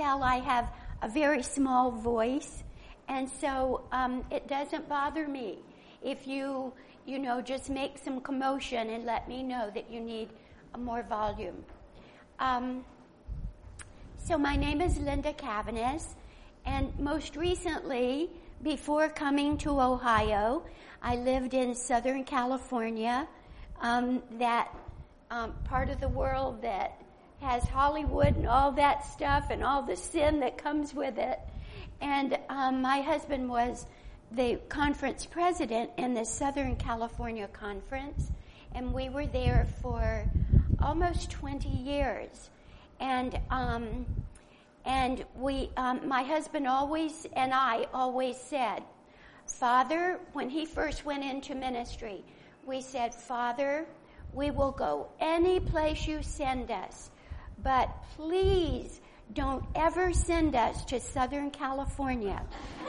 tell I have a very small voice, and so um, it doesn't bother me if you, you know, just make some commotion and let me know that you need more volume. Um, so my name is Linda Caviness, and most recently, before coming to Ohio, I lived in Southern California, um, that um, part of the world that has Hollywood and all that stuff and all the sin that comes with it. And um, my husband was the conference president in the Southern California Conference, and we were there for almost 20 years. And um, and we, um, my husband always and I always said, Father, when he first went into ministry, we said, Father, we will go any place you send us. But please don't ever send us to Southern California.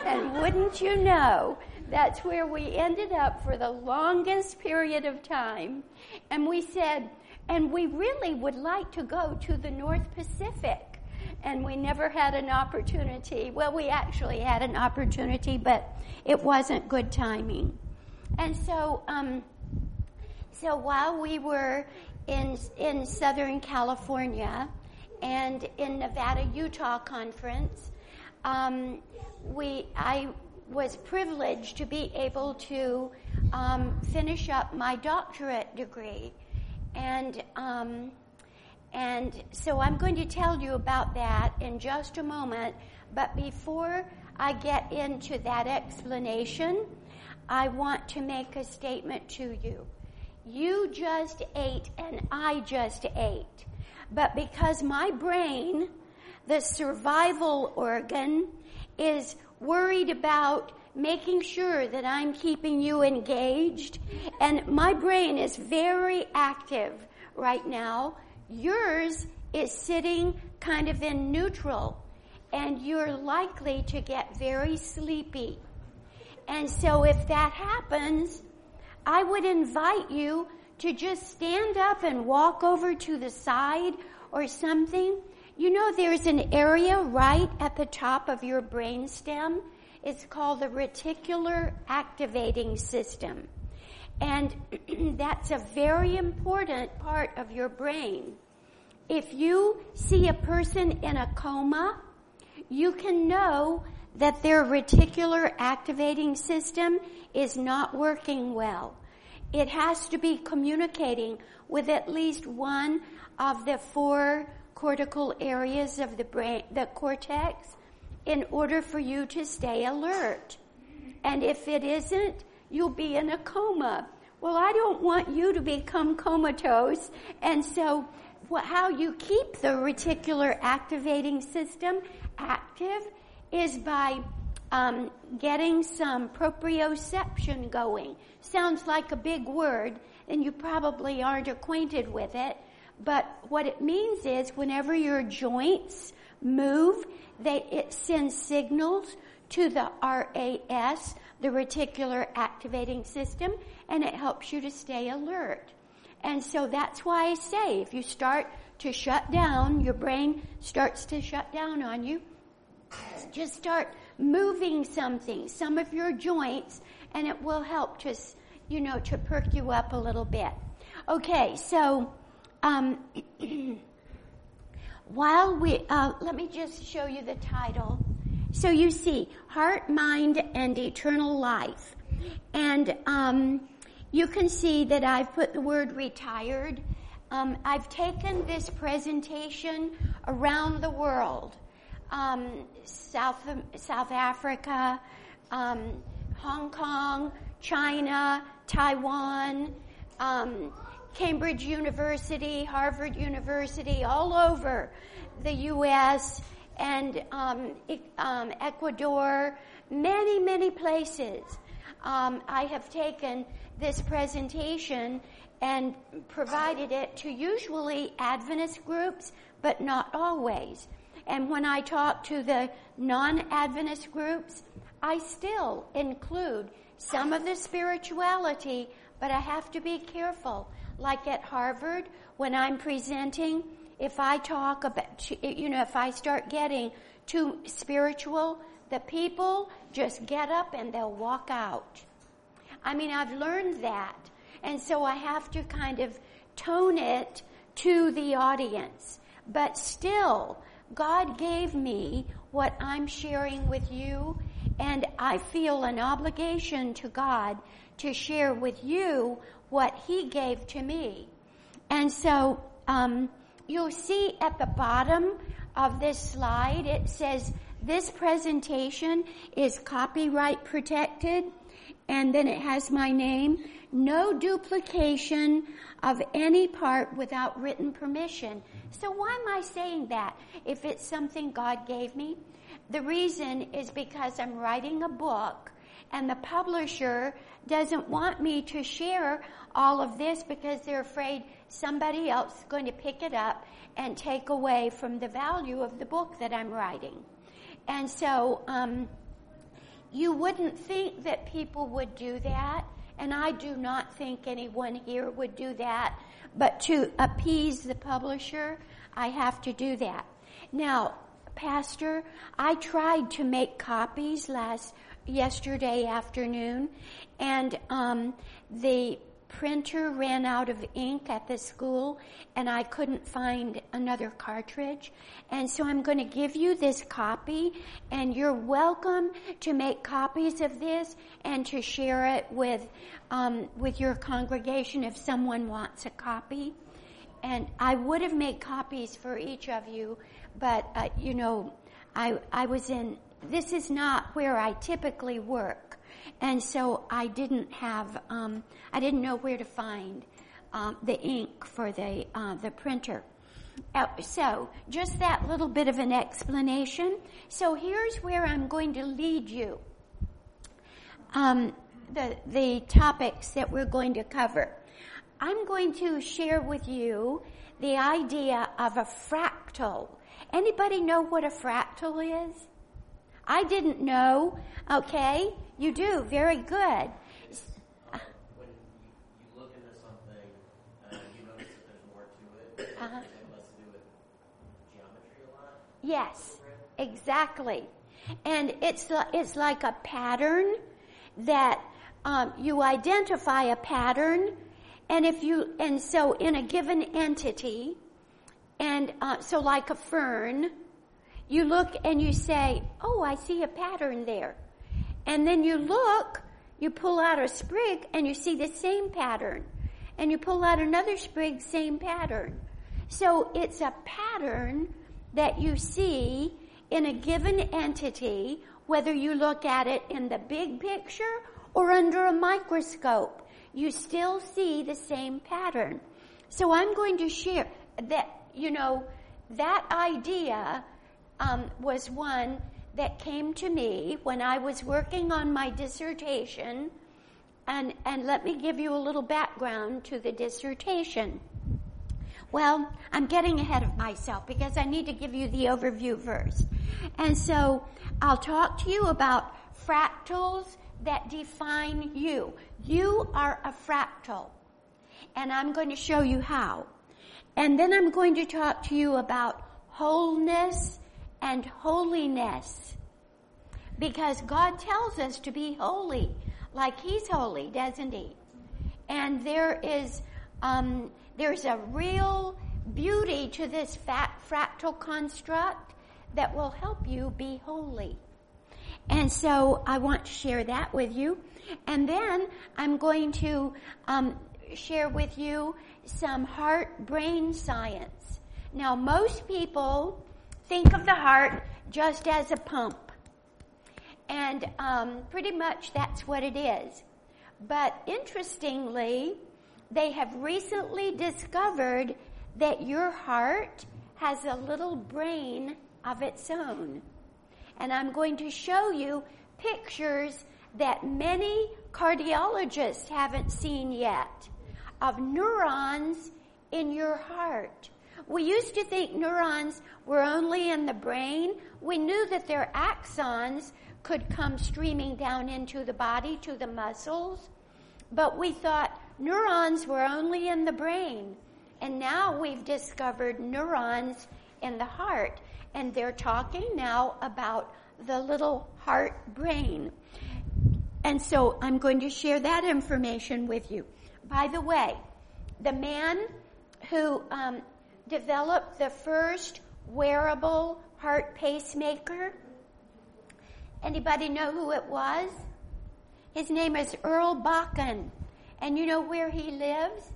and wouldn't you know, that's where we ended up for the longest period of time. And we said, and we really would like to go to the North Pacific. And we never had an opportunity. Well, we actually had an opportunity, but it wasn't good timing. And so, um, so while we were in, in Southern California and in Nevada, Utah conference, um, we, I was privileged to be able to um, finish up my doctorate degree. And, um, and so I'm going to tell you about that in just a moment. But before I get into that explanation, I want to make a statement to you. You just ate and I just ate. But because my brain, the survival organ, is worried about making sure that I'm keeping you engaged, and my brain is very active right now. Yours is sitting kind of in neutral, and you're likely to get very sleepy. And so if that happens, I would invite you to just stand up and walk over to the side or something. You know, there's an area right at the top of your brain stem. It's called the reticular activating system. And that's a very important part of your brain. If you see a person in a coma, you can know that their reticular activating system is not working well. It has to be communicating with at least one of the four cortical areas of the brain, the cortex, in order for you to stay alert. And if it isn't, you'll be in a coma. Well, I don't want you to become comatose. And so how you keep the reticular activating system active is by um, getting some proprioception going. Sounds like a big word, and you probably aren't acquainted with it. But what it means is whenever your joints move, they, it sends signals to the RAS, the reticular activating system, and it helps you to stay alert. And so that's why I say if you start to shut down, your brain starts to shut down on you, just start moving something, some of your joints, and it will help to, you know, to perk you up a little bit. Okay, so, um, while we, uh, let me just show you the title. So you see, heart, mind, and eternal life. And, um, you can see that I've put the word retired. Um, I've taken this presentation around the world um, South South Africa, um, Hong Kong, China, Taiwan, um, Cambridge University, Harvard University, all over the U.S. and um, um, Ecuador, many many places. Um, I have taken this presentation and provided it to usually Adventist groups, but not always. And when I talk to the non-Adventist groups, I still include some of the spirituality, but I have to be careful. Like at Harvard, when I'm presenting, if I talk about, you know, if I start getting too spiritual, the people just get up and they'll walk out. I mean, I've learned that. And so I have to kind of tone it to the audience. But still, God gave me what I'm sharing with you, and I feel an obligation to God to share with you what He gave to me. And so, um, you'll see at the bottom of this slide, it says, this presentation is copyright protected, and then it has my name. No duplication of any part without written permission. So why am I saying that if it's something God gave me? The reason is because I'm writing a book and the publisher doesn't want me to share all of this because they're afraid somebody else is going to pick it up and take away from the value of the book that I'm writing. And so, um, you wouldn't think that people would do that, and I do not think anyone here would do that, but to appease the publisher, I have to do that. Now, Pastor, I tried to make copies last yesterday afternoon, and um, the printer ran out of ink at the school and I couldn't find another cartridge. And so I'm going to give you this copy and you're welcome to make copies of this and to share it with, um, with your congregation if someone wants a copy. And I would have made copies for each of you, but, uh, you know, I, I was in, this is not where I typically work. And so I didn't have, um, I didn't know where to find um, the ink for the uh, the printer. Uh, so just that little bit of an explanation. So here's where I'm going to lead you. Um, the the topics that we're going to cover. I'm going to share with you the idea of a fractal. Anybody know what a fractal is? I didn't know. Okay. You do. Very good. When you look into something, uh, you notice that there's more to it. Uh-huh. It do with geometry a lot. Yes, exactly. And it's it's like a pattern that um, you identify a pattern, and if you and so in a given entity, and uh, so like a fern, you look and you say, "Oh, I see a pattern there." And then you look, you pull out a sprig and you see the same pattern. And you pull out another sprig, same pattern. So it's a pattern that you see in a given entity, whether you look at it in the big picture or under a microscope. You still see the same pattern. So I'm going to share that, you know, that idea um, was one that came to me when I was working on my dissertation. And, and let me give you a little background to the dissertation. Well, I'm getting ahead of myself because I need to give you the overview first. And so I'll talk to you about fractals that define you. You are a fractal. And I'm going to show you how. And then I'm going to talk to you about wholeness and holiness. Because God tells us to be holy, like He's holy, doesn't He? And there is, um, there's a real beauty to this fractal construct that will help you be holy. And so I want to share that with you. And then I'm going to um, share with you some heart brain science. Now, most people think of the heart just as a pump. And um, pretty much that's what it is. But interestingly, they have recently discovered that your heart has a little brain of its own. And I'm going to show you pictures that many cardiologists haven't seen yet of neurons in your heart. We used to think neurons were only in the brain. We knew that their axons could come streaming down into the body to the muscles, but we thought neurons were only in the brain. And now we've discovered neurons in the heart. And they're talking now about the little heart brain. And so I'm going to share that information with you. By the way, the man who um, developed the first wearable heart pacemaker, anybody know who it was? His name is Earl Bakken. And you know where he lives?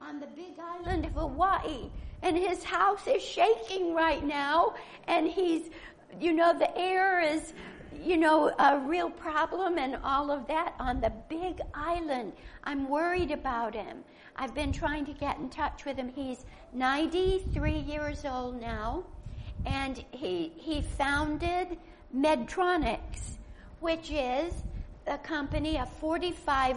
On the big island of Hawaii. And his house is shaking right now. And he's, you know, the air is, you know, a real problem and all of that on the big island. I'm worried about him. I've been trying to get in touch with him. He's 93 years old now. And he, he founded Medtronics, which is a company, a 45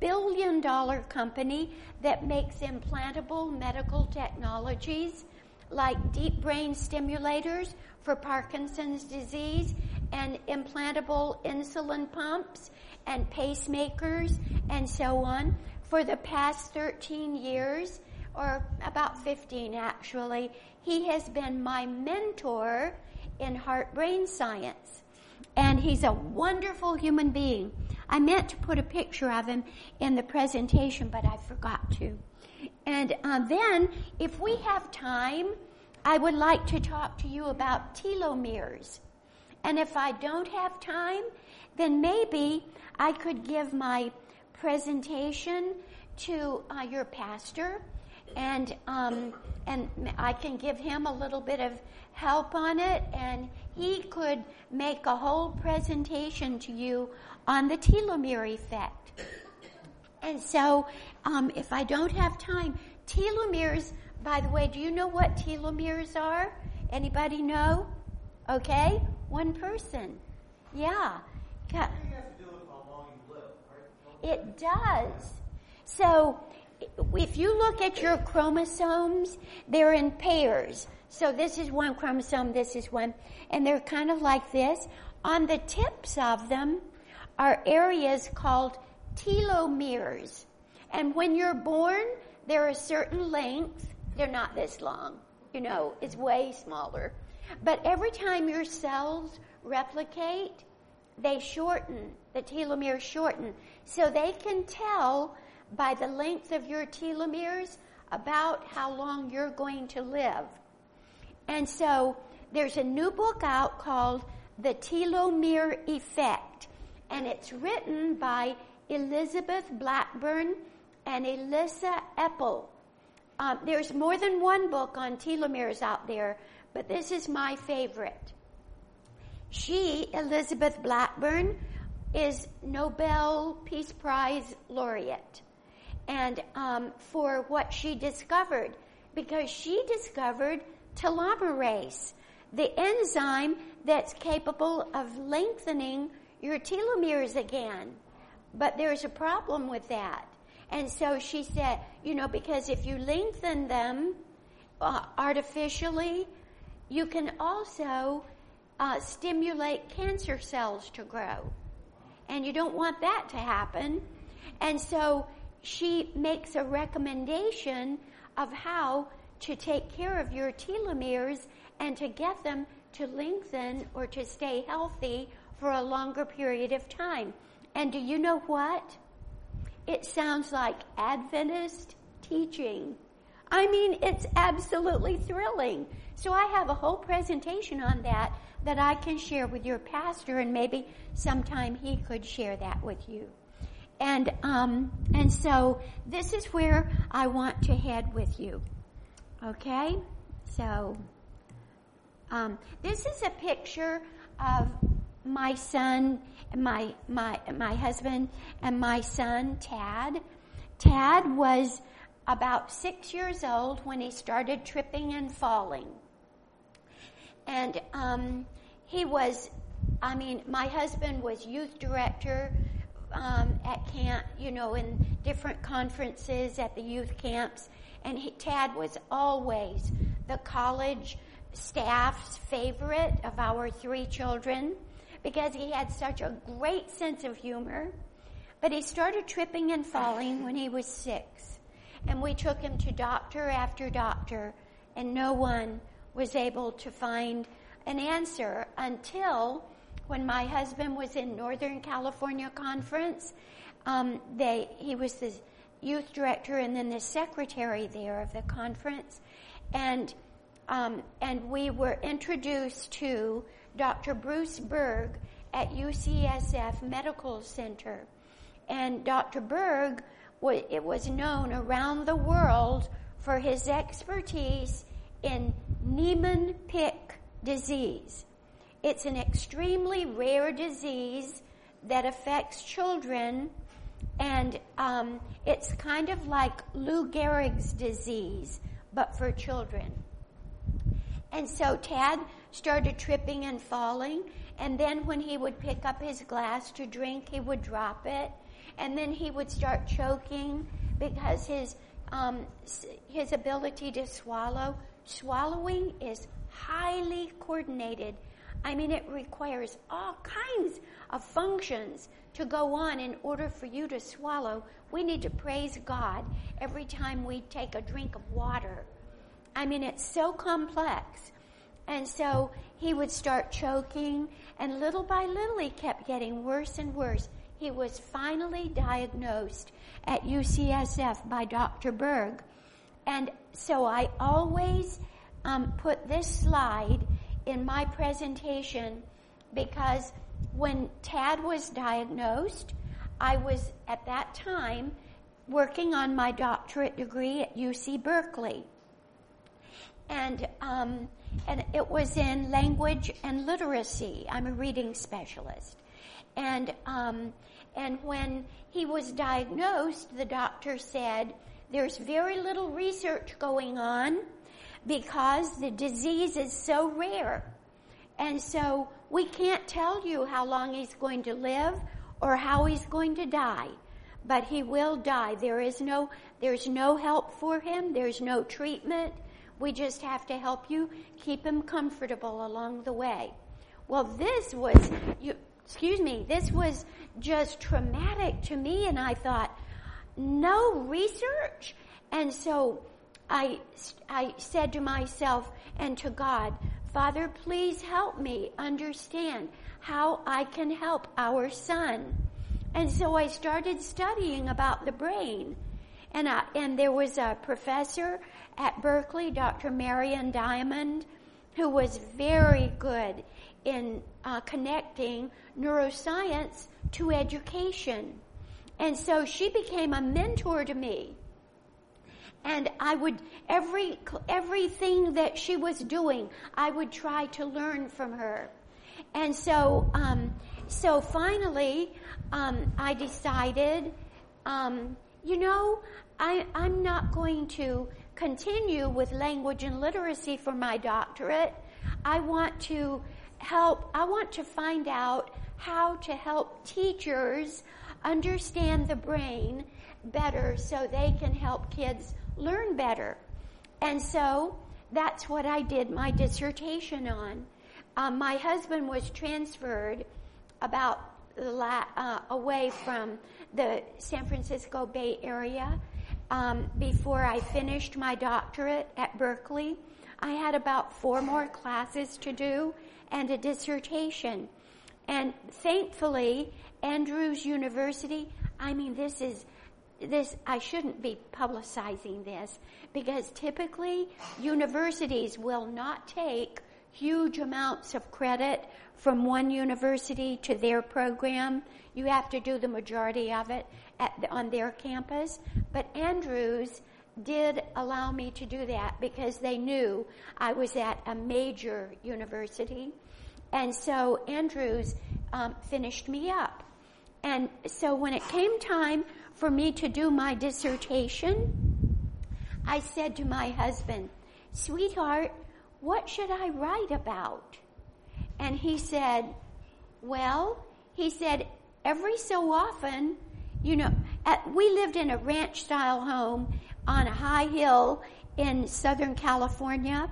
billion dollar company that makes implantable medical technologies like deep brain stimulators for Parkinson's disease and implantable insulin pumps and pacemakers and so on for the past 13 years or about 15 actually he has been my mentor in heart brain science and he's a wonderful human being. I meant to put a picture of him in the presentation, but I forgot to. And uh, then, if we have time, I would like to talk to you about telomeres. And if I don't have time, then maybe I could give my presentation to uh, your pastor, and um, and I can give him a little bit of help on it, and he could make a whole presentation to you on the telomere effect. And so, um, if I don't have time, telomeres, by the way, do you know what telomeres are? Anybody know? Okay, one person. Yeah. It does. So, if you look at your chromosomes, they're in pairs. So this is one chromosome, this is one, and they're kind of like this. On the tips of them are areas called telomeres. And when you're born, they're a certain length. They're not this long. You know, it's way smaller. But every time your cells replicate, they shorten. The telomeres shorten. So they can tell by the length of your telomeres about how long you're going to live. And so there's a new book out called The Telomere Effect, and it's written by Elizabeth Blackburn and Elissa Epel. Um, there's more than one book on telomeres out there, but this is my favorite. She, Elizabeth Blackburn, is Nobel Peace Prize laureate, and um, for what she discovered, because she discovered telomerase, the enzyme that's capable of lengthening your telomeres again. But there's a problem with that. And so she said, you know, because if you lengthen them uh, artificially, you can also uh, stimulate cancer cells to grow. And you don't want that to happen. And so she makes a recommendation of how to take care of your telomeres and to get them to lengthen or to stay healthy for a longer period of time. And do you know what? It sounds like Adventist teaching. I mean, it's absolutely thrilling. So I have a whole presentation on that that I can share with your pastor, and maybe sometime he could share that with you. And um, and so this is where I want to head with you. Okay? So, um, this is a picture of my son, my, my, my husband, and my son, Tad. Tad was about six years old when he started tripping and falling. And um, he was, I mean, my husband was youth director um, at camp, you know, in different conferences at the youth camps. And he, Tad was always the college staff's favorite of our three children because he had such a great sense of humor. But he started tripping and falling when he was six. And we took him to doctor after doctor, and no one was able to find an answer until when my husband was in Northern California conference. Um, they, he was the youth director and then the secretary there of the conference, and um, and we were introduced to Dr. Bruce Berg at UCSF Medical Center, and Dr. Berg it was known around the world for his expertise in Niemann-Pick disease. It's an extremely rare disease that affects children, and um, it's kind of like Lou Gehrig's disease, but for children. And so Tad started tripping and falling, and then when he would pick up his glass to drink, he would drop it, and then he would start choking because his um, his ability to swallow swallowing is highly coordinated. I mean, it requires all kinds of functions to go on in order for you to swallow. We need to praise God every time we take a drink of water. I mean, it's so complex. And so he would start choking, and little by little, he kept getting worse and worse. He was finally diagnosed at UCSF by Dr. Berg. And so I always um, put this slide in my presentation because when Tad was diagnosed, I was at that time working on my doctorate degree at UC Berkeley. And, um, and it was in language and literacy. I'm a reading specialist. And, um, and when he was diagnosed, the doctor said, there's very little research going on because the disease is so rare. And so we can't tell you how long he's going to live or how he's going to die. But he will die. There is no, there's no help for him. There's no treatment. We just have to help you keep him comfortable along the way. Well, this was, you, excuse me, this was just traumatic to me and I thought, no research? And so I, I said to myself and to God, Father, please help me understand how I can help our son. And so I started studying about the brain. And, I, and there was a professor at Berkeley, Dr. Marion Diamond, who was very good in uh, connecting neuroscience to education. And so she became a mentor to me and I would every everything that she was doing, I would try to learn from her. And so, um, so finally, um, I decided, um, you know, I, I'm not going to continue with language and literacy for my doctorate. I want to help. I want to find out how to help teachers understand the brain better so they can help kids learn better. And so that's what I did my dissertation on. Um, my husband was transferred about la- uh, away from the San Francisco Bay Area um, before I finished my doctorate at Berkeley. I had about four more classes to do and a dissertation. And thankfully, Andrews University, I mean, this is this, I shouldn't be publicizing this because typically universities will not take huge amounts of credit from one university to their program. You have to do the majority of it the, on their campus. But Andrews did allow me to do that because they knew I was at a major university. And so Andrews um, finished me up. And so when it came time for me to do my dissertation, I said to my husband, Sweetheart, what should I write about? And he said, Well, he said, every so often, you know, at, we lived in a ranch style home on a high hill in Southern California,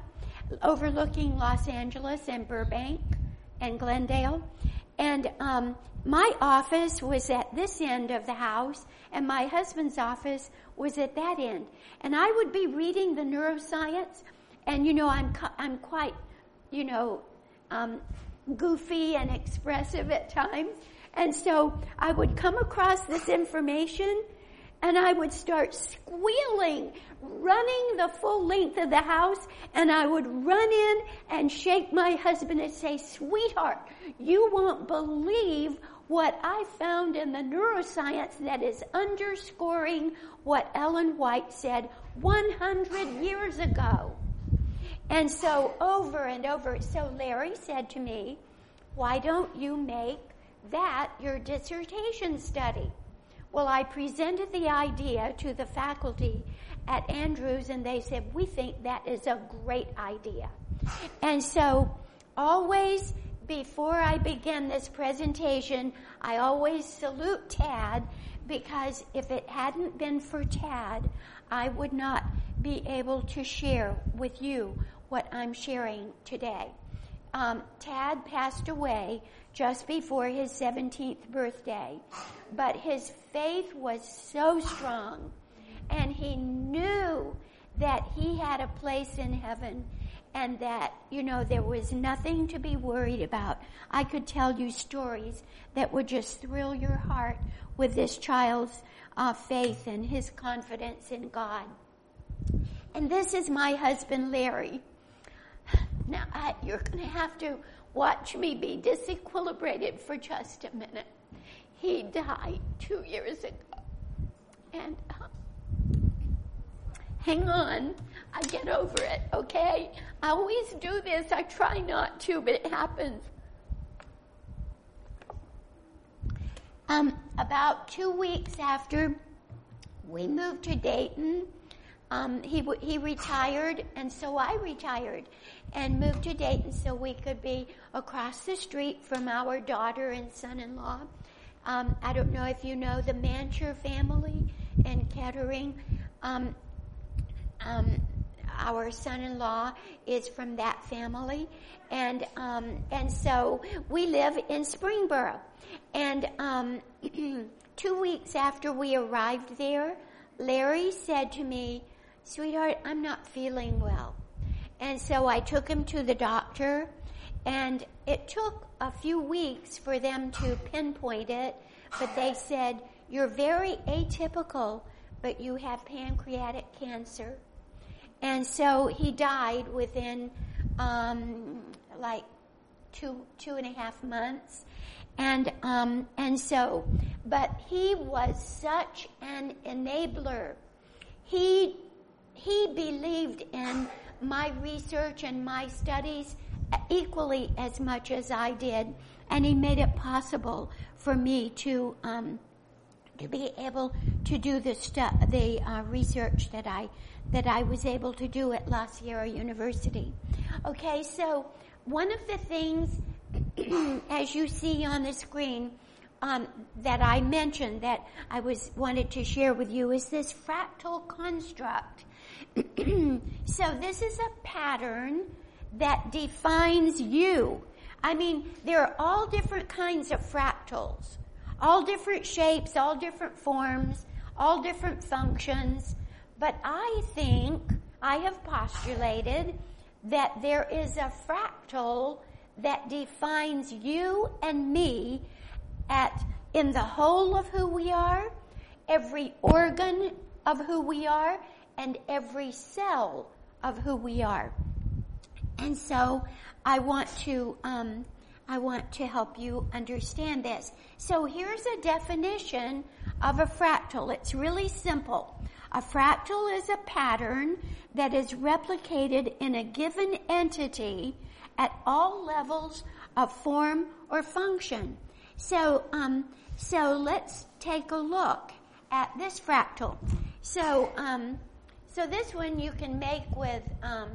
overlooking Los Angeles and Burbank and Glendale. And um, my office was at this end of the house, and my husband's office was at that end. And I would be reading the neuroscience, and you know, I'm I'm quite, you know, um, goofy and expressive at times, and so I would come across this information and I would start squealing, running the full length of the house, and I would run in and shake my husband and say, sweetheart, you won't believe what I found in the neuroscience that is underscoring what Ellen White said 100 years ago. And so over and over, so Larry said to me, why don't you make that your dissertation study? Well, I presented the idea to the faculty at Andrews and they said, we think that is a great idea. And so always before I begin this presentation, I always salute Tad because if it hadn't been for Tad, I would not be able to share with you what I'm sharing today. Um, Tad passed away just before his 17th birthday, but his faith was so strong and he knew that he had a place in heaven and that, you know, there was nothing to be worried about. I could tell you stories that would just thrill your heart with this child's uh, faith and his confidence in God. And this is my husband, Larry. Now, I, you're going to have to watch me be disequilibrated for just a minute. He died two years ago. And uh, hang on, I get over it, okay? I always do this. I try not to, but it happens. Um, about two weeks after we moved to Dayton, um, he he retired, and so I retired and moved to Dayton so we could be across the street from our daughter and son-in-law. Um, I don't know if you know the Mancher family in Kettering. Um, um, our son-in-law is from that family, and um, and so we live in Springboro. And um, two weeks after we arrived there, Larry said to me, "Sweetheart, I'm not feeling well." And so I took him to the doctor, and it took a few weeks for them to pinpoint it, but they said, You're very atypical, but you have pancreatic cancer. And so he died within um, like two two and a half months, and um, and so, but he was such an enabler. He he believed in my research and my studies equally as much as I did, and he made it possible for me to um, to be able to do the stu- the uh, research that I that I was able to do at La Sierra University. Okay, so one of the things, as you see on the screen, um, that I mentioned that I was wanted to share with you is this fractal construct. so this is a pattern that defines you. I mean, there are all different kinds of fractals, all different shapes, all different forms, all different functions. But I think, I have postulated that there is a fractal that defines you and me at, in the whole of who we are, every organ of who we are, and every cell of who we are. And so I want to, um, I want to help you understand this. So here's a definition of a fractal. It's really simple. A fractal is a pattern that is replicated in a given entity at all levels of form or function. So, um, so let's take a look at this fractal. So, um, so this one you can make with, um,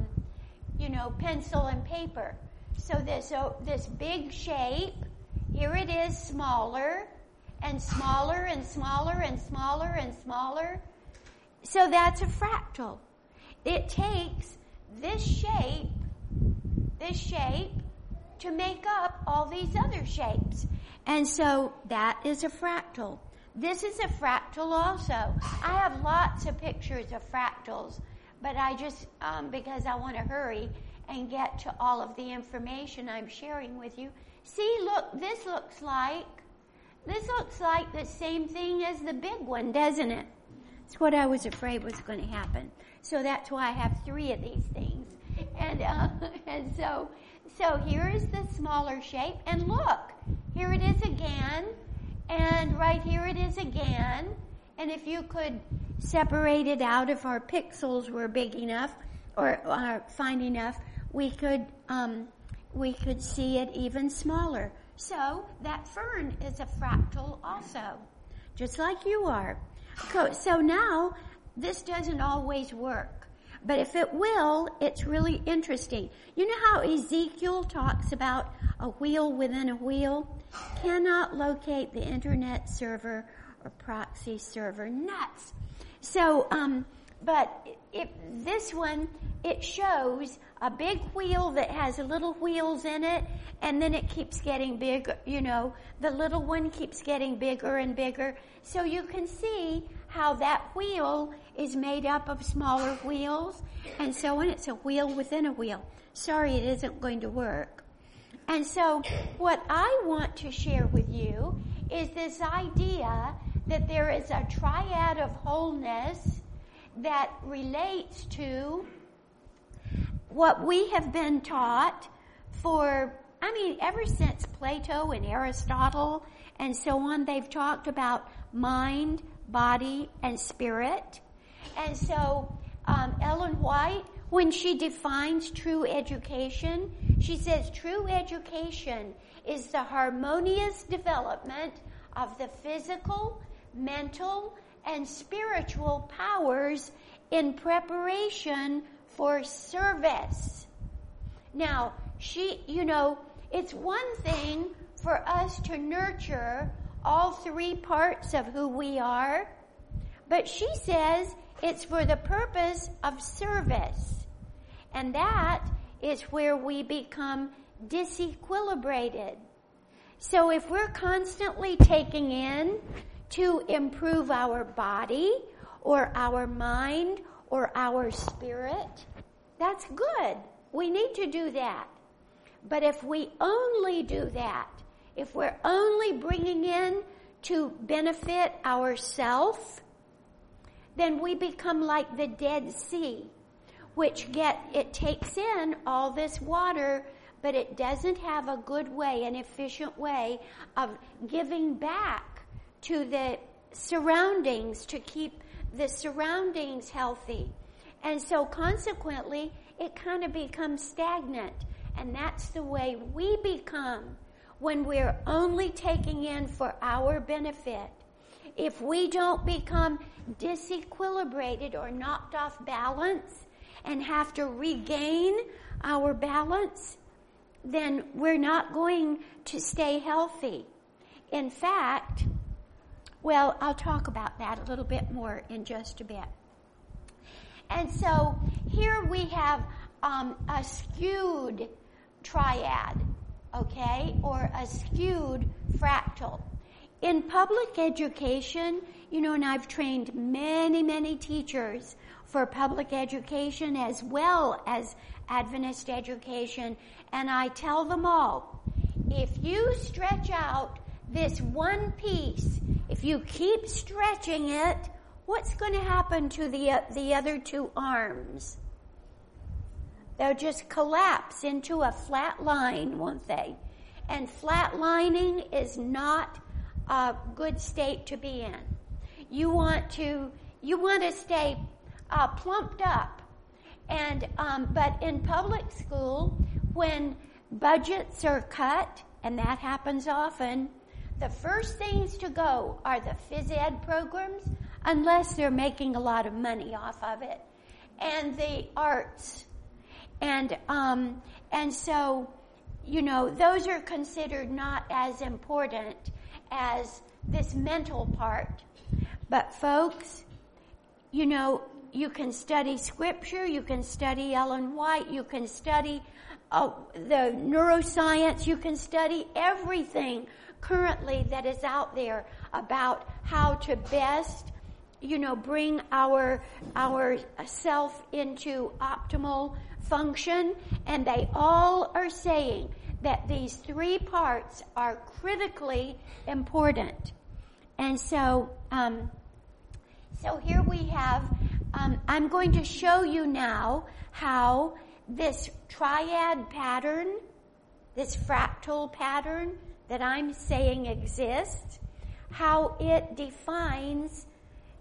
you know, pencil and paper. So this, so this big shape, here it is smaller and smaller and smaller and smaller and smaller. So that's a fractal. It takes this shape, this shape, to make up all these other shapes. And so that is a fractal. This is a fractal also. I have lots of pictures of fractals, but I just, um, because I want to hurry and get to all of the information I'm sharing with you. See, look, this looks like, this looks like the same thing as the big one, doesn't it? It's what I was afraid was going to happen. So that's why I have three of these things. And, uh, and so, so here is the smaller shape, and look, here it is again, and right here it is again. And if you could separate it out, if our pixels were big enough or, or fine enough, we could um, we could see it even smaller. So that fern is a fractal also, just like you are. So now this doesn't always work, but if it will, it's really interesting. You know how Ezekiel talks about a wheel within a wheel? Cannot locate the internet server or proxy server. Nuts. So, um, but if this one, it shows a big wheel that has little wheels in it, and then it keeps getting bigger, you know, the little one keeps getting bigger and bigger. So you can see how that wheel is made up of smaller wheels, and so on. It's a wheel within a wheel. Sorry, it isn't going to work. And so what I want to share with you is this idea that there is a triad of wholeness that relates to what we have been taught for, I mean, ever since Plato and Aristotle and so on, they've talked about mind, body, and spirit. And so, um, Ellen White, when she defines true education, she says true education is the harmonious development of the physical, mental, and spiritual powers in preparation for service. Now, she, you know, it's one thing for us to nurture all three parts of who we are, but she says it's for the purpose of service. And that is where we become disequilibrated. So if we're constantly taking in to improve our body or our mind or our spirit, that's good. We need to do that. But if we only do that, if we're only bringing in to benefit ourself, then we become like the Dead Sea, which get, it takes in all this water, but it doesn't have a good way, an efficient way of giving back to the surroundings to keep the surroundings healthy. And so consequently, it kind of becomes stagnant. And that's the way we become when we're only taking in for our benefit. If we don't become disequilibrated or knocked off balance and have to regain our balance, then we're not going to stay healthy. In fact, well, I'll talk about that a little bit more in just a bit. And so here we have um, a skewed triad, okay, or a skewed fractal. In public education, you know, and I've trained many, many teachers for public education as well as Adventist education, and I tell them all, if you stretch out this one piece, if you keep stretching it, what's going to happen to the, uh, the other two arms? They'll just collapse into a flat line, won't they? And flat lining is not a good state to be in. You want to, you want to stay uh, plumped up. And, um, but in public school, when budgets are cut, and that happens often, the first things to go are the phys ed programs, unless they're making a lot of money off of it, and the arts. And, um, and so, you know, those are considered not as important as this mental part. But folks, you know, you can study scripture, you can study Ellen White, you can study uh, the neuroscience. You can study everything currently that is out there about how to best, you know, bring our our self into optimal function, and they all are saying that these three parts are critically important. And so, um, so here we have. Um, I'm going to show you now how this triad pattern, this fractal pattern that I'm saying exists, how it defines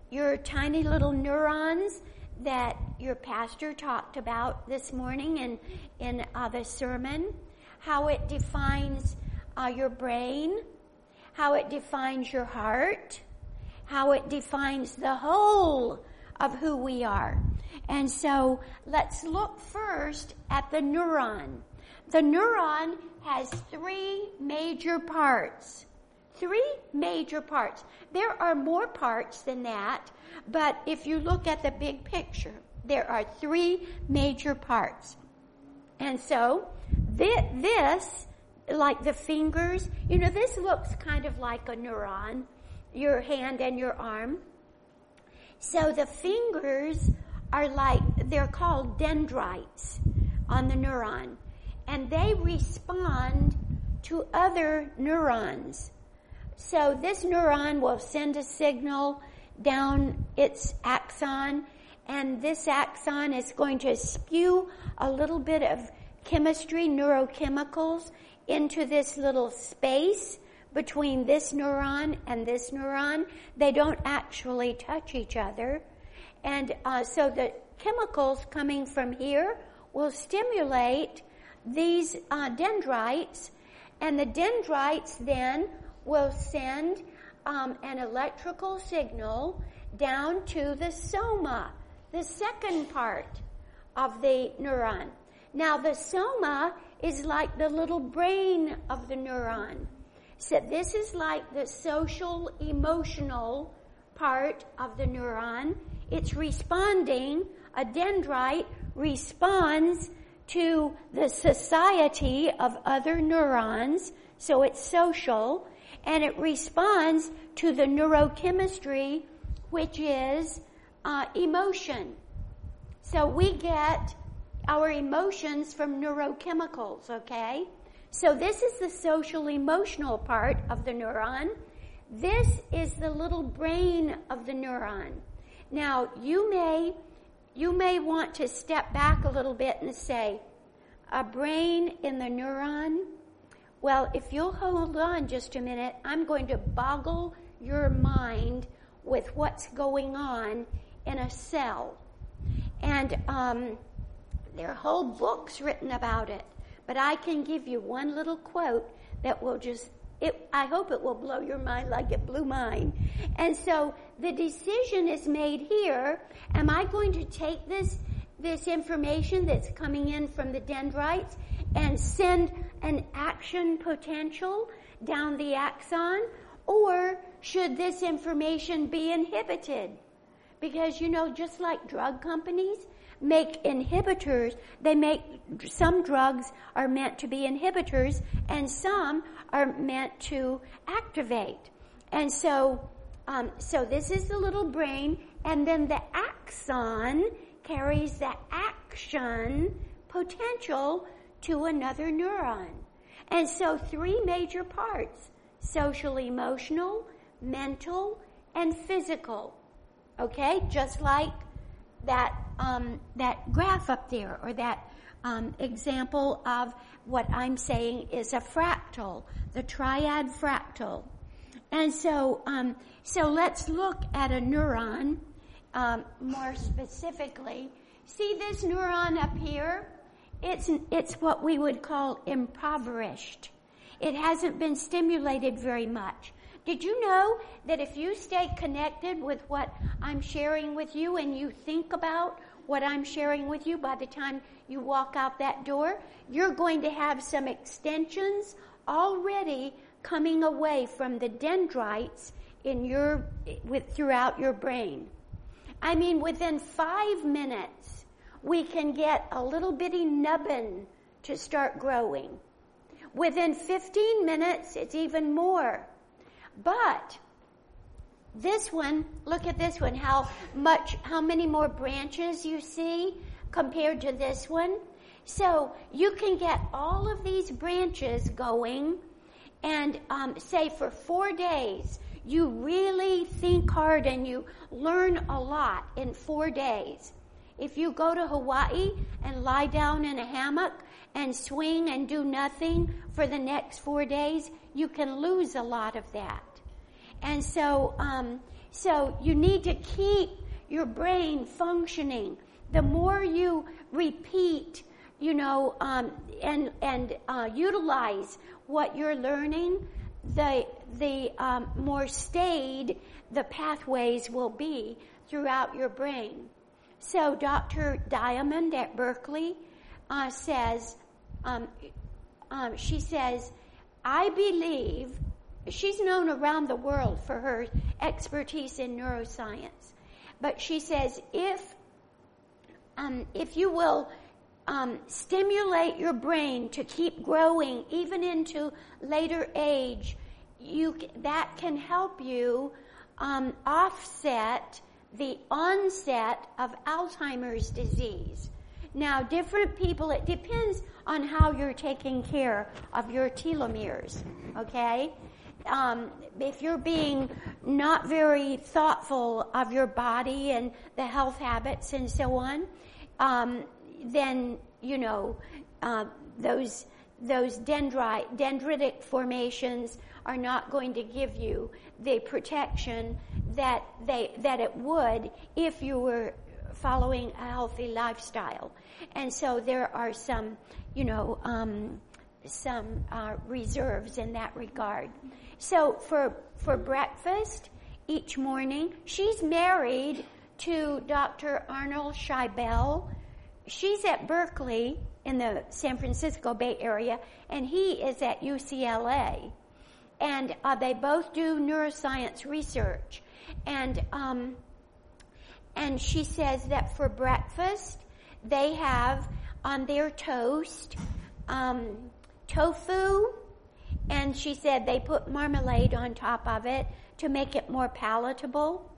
your tiny little neurons that your pastor talked about this morning in, in uh, the sermon, how it defines uh, your brain, how it defines your heart, how it defines the whole of who we are. And so let's look first at the neuron. The neuron has three major parts. Three major parts. There are more parts than that, but if you look at the big picture, there are three major parts. And so this, like the fingers, you know, this looks kind of like a neuron, your hand and your arm. So the fingers are like, they're called dendrites on the neuron. And they respond to other neurons. So this neuron will send a signal down its axon, and this axon is going to spew a little bit of chemistry, neurochemicals, into this little space between this neuron and this neuron. They don't actually touch each other. And uh, so the chemicals coming from here will stimulate these uh, dendrites, and the dendrites then will send um, an electrical signal down to the soma, the second part of the neuron. Now, the soma is like the little brain of the neuron. So, this is like the social emotional part of the neuron. It's responding, a dendrite responds to the society of other neurons, so it's social, and it responds to the neurochemistry, which is uh, emotion. So we get our emotions from neurochemicals, okay? So this is the social emotional part of the neuron. This is the little brain of the neuron. Now, you may, you may want to step back a little bit and say, a brain in the neuron? Well, if you'll hold on just a minute, I'm going to boggle your mind with what's going on in a cell. And um, there are whole books written about it. But I can give you one little quote that will just, it, I hope it will blow your mind like it blew mine. And so the decision is made here. Am I going to take this, this information that's coming in from the dendrites and send an action potential down the axon? Or should this information be inhibited? Because, you know, just like drug companies make inhibitors, they make, some drugs are meant to be inhibitors and some are meant to activate. And so, um, so this is the little brain and then the axon carries the action potential to another neuron. And so three major parts, social emotional, mental, and physical. Okay? Just like that, um, that graph up there or that um, example of what I'm saying is a fractal, the triad fractal. And so, um, so let's look at a neuron um, more specifically. See this neuron up here? It's, it's what we would call impoverished. It hasn't been stimulated very much. Did you know that if you stay connected with what I'm sharing with you and you think about what I'm sharing with you by the time you walk out that door, you're going to have some extensions already coming away from the dendrites in your with throughout your brain. I mean within 5 minutes we can get a little bitty nubbin to start growing. Within 15 minutes, it's even more. But this one, look at this one, how much, how many more branches you see compared to this one. So you can get all of these branches going and um, say for four days, you really think hard and you learn a lot in four days. If you go to Hawaii and lie down in a hammock and swing and do nothing for the next four days, you can lose a lot of that. And so, um, so you need to keep your brain functioning. The more you repeat, you know, um, and and uh, utilize what you're learning, the the um, more stayed the pathways will be throughout your brain. So Dr. Diamond at Berkeley uh, says, um, um, she says, I believe she's known around the world for her expertise in neuroscience, but she says if um, if you will um, stimulate your brain to keep growing even into later age, you that can help you um, offset the onset of Alzheimer's disease. Now, different people, it depends on how you're taking care of your telomeres, okay? Um, if you're being not very thoughtful of your body and the health habits and so on, um, then, you know, uh, those, those dendri- dendritic formations are not going to give you the protection that they, that it would if you were following a healthy lifestyle. And so there are some, you know, um, some uh, reserves in that regard. So for for breakfast each morning, she's married to Dr. Arnold Scheibel. She's at Berkeley in the San Francisco Bay Area, and he is at UCLA. And uh, they both do neuroscience research. And um, and she says that for breakfast, they have on their toast um, tofu, and she said they put marmalade on top of it to make it more palatable.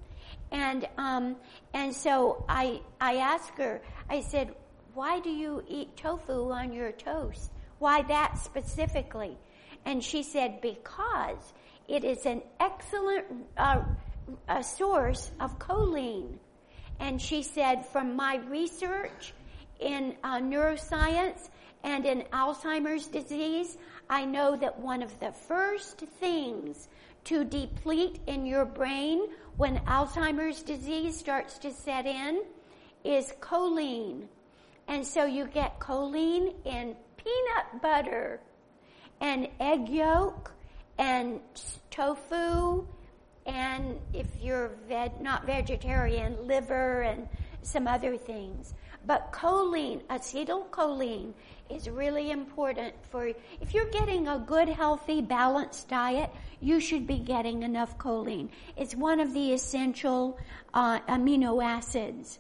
And um, and so I I asked her. I said, "Why do you eat tofu on your toast? Why that specifically?" And she said, "Because it is an excellent uh, a source of choline." And she said, from my research in uh, neuroscience and in Alzheimer's disease, I know that one of the first things to deplete in your brain when Alzheimer's disease starts to set in is choline. And so you get choline in peanut butter and egg yolk and tofu and if you're veg, not vegetarian, liver and some other things. But choline, acetylcholine, is really important for, if you're getting a good, healthy, balanced diet, you should be getting enough choline. It's one of the essential uh, amino acids.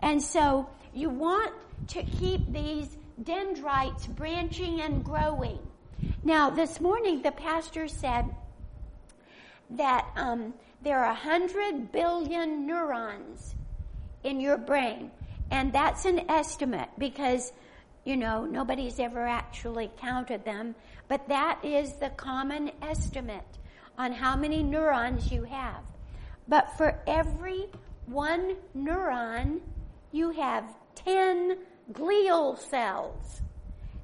And so you want to keep these dendrites branching and growing. Now, this morning the pastor said that um, there are 100 billion neurons in your brain. And that's an estimate because, you know, nobody's ever actually counted them. But that is the common estimate on how many neurons you have. But for every one neuron, you have 10 glial cells.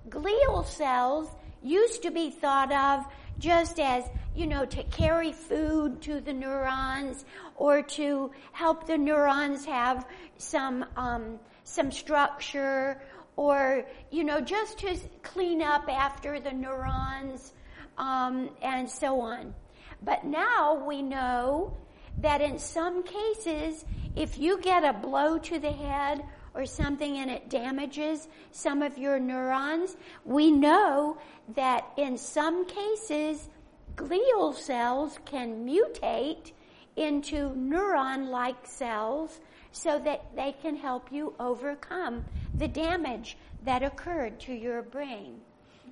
Glial cells used to be thought of just as, you know, to carry food to the neurons or to help the neurons have some, um, some structure or, you know, just to clean up after the neurons, um, and so on. But now we know that in some cases, if you get a blow to the head or something and it damages some of your neurons, we know that in some cases, glial cells can mutate into neuron-like cells so that they can help you overcome the damage that occurred to your brain.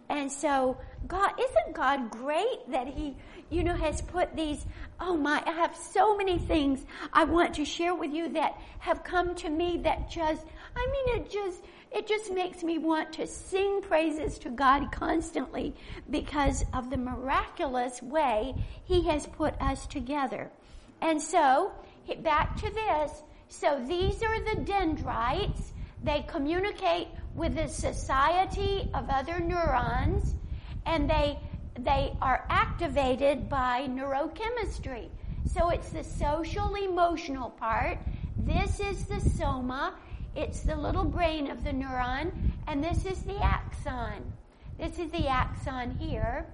And so God, isn't God great that He, you know, has put these, oh my, I have so many things I want to share with you that have come to me that just, I mean, it just, it just makes me want to sing praises to God constantly because of the miraculous way He has put us together. And so, back to this. So these are the dendrites. They communicate with the society of other neurons and they they are activated by neurochemistry. So it's the social emotional part. This is the soma. It's the little brain of the neuron. And this is the axon. This is the axon here.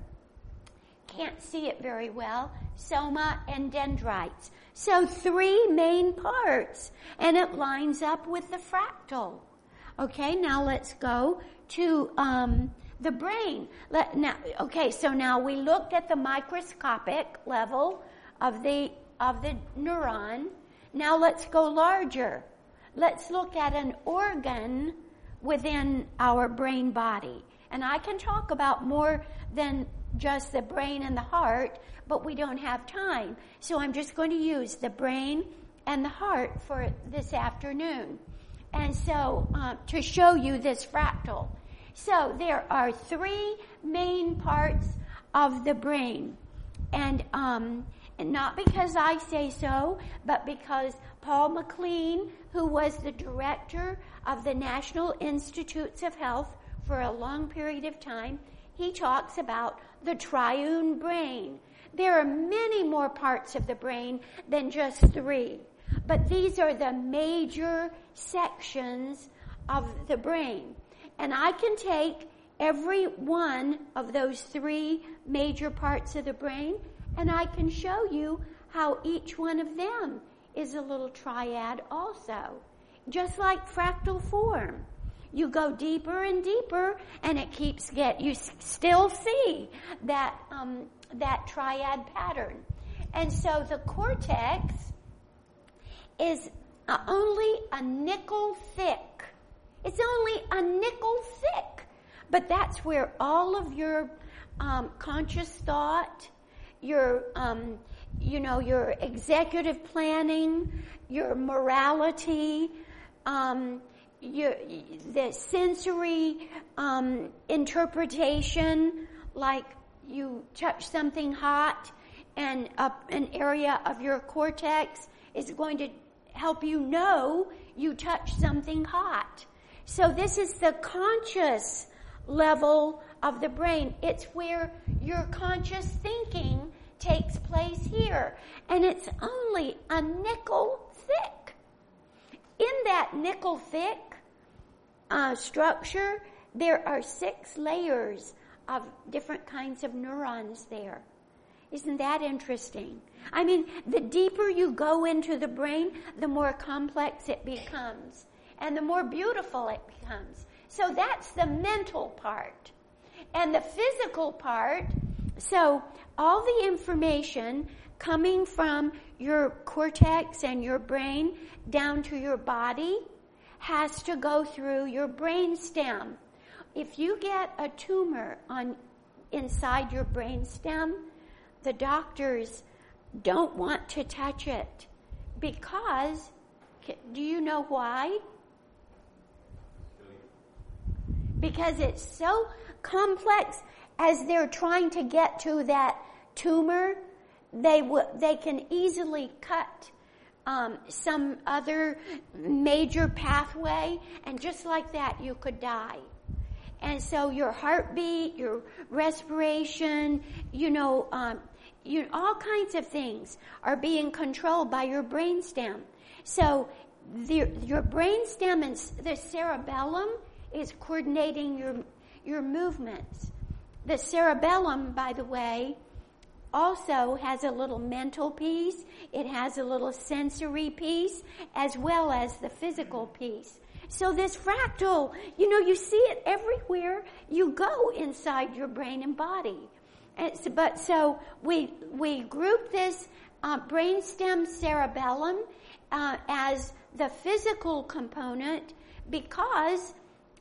Can't see it very well. Soma and dendrites. So three main parts. And it lines up with the fractal. Okay, now let's go to um, the brain. Let, now, okay, so now we looked at the microscopic level of the of the neuron. Now let's go larger. Let's look at an organ within our brain body. And I can talk about more than just the brain and the heart, but we don't have time. So I'm just going to use the brain and the heart for this afternoon. And so, um, to show you this fractal. So there are three main parts of the brain. And, um, and not because I say so, but because Paul MacLean, who was the director of the National Institutes of Health for a long period of time, he talks about the triune brain. There are many more parts of the brain than just three. But these are the major sections of the brain. And I can take every one of those three major parts of the brain and I can show you how each one of them is a little triad also. Just like fractal form. You go deeper and deeper and it keeps get, you still see that, um, that triad pattern. And so the cortex is only a nickel thick. It's only a nickel thick. But that's where all of your um, conscious thought, your, um, you know, your executive planning, your morality, um, your, the sensory um, interpretation, like you touch something hot and an area of your cortex is going to help you know you touched something hot. So this is the conscious level of the brain. It's where your conscious thinking takes place here. And it's only a nickel thick. In that nickel thick uh, structure, there are six layers of different kinds of neurons there. Isn't that interesting? I mean, the deeper you go into the brain, the more complex it becomes and the more beautiful it becomes. So that's the mental part. And the physical part, so all the information coming from your cortex and your brain down to your body has to go through your brain stem. If you get a tumor on inside your brain stem, the doctors don't want to touch it because do you know why? Because it's so complex as they're trying to get to that tumor, they w- they can easily cut um, some other major pathway, and just like that, you could die. And so your heartbeat, your respiration, you know, um, you, all kinds of things are being controlled by your brainstem. So the, your brainstem and the cerebellum is coordinating your your movements. The cerebellum, by the way, also has a little mental piece. It has a little sensory piece as well as the physical piece. So this fractal, you know, you see it everywhere you go inside your brain and body. But so we we group this uh, brainstem cerebellum uh, as the physical component because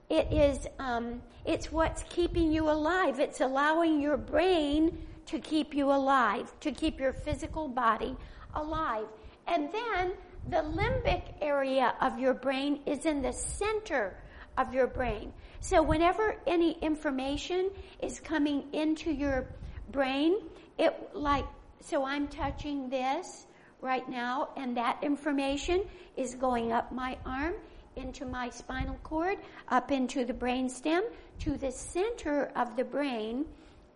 it is, um, it's what's keeping you alive. It's allowing your brain to keep you alive, to keep your physical body alive. And then the limbic area of your brain is in the center of your brain. So whenever any information is coming into your brain, it like, so I'm touching this right now and that information is going up my arm into my spinal cord, up into the brain stem, to the center of the brain,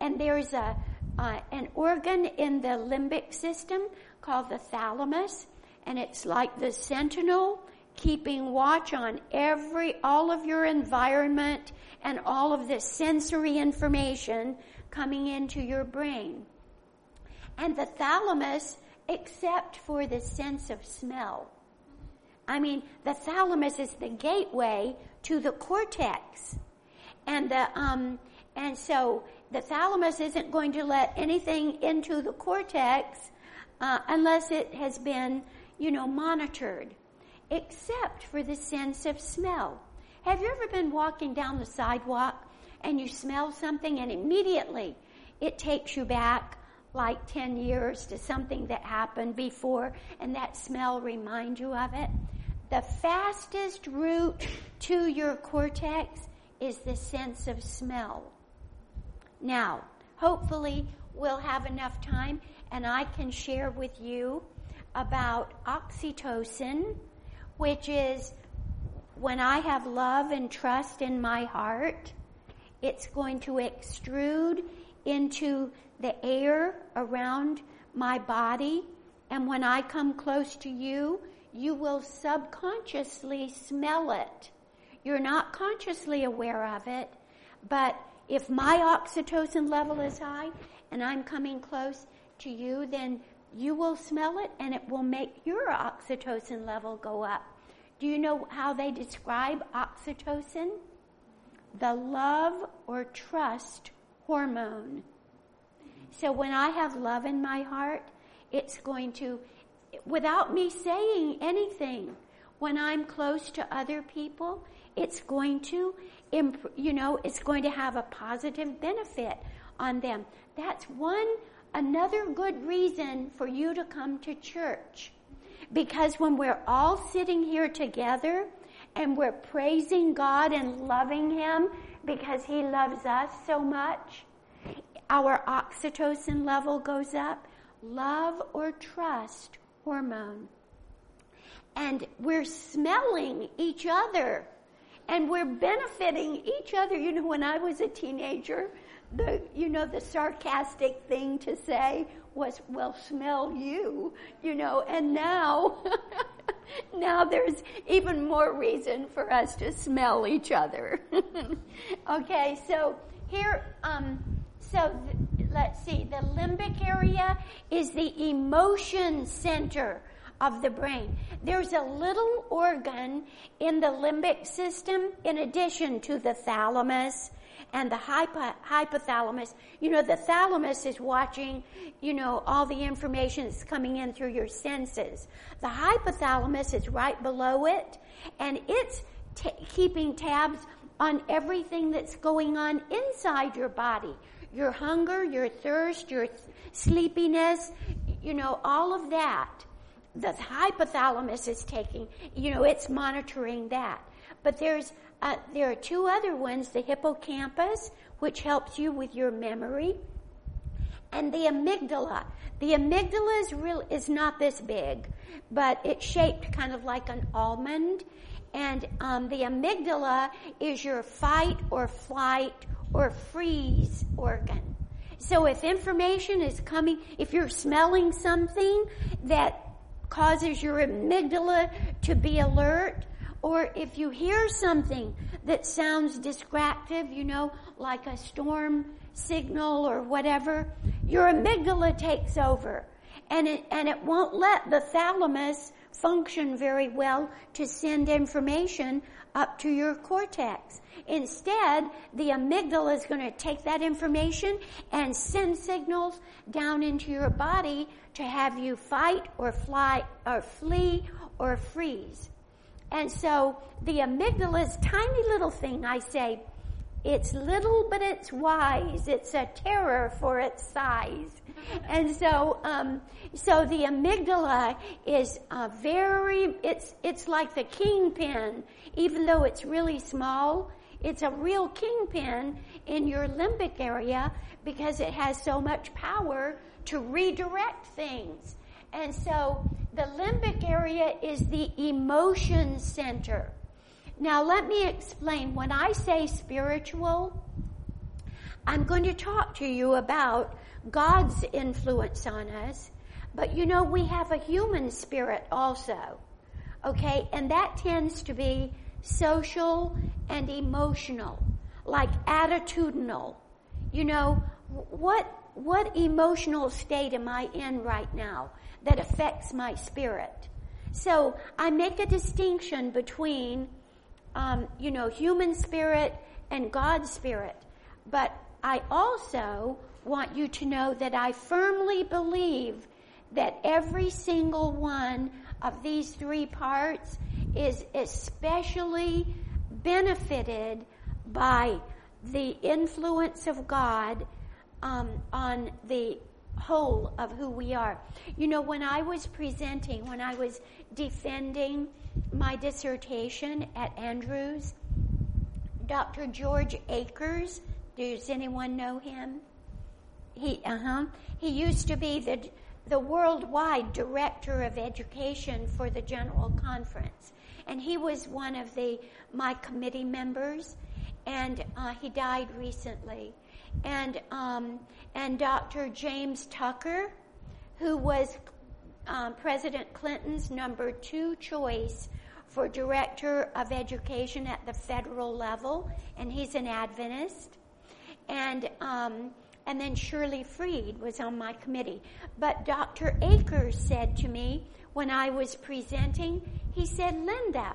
and there's a uh, an organ in the limbic system called the thalamus, and it's like the sentinel keeping watch on every all of your environment and all of the sensory information coming into your brain. And the thalamus, except for the sense of smell. I mean, the thalamus is the gateway to the cortex. And the, um, and so the thalamus isn't going to let anything into the cortex uh, unless it has been, you know, monitored, except for the sense of smell. Have you ever been walking down the sidewalk and you smell something and immediately it takes you back like 10 years to something that happened before and that smell reminds you of it? The fastest route to your cortex is the sense of smell. Now, hopefully, we'll have enough time and I can share with you about oxytocin, which is when I have love and trust in my heart, it's going to extrude into the air around my body. And when I come close to you, you will subconsciously smell it. You're not consciously aware of it, but if my oxytocin level is high and I'm coming close to you, then you will smell it and it will make your oxytocin level go up. Do you know how they describe oxytocin? The love or trust hormone. So when I have love in my heart, it's going to, without me saying anything, when I'm close to other people, it's going to, imp- you know, it's going to have a positive benefit on them. That's one, another good reason for you to come to church. Because when we're all sitting here together and we're praising God and loving Him because He loves us so much, our oxytocin level goes up. Love or trust hormone. And we're smelling each other and we're benefiting each other. You know, when I was a teenager, the, you know, the sarcastic thing to say was, well, smell you, you know, and now, now there's even more reason for us to smell each other. okay, so here, um, so th- let's see, the limbic area is the emotion center of the brain. There's a little organ in the limbic system in addition to the thalamus and the hypo- hypothalamus. You know, the thalamus is watching, you know, all the information that's coming in through your senses. The hypothalamus is right below it and it's t- keeping tabs on everything that's going on inside your body. Your hunger, your thirst, your th- sleepiness, you know, all of that the hypothalamus is taking, you know, it's monitoring that. But there's, uh, there are two other ones, the hippocampus, which helps you with your memory, and the amygdala. The amygdala is real, is not this big, but it's shaped kind of like an almond. And um, the amygdala is your fight or flight or freeze organ. So if information is coming, if you're smelling something that causes your amygdala to be alert, or if you hear something that sounds distractive, you know, like a storm signal or whatever, your amygdala takes over. And it, and it won't let the thalamus function very well to send information up to your cortex. Instead, the amygdala is going to take that information and send signals down into your body to have you fight or fly or flee or freeze. And so the amygdala is tiny little thing. I say, it's little, but it's wise. It's a terror for its size. And so, um, so the amygdala is a very, it's, it's like the kingpin. Even though it's really small, it's a real kingpin in your limbic area because it has so much power to redirect things. And so the limbic area is the emotion center. Now let me explain. When I say spiritual, I'm going to talk to you about God's influence on us, but you know, we have a human spirit also. Okay? And that tends to be social and emotional, like attitudinal. You know, what, what emotional state am I in right now that affects my spirit? So I make a distinction between, um, you know, human spirit and God's spirit. But I also want you to know that I firmly believe that every single one of these three parts is especially benefited by the influence of God um, on the whole of who we are. You know, when I was presenting, when I was defending my dissertation at Andrews, Dr. George Akers, does anyone know him? He, uh huh. He used to be the the worldwide director of education for the General Conference. And he was one of the, my committee members, and uh, he died recently. And, um, and Dr. James Tucker, who was um, President Clinton's number two choice for director of education at the federal level, and he's an Adventist. And um, and then Shirley Freed was on my committee. But Dr. Akers said to me when I was presenting, he said, Linda,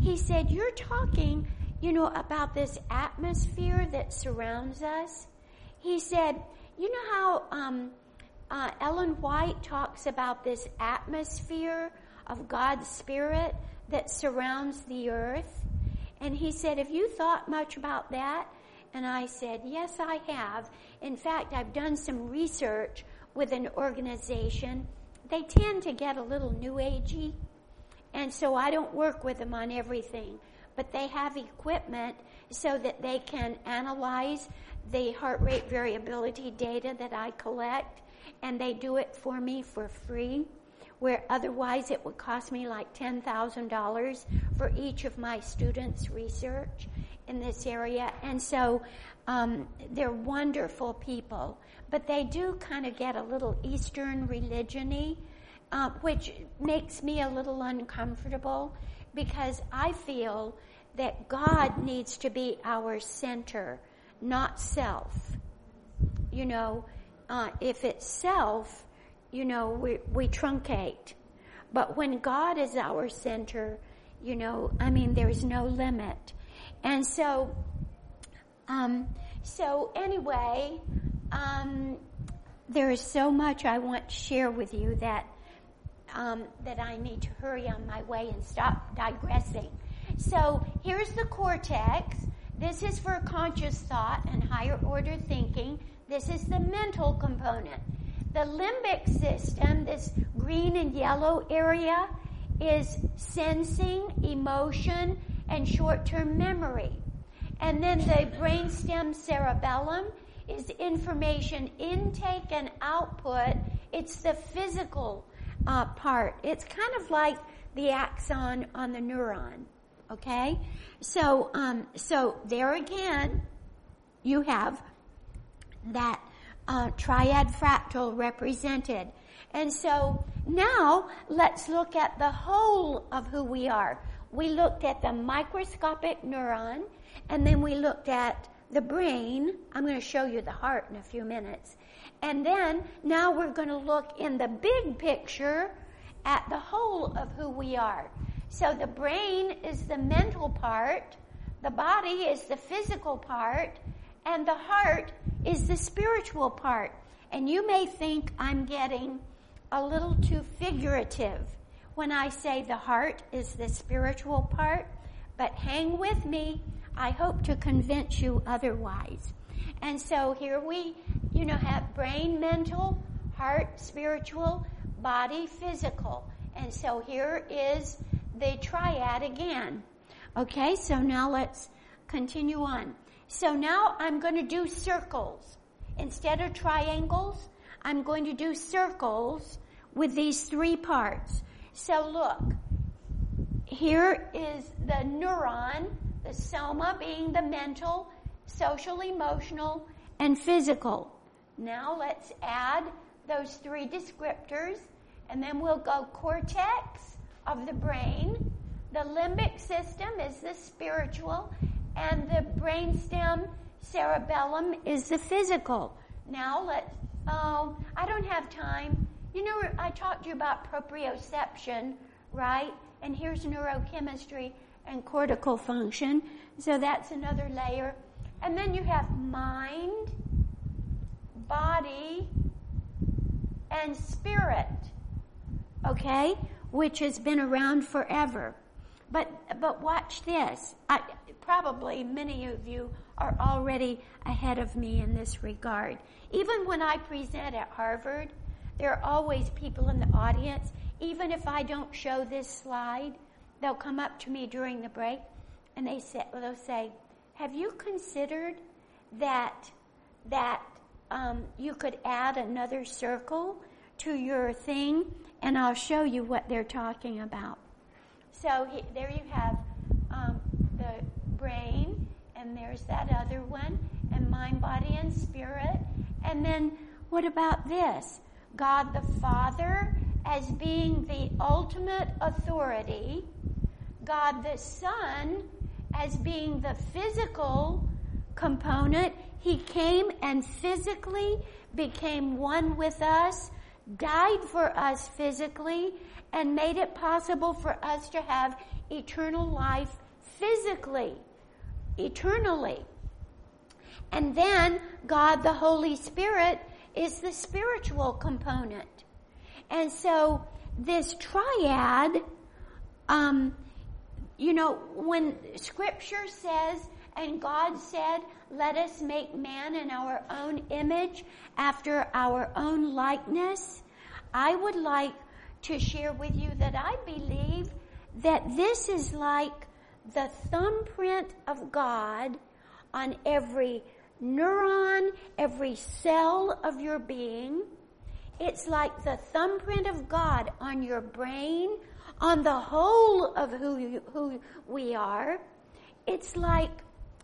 he said, you're talking, you know, about this atmosphere that surrounds us. He said, you know how um, uh, Ellen White talks about this atmosphere of God's Spirit that surrounds the earth? And he said, have you thought much about that? And I said, Yes, I have. In fact, I've done some research with an organization. They tend to get a little new agey, and so I don't work with them on everything. But they have equipment so that they can analyze the heart rate variability data that I collect, and they do it for me for free where otherwise it would cost me like $10,000 for each of my students' research in this area. And so um, they're wonderful people, but they do kind of get a little Eastern religiony, uh, which makes me a little uncomfortable because I feel that God needs to be our center, not self. You know, uh, if it's self, you know, we, we truncate. But when God is our center, you know, I mean, there's no limit. And so, um, so anyway, um, there is so much I want to share with you that um, that I need to hurry on my way and stop digressing. So here's the cortex. This is for conscious thought and higher order thinking. This is the mental component. The limbic system, this green and yellow area, is sensing, emotion, and short-term memory. And then the brainstem cerebellum is information intake and output. It's the physical uh, part. It's kind of like the axon on the neuron. Okay, so um, so there again, you have that uh, triad fractal represented. And so now let's look at the whole of who we are we looked at the microscopic neuron, and then we looked at the brain. I'm going to show you the heart in a few minutes. And then now we're going to look in the big picture at the whole of who we are. So the brain is the mental part, the body is the physical part, and the heart is the spiritual part. And you may think I'm getting a little too figurative when I say the heart is the spiritual part, but hang with me. I hope to convince you otherwise. And so here we, you know, have brain, mental, heart, spiritual, body, physical. And so here is the triad again. Okay, so now let's continue on. So now I'm going to do circles. Instead of triangles, I'm going to do circles with these three parts. So look, here is the neuron, the soma being the mental, social, emotional, and physical. Now let's add those three descriptors and then we'll go cortex of the brain. The limbic system is the spiritual and the brainstem cerebellum is the physical. Now let's, oh, I don't have time. You know, I talked to you about proprioception, right? And here's neurochemistry and cortical function. So that's another layer. And then you have mind, body, and spirit. Okay? Which has been around forever. But, but watch this. I, probably many of you are already ahead of me in this regard. Even when I present at Harvard, there are always people in the audience. Even if I don't show this slide, they'll come up to me during the break and they say, they'll say, have you considered that, that um, you could add another circle to your thing? And I'll show you what they're talking about. So he, there you have um, the brain, and there's that other one, and mind, body, and spirit. And then what about this? God the Father as being the ultimate authority, God the Son as being the physical component. He came and physically became one with us, died for us physically, and made it possible for us to have eternal life physically, eternally. And then God the Holy Spirit is the spiritual component. And so this triad, um, you know, when scripture says, and God said, let us make man in our own image after our own likeness, I would like to share with you that I believe that this is like the thumbprint of God on every neuron, every cell of your being. It's like the thumbprint of God on your brain, on the whole of who, you, who we are. It's like,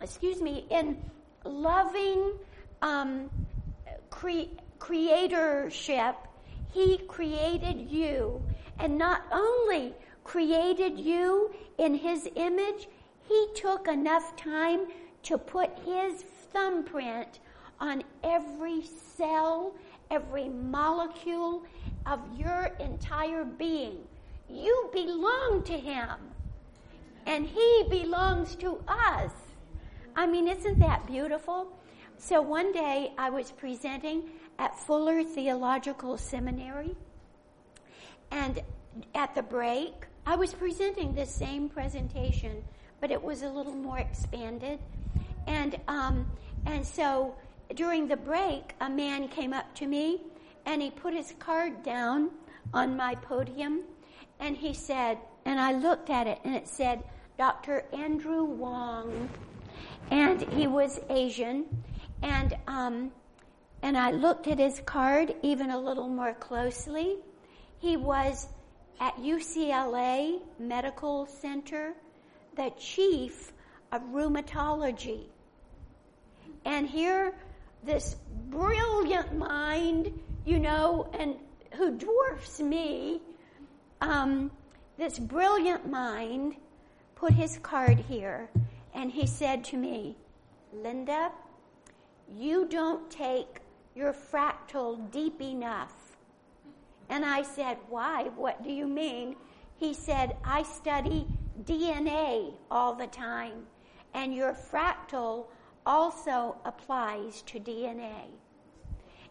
excuse me, in loving um, cre- creatorship, He created you. And not only created you in His image, He took enough time to put His thumbprint on every cell, every molecule of your entire being. You belong to Him. And He belongs to us. I mean, isn't that beautiful? So one day I was presenting at Fuller Theological Seminary, and at the break, I was presenting the same presentation, but it was a little more expanded. And um, and so during the break, a man came up to me and he put his card down on my podium and he said, and I looked at it and it said, Dr. Andrew Wong. And he was Asian. And, um, and I looked at his card even a little more closely. He was at UCLA Medical Center, the chief of rheumatology. And here, this brilliant mind, you know, and who dwarfs me, um, this brilliant mind put his card here and he said to me, Linda, you don't take your fractal deep enough. And I said, Why? What do you mean? He said, I study DNA all the time, and your fractal also applies to DNA.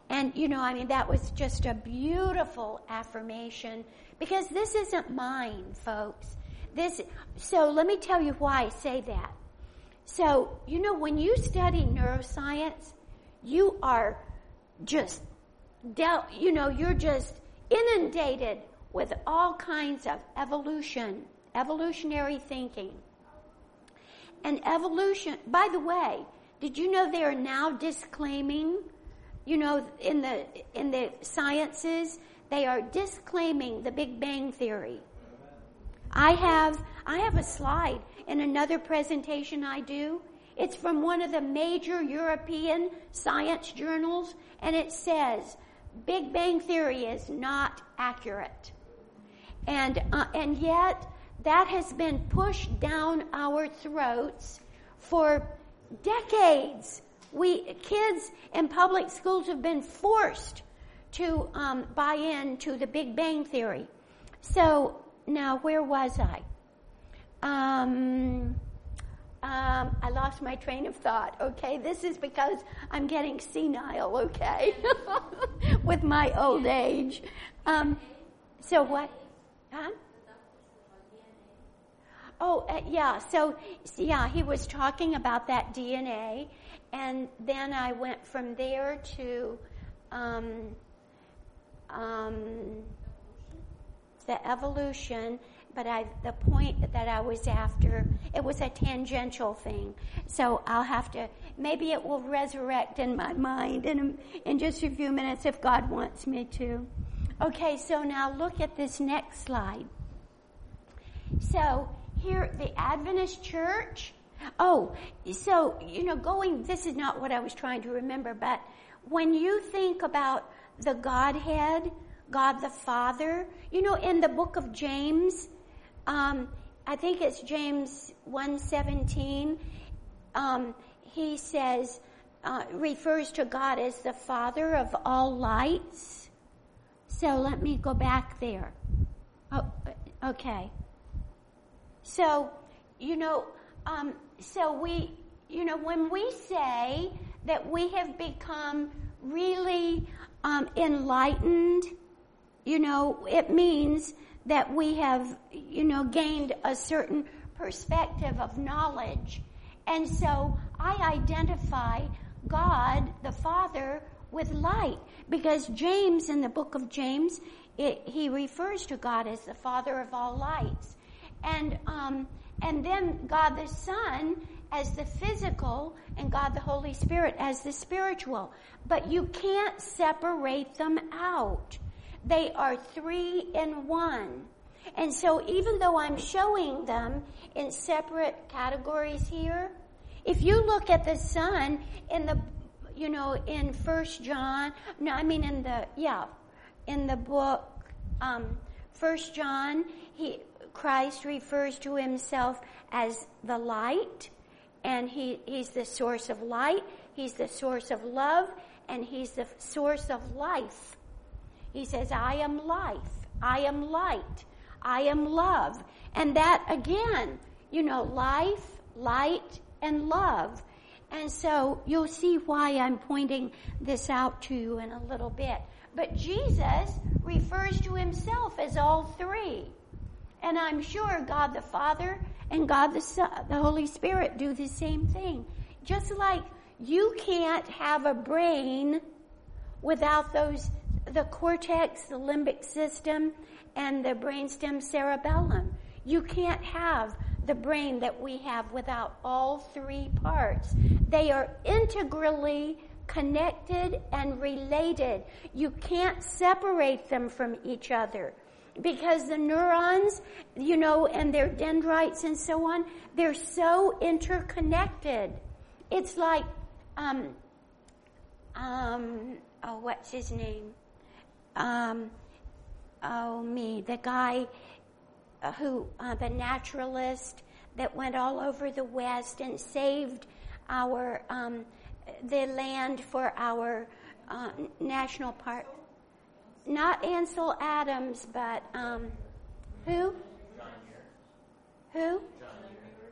And, you know, I mean, that was just a beautiful affirmation because this isn't mine, folks. This, so let me tell you why I say that. So, you know, when you study neuroscience, you are just dealt, you know, you're just inundated with all kinds of evolution, evolutionary thinking. And evolution, by the way, did you know they are now disclaiming you know, in the, in the sciences, they are disclaiming the Big Bang Theory. I have, I have a slide in another presentation I do. It's from one of the major European science journals, and it says, Big Bang Theory is not accurate. And, uh, and yet, that has been pushed down our throats for decades we kids in public schools have been forced to um, buy in to the Big Bang Theory. So now, where was I? Um, um, I lost my train of thought. Okay, this is because I'm getting senile. Okay, with my old age. Um, so what? Huh? Oh, uh, yeah. So, yeah, he was talking about that DNA, and then I went from there to um, um, the evolution. But I, the point that I was after, it was a tangential thing. So I'll have to, maybe it will resurrect in my mind in, in just a few minutes if God wants me to. Okay, so now look at this next slide. So here, the Adventist church, Oh, so, you know, going, this is not what I was trying to remember, but when you think about the Godhead, God the Father, you know, in the book of James, um, I think it's James 117, um, he says, uh, refers to God as the Father of all lights. So let me go back there. Oh, okay. So, you know, um, so we, you know, when we say that we have become really um, enlightened, you know, it means that we have, you know, gained a certain perspective of knowledge. And so I identify God, the Father, with light because James, in the book of James, it, he refers to God as the Father of all lights. And, um, and then God the Son as the physical and God the Holy Spirit as the spiritual. But you can't separate them out. They are three in one. And so even though I'm showing them in separate categories here, if you look at the Son in the, you know, in First John, no, I mean in the, yeah, in the book, um, First John, he, Christ refers to himself as the light, and he, he's the source of light, he's the source of love, and he's the source of life. He says, I am life, I am light, I am love. And that again, you know, life, light, and love. And so you'll see why I'm pointing this out to you in a little bit. But Jesus refers to himself as all three. And I'm sure God the Father and God the Son, the Holy Spirit do the same thing. Just like you can't have a brain without those, the cortex, the limbic system, and the brainstem cerebellum. You can't have the brain that we have without all three parts. They are integrally connected and related. You can't separate them from each other because the neurons, you know, and their dendrites and so on, they're so interconnected. It's like, um, um, oh, what's his name? Um, oh, me, the guy uh, who, uh, the naturalist that went all over the West and saved our, um, the land for our uh, national park not Ansel Adams, but um, who? John who? John Muir.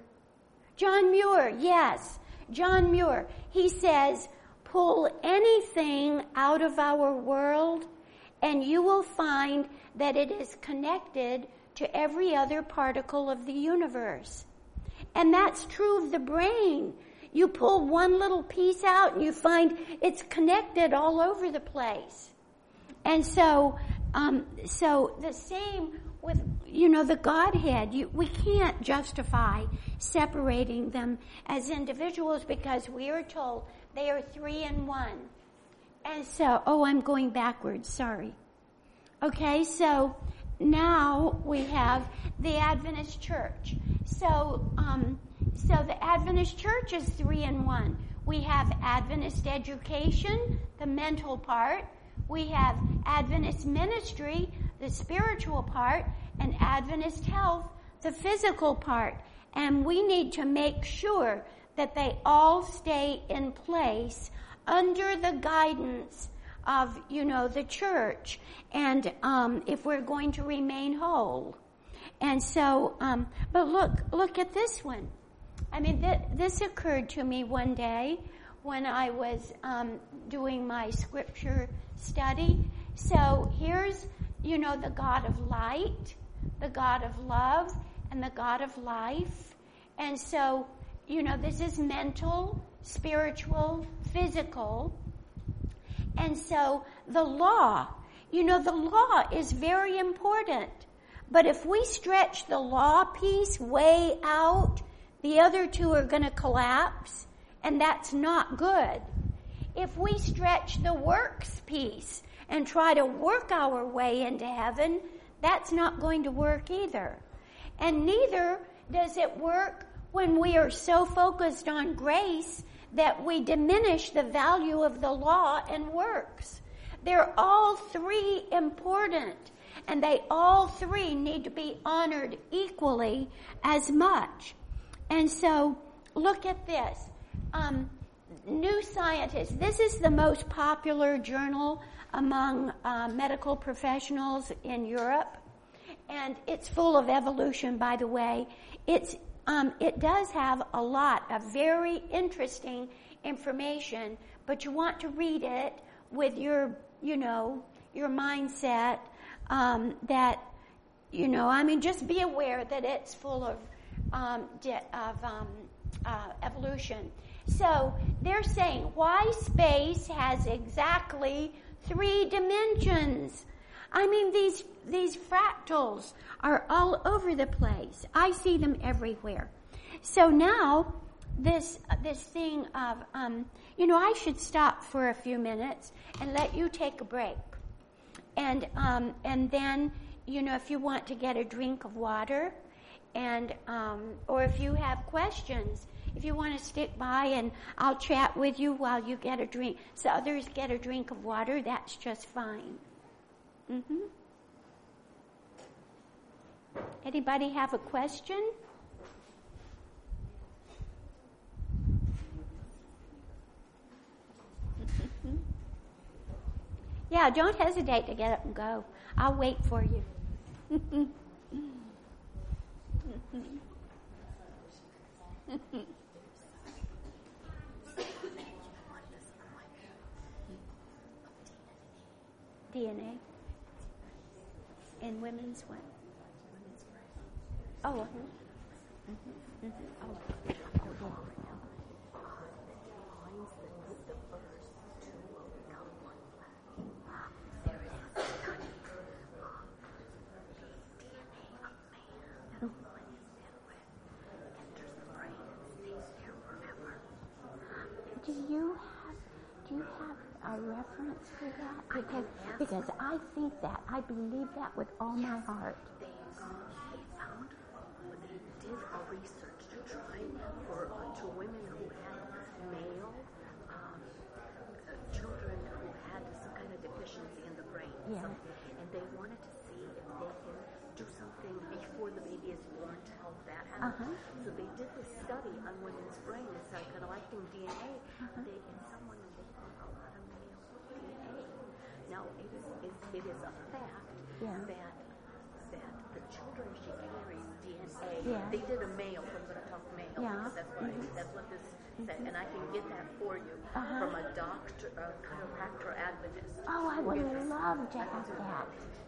John Muir, yes. John Muir. He says, pull anything out of our world and you will find that it is connected to every other particle of the universe. And that's true of the brain. You pull one little piece out and you find it's connected all over the place. And so, um, so the same with, you know, the Godhead. You, we can't justify separating them as individuals because we are told they are three in one. And so, oh, I'm going backwards, sorry. Okay, so now we have the Adventist Church. So, um, so the Adventist Church is three in one. We have Adventist education, the mental part. We have Adventist ministry, the spiritual part, and Adventist health, the physical part. And we need to make sure that they all stay in place under the guidance of, you know, the church. And um, if we're going to remain whole. And so, um, but look, look at this one. I mean, th- this occurred to me one day when I was um, doing my scripture study. So here's, you know, the God of light, the God of love, and the God of life. And so, you know, this is mental, spiritual, physical. And so the law, you know, the law is very important. But if we stretch the law piece way out, the other two are going to collapse, and that's not good. If we stretch the works piece and try to work our way into heaven, that's not going to work either. And neither does it work when we are so focused on grace that we diminish the value of the law and works. They're all three important and they all three need to be honored equally as much. And so look at this. Um, New Scientist. This is the most popular journal among uh, medical professionals in Europe. And it's full of evolution, by the way. It's, um, it does have a lot of very interesting information, but you want to read it with your, you know, your mindset um, that, you know, I mean, just be aware that it's full of um, of um, uh, evolution. So they're saying why space has exactly three dimensions. I mean, these these fractals are all over the place. I see them everywhere. So now this this thing of um, you know I should stop for a few minutes and let you take a break, and um, and then you know if you want to get a drink of water and um, or if you have questions, if you want to stick by and I'll chat with you while you get a drink. So others get a drink of water. That's just fine. Mm-hmm. Anybody have a question? yeah, don't hesitate to get up and go. I'll wait for you. DNA in women's what? Oh, uh-huh. mm-hmm. Mm-hmm. oh. a reference for that? Because, because I think that, I believe that with all my heart. They found, when they did a research to try for to women who had male um, children who had some kind of deficiency in the brain. Yeah. and they wanted to see if they can do something before the baby is born to help that happen. Uh-huh. So they did this study on women's brain and started collecting DNA. Uh-huh. They, and someone now, it is, it, it is a fact yeah. that that the children she carries DNA. Yeah. They did a male, so I'm going to talk male. Yeah. That's what, Mhm. that's what this said, and I can get that for you Uh-huh. from a doctor, a chiropractor Adventist. Oh, I would love to have that.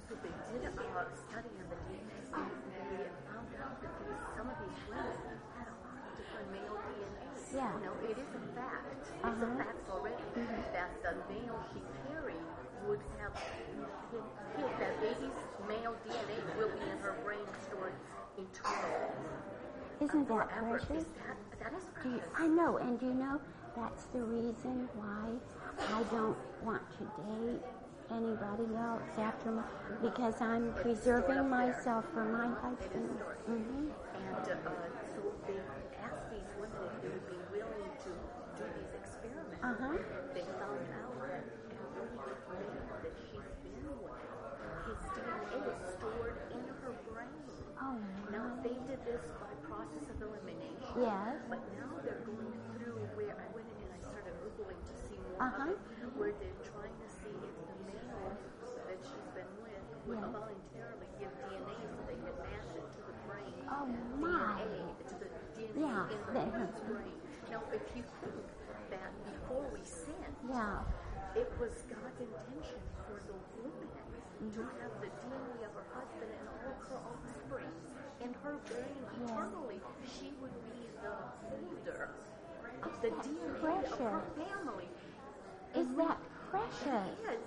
So they did a study of the DNA, and they found out that these, some of these women had a lot of different male DNA. Yeah. You know, it is a fact. It's a Uh-huh. fact already that the male she carried would have his, his, that baby's male DNA will be in her brain stored internally. Isn't that precious? That, that is Do you, precious. I know, and do you know that's the reason why I don't want to date anybody else after my because I'm preserving myself for my husband. Mm-hmm. And uh, so they asked these women if they would be willing to do these experiments. Uh huh. They found out that every male that she's been with, his DNA is stored in her brain. Oh Now they did this by process of elimination. Yes. But now they're going through where I went in and I started googling to see more Uh-huh. of it, where they're trying to see if the male that she's been with would Yes. voluntarily give DNA so they could match it to the brain. Oh my. DNA to the DNA Yeah, in the they- woman's brain. Now, if you think that before we sinned, Yeah. it was God's intention for the woman to have the DNA of her husband and all of her offspring in her brain eternally. She would be the holder of the DNA of her family. Is that precious? Yes.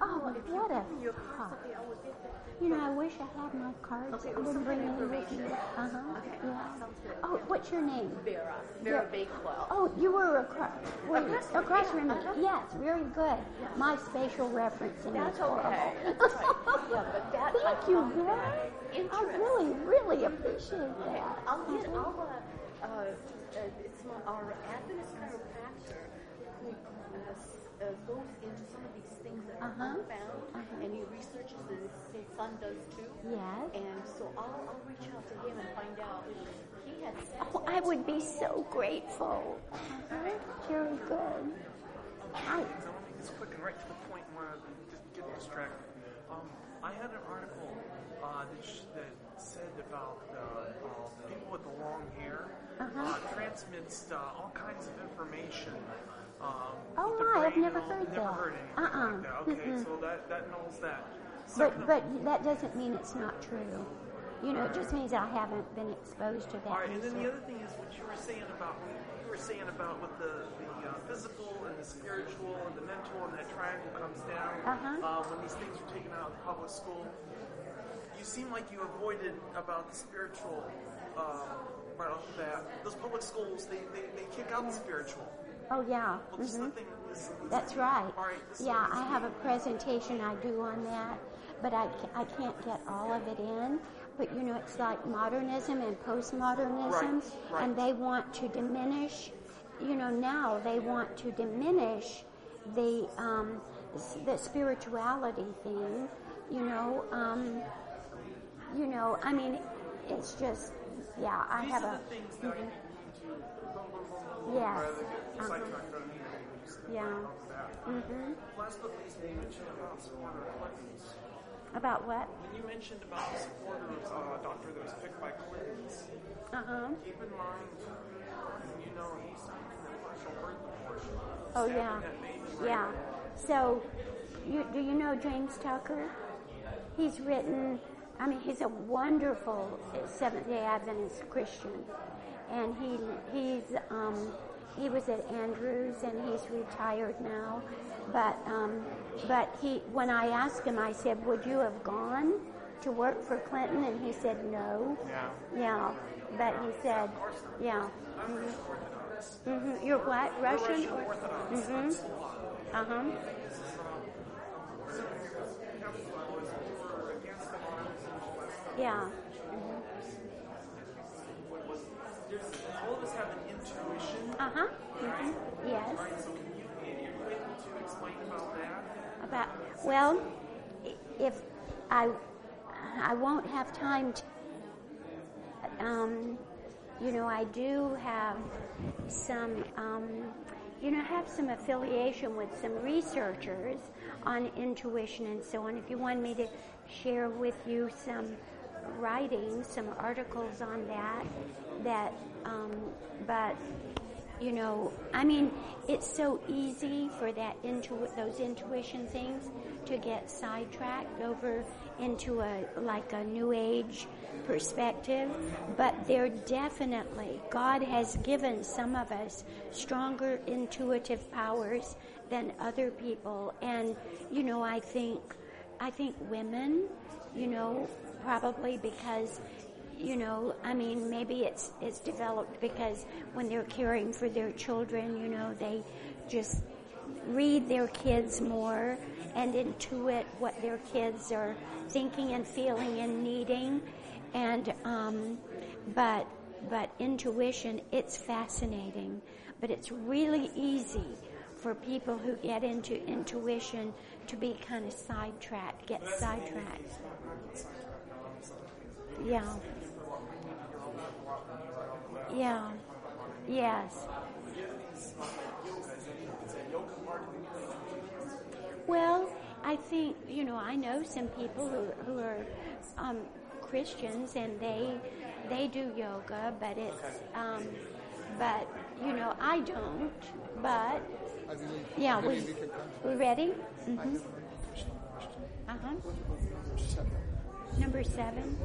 Oh, what a give me your cards, thought. okay, I will get that. You know, I wish I had my cards. Okay, I some bring any with me. Uh huh. Okay, Yeah. Oh, what's your name? Vera. Vera Yeah. Bakewell. Oh, you were across, were you Across me, across from me. uh-huh. Yes, very good. My spatial referencing That's is horrible. okay. That's right. Yeah, but that Thank you, Vera. I really, really appreciate that. I'll get, Mhm. I'll, uh, uh, uh, it's my, our Adventist chiropractor who uh, uh, goes into some of these things that are Uh-huh. unfound, Uh-huh. and he researches this. His son does too. Yes. And so I'll, I'll reach out to him and find out. He had said Oh, I would be so grateful. Uh-huh. Very good. I, I want to make this quick and right to the point where I just get distracted. Um, I had an article uh, that, sh- that said about uh, uh, people with the long hair. Uh, transmits uh, all kinds of information. Um, Oh, my, I've never all- heard never that. heard anything Uh-uh. like that. Okay, Mm-mm. so that, that knows that. but Second of- but that doesn't mean it's not true. You know, it just means I haven't been exposed to that. All right, and then the other thing is what you were saying about you were saying about with the, the uh, physical and the spiritual and the mental and that triangle comes down Uh-huh. uh, when these things are taken out of the public school. You seem like you avoided about the spiritual um, right off the bat. Those public schools they, they, they kick out the spiritual. Oh yeah. Well, this mhm. the. This, this That's right. All right. This Yeah, I have a presentation I do on that, but I, I can't get all of it in. But you know, it's like modernism and postmodernism, Right, right. and they want to diminish. You know, now they want to diminish the um, the spirituality thing. You know, um, you know. I mean, it's just yeah. I These have are a the things that I to Yes. rather get Uh-huh. sidetracked on me. Yeah. That. hmm Last but least, you mentioned about supporter Clintons. about what? When you mentioned about the supporters, uh, doctor that was picked by Clintons, Uh huh. keep in mind, you know, he's that partial birth abortion. Oh Stabbing yeah, that baby right yeah. So, you, do you know James Tucker? He's written. I mean, he's a wonderful Seventh Day Adventist Christian, and he he's um, he was at Andrews and he's retired now. But um, but he when I asked him, I said, "Would you have gone to work for Clinton?" And he said, "No." Yeah. Yeah, but he said, "Yeah." I'm Russian Orthodox. hmm You're what? Russian? Russian Orthodox. Mm-hmm. That's a lot. Uh huh. This is, um, so we have, uh, was over against the arms and all that stuff. Yeah. There's, all of us have an intuition. Uh huh. hmm Yes. Right, so can you, are you able to explain about that? About well, if I I won't have time to. Um, you know, I do have some. Um, you know, have some affiliation with some researchers on intuition and so on. If you want me to share with you some writing, some articles on that, that, um, but you know, I mean, it's so easy for that intu- those intuition things to get sidetracked over into a like a new age perspective, but they're definitely God has given some of us stronger intuitive powers than other people, and you know, I think I think women, you know, probably because you know, I mean, maybe it's it's developed because when they're caring for their children, you know, they just read their kids more and intuit what their kids are thinking and feeling and needing, and um, but but intuition, it's fascinating, but it's really easy for people who get into intuition to be kind of sidetracked, get sidetracked. Yeah. Yeah. Yes. Well, I think you know I know some people who who are um, Christians and they they do yoga, but it's um, but you know I don't. But yeah, we we ready? Hmm question. Uh huh. Number seven.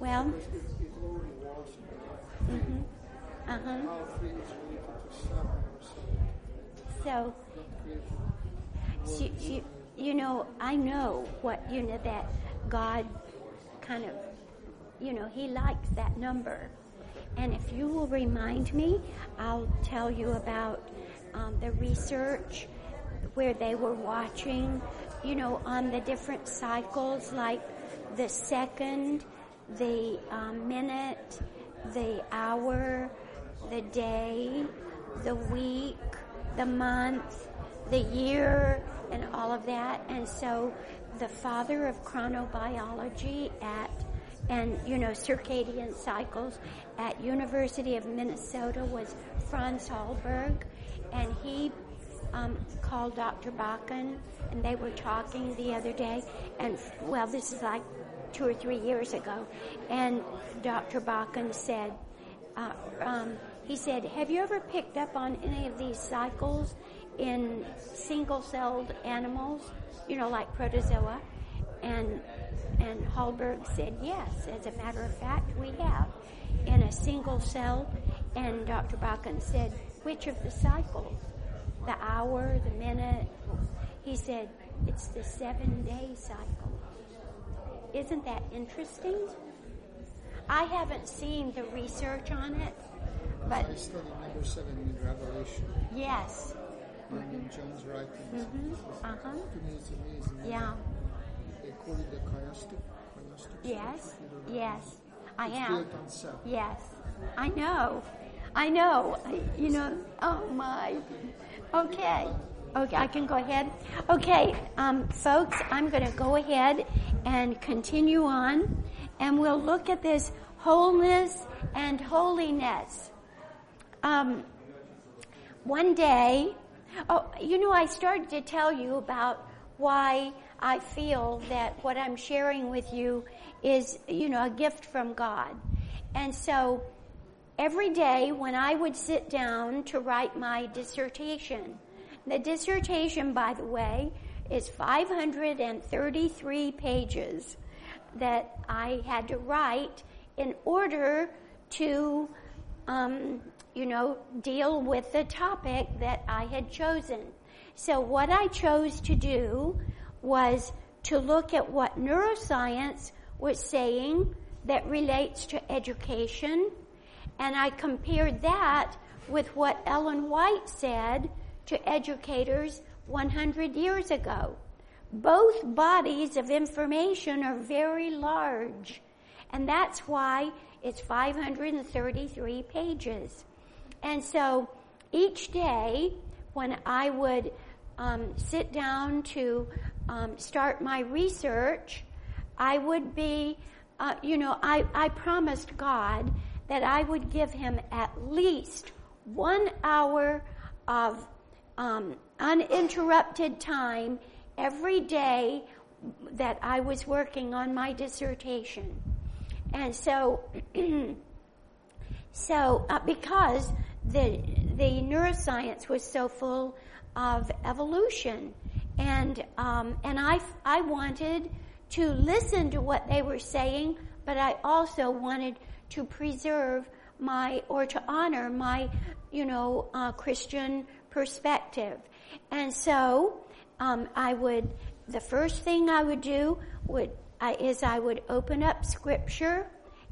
Well. Because it, it lowly walls in the hmm Uh huh. So you, you, you know, I know what, you know, that God kind of, you know, He likes that number. And if you will remind me, I'll tell you about um, the research where they were watching, you know, on the different cycles, like the second, the um, minute, the hour, the day, the week, the month, the year, and all of that. And so the father of chronobiology at and you know circadian cycles at University of Minnesota was Franz Halberg, and he um, called Dr. Bakken, and they were talking the other day. And well, this is like two or three years ago, and Dr. Bakken said, uh, um, he said, "Have you ever picked up on any of these cycles in single-celled animals? You know, like protozoa?" And and Halberg said, "Yes. As a matter of fact, we have in a single cell." And Dr. Bakken said, "Which of the cycles? The hour, the minute?" He said, "It's the seven-day cycle." Isn't that interesting? I haven't seen the research on it, but I studied number seven in Revelation. yes. Martin Jones writings. Uh huh. To me, it's amazing. Yeah. They call it the chiastic. chiastic Yes. structure, you know, Yes. I am. seven. Yes. I know. I know. You know. Oh my. Okay. Okay, I can go ahead. Okay, um, folks, I'm going to go ahead and continue on, and we'll look at this wholeness and holiness. Um, one day, oh, you know, I started to tell you about why I feel that what I'm sharing with you is, you know, a gift from God. And so every day when I would sit down to write my dissertation, the dissertation, by the way, is 533 pages that I had to write in order to, um, you know, deal with the topic that I had chosen. So what I chose to do was to look at what neuroscience was saying that relates to education, and I compared that with what Ellen White said to educators 100 years ago. Both bodies of information are very large, and that's why it's 533 pages. And so each day when I would um, sit down to um, start my research, I would be, uh, you know, I, I promised God that I would give him at least one hour of um, uninterrupted time every day that I was working on my dissertation. And so, so uh, because the the neuroscience was so full of evolution, and um, and I I wanted to listen to what they were saying, but I also wanted to preserve my or to honor my you know uh, Christian perspective, and so um, I would the first thing I would do would is I would open up scripture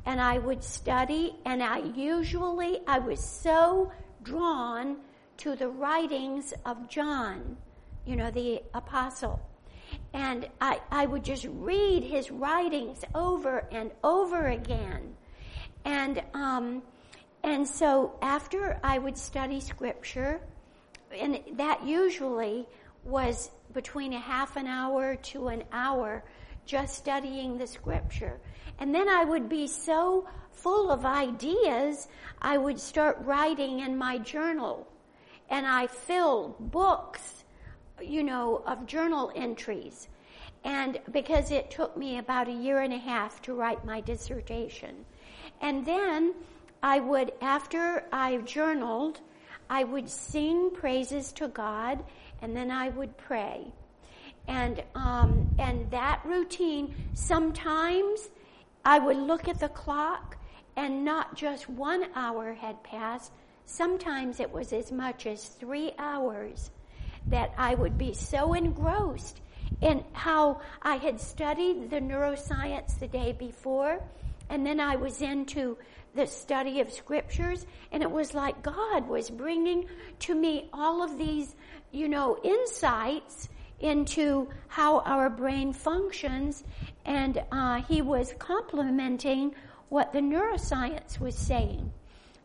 and I would study and I usually I was so drawn to the writings of John, you know, the apostle. And I, I would just read his writings over and over again. And, um, and so after I would study scripture, and that usually was between a half an hour to an hour just studying the scripture. And then I would be so full of ideas, I would start writing in my journal. And I filled books, you know, of journal entries. And because it took me about a year and a half to write my dissertation. And then I would, after I journaled, I would sing praises to God and then I would pray. And, um, and that routine, sometimes I would look at the clock and not just one hour had passed. Sometimes it was as much as three hours that I would be so engrossed in how I had studied the neuroscience the day before, and then I was into the study of scriptures, and it was like God was bringing to me all of these, you know, insights into how our brain functions, and uh, he was complementing what the neuroscience was saying.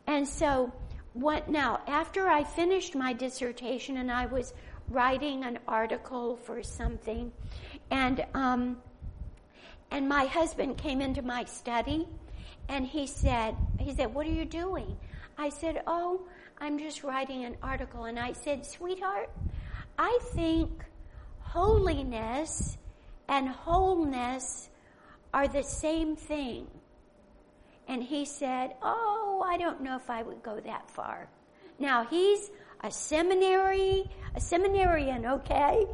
And so, what now? After I finished my dissertation, and I was writing an article for something, and um, and my husband came into my study, and he said, he said, "What are you doing?" I said, "Oh, I'm just writing an article." And I said, "Sweetheart, I think." holiness and wholeness are the same thing. And he said, Oh, I don't know if I would go that far. Now he's a seminary, a seminarian, okay?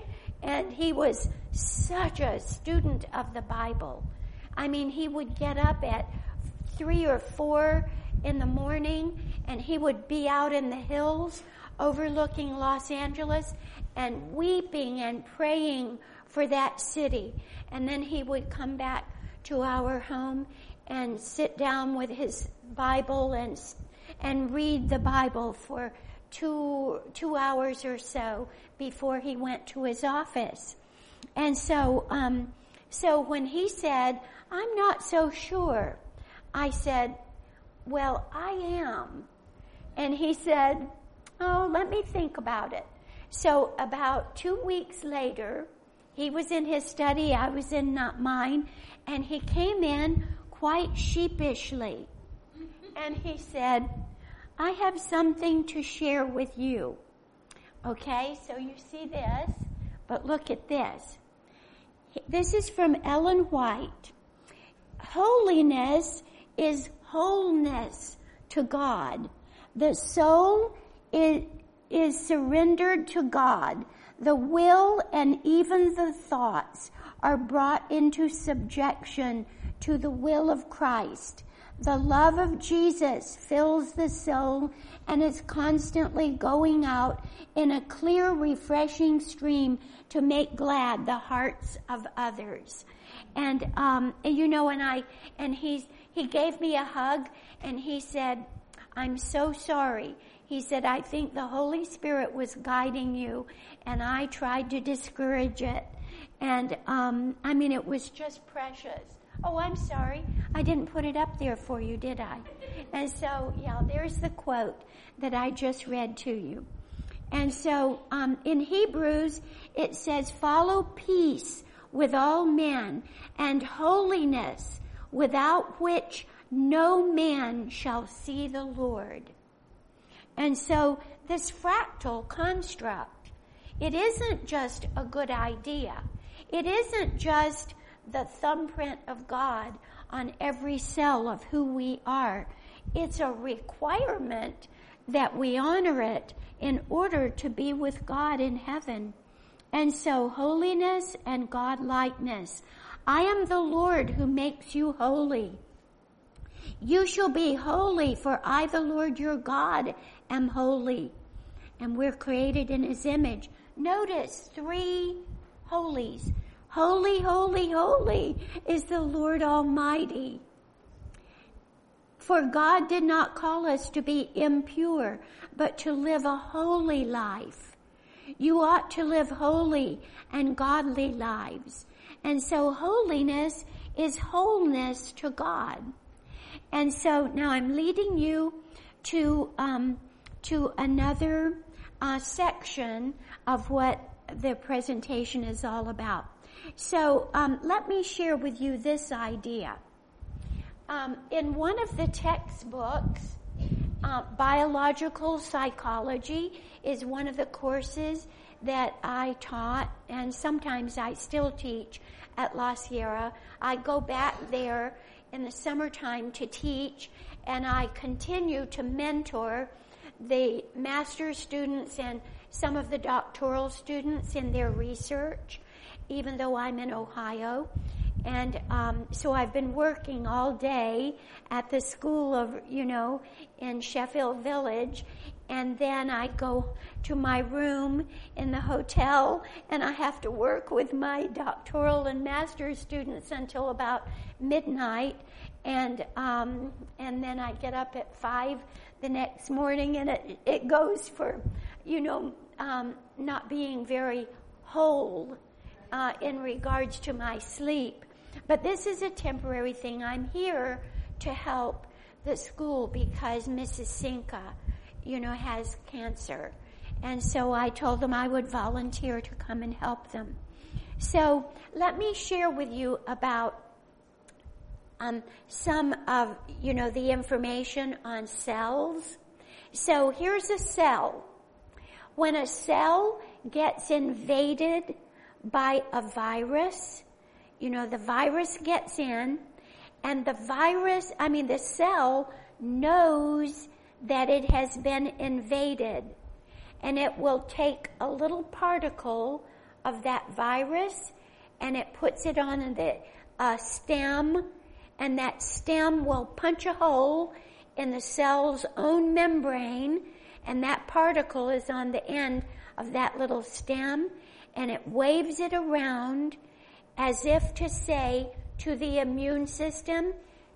And he was such a student of the Bible. I mean, he would get up at three or four in the morning and he would be out in the hills overlooking Los Angeles and weeping and praying for that city. And then he would come back to our home and sit down with his Bible and and read the Bible for two two hours or so before he went to his office. And so um, so when he said, "I'm not so sure," I said, "Well, I am." And he said, "Oh, let me think about it." So about two weeks later, he was in his study, I was in not mine, and he came in quite sheepishly. And he said, I have something to share with you. Okay, so you see this, but look at this. This is from Ellen White. Holiness is wholeness to God. The soul is, is surrendered to God, the will and even the thoughts are brought into subjection to the will of Christ. The love of Jesus fills the soul and is constantly going out in a clear, refreshing stream to make glad the hearts of others. And, um, you know, and I, and he's, he gave me a hug and he said, I'm so sorry. He said, I think the Holy Spirit was guiding you and I tried to discourage it. And, um, I mean, it was just precious. Oh, I'm sorry. I didn't put it up there for you, did I? And so, yeah, there's the quote that I just read to you. And so, um, in Hebrews, it says, follow peace with all men and holiness without which no man shall see the Lord. And so this fractal construct It isn't just a good idea. It isn't just the thumbprint of God on every cell of who we are. It's a requirement that we honor it in order to be with God in heaven. And so holiness and God likeness. I am the Lord who makes you holy. You shall be holy for I, the Lord your God, am holy. And we're created in his image. Notice three holies. Holy, holy, holy is the Lord Almighty. For God did not call us to be impure, but to live a holy life. You ought to live holy and godly lives. And so holiness is wholeness to God. And so now I'm leading you to um, to another uh, section of what the presentation is all about. So um, let me share with you this idea. Um, in one of the textbooks, uh, biological psychology is one of the courses that I taught, and sometimes I still teach at La Sierra. I go back there in the summertime to teach, and I continue to mentor the master's students and some of the doctoral students in their research, even though I'm in Ohio. And um, so I've been working all day at the school of, you know, in Sheffield Village. And then I go to my room in the hotel and I have to work with my doctoral and master's students until about midnight. And, um, and then I get up at five the next morning and it, it goes for, you know, um, not being very whole uh, in regards to my sleep. But this is a temporary thing. I'm here to help the school because Mrs. Sinka, you know, has cancer. And so I told them I would volunteer to come and help them. So let me share with you about um, some of, you know, the information on cells. So here's a cell. When a cell gets invaded by a virus, you know, the virus gets in and the virus, I mean, the cell knows that it has been invaded and it will take a little particle of that virus and it puts it on the uh, stem and that stem will punch a hole in the cell's own membrane and that particle is on the end of that little stem and it waves it around as if to say to the immune system,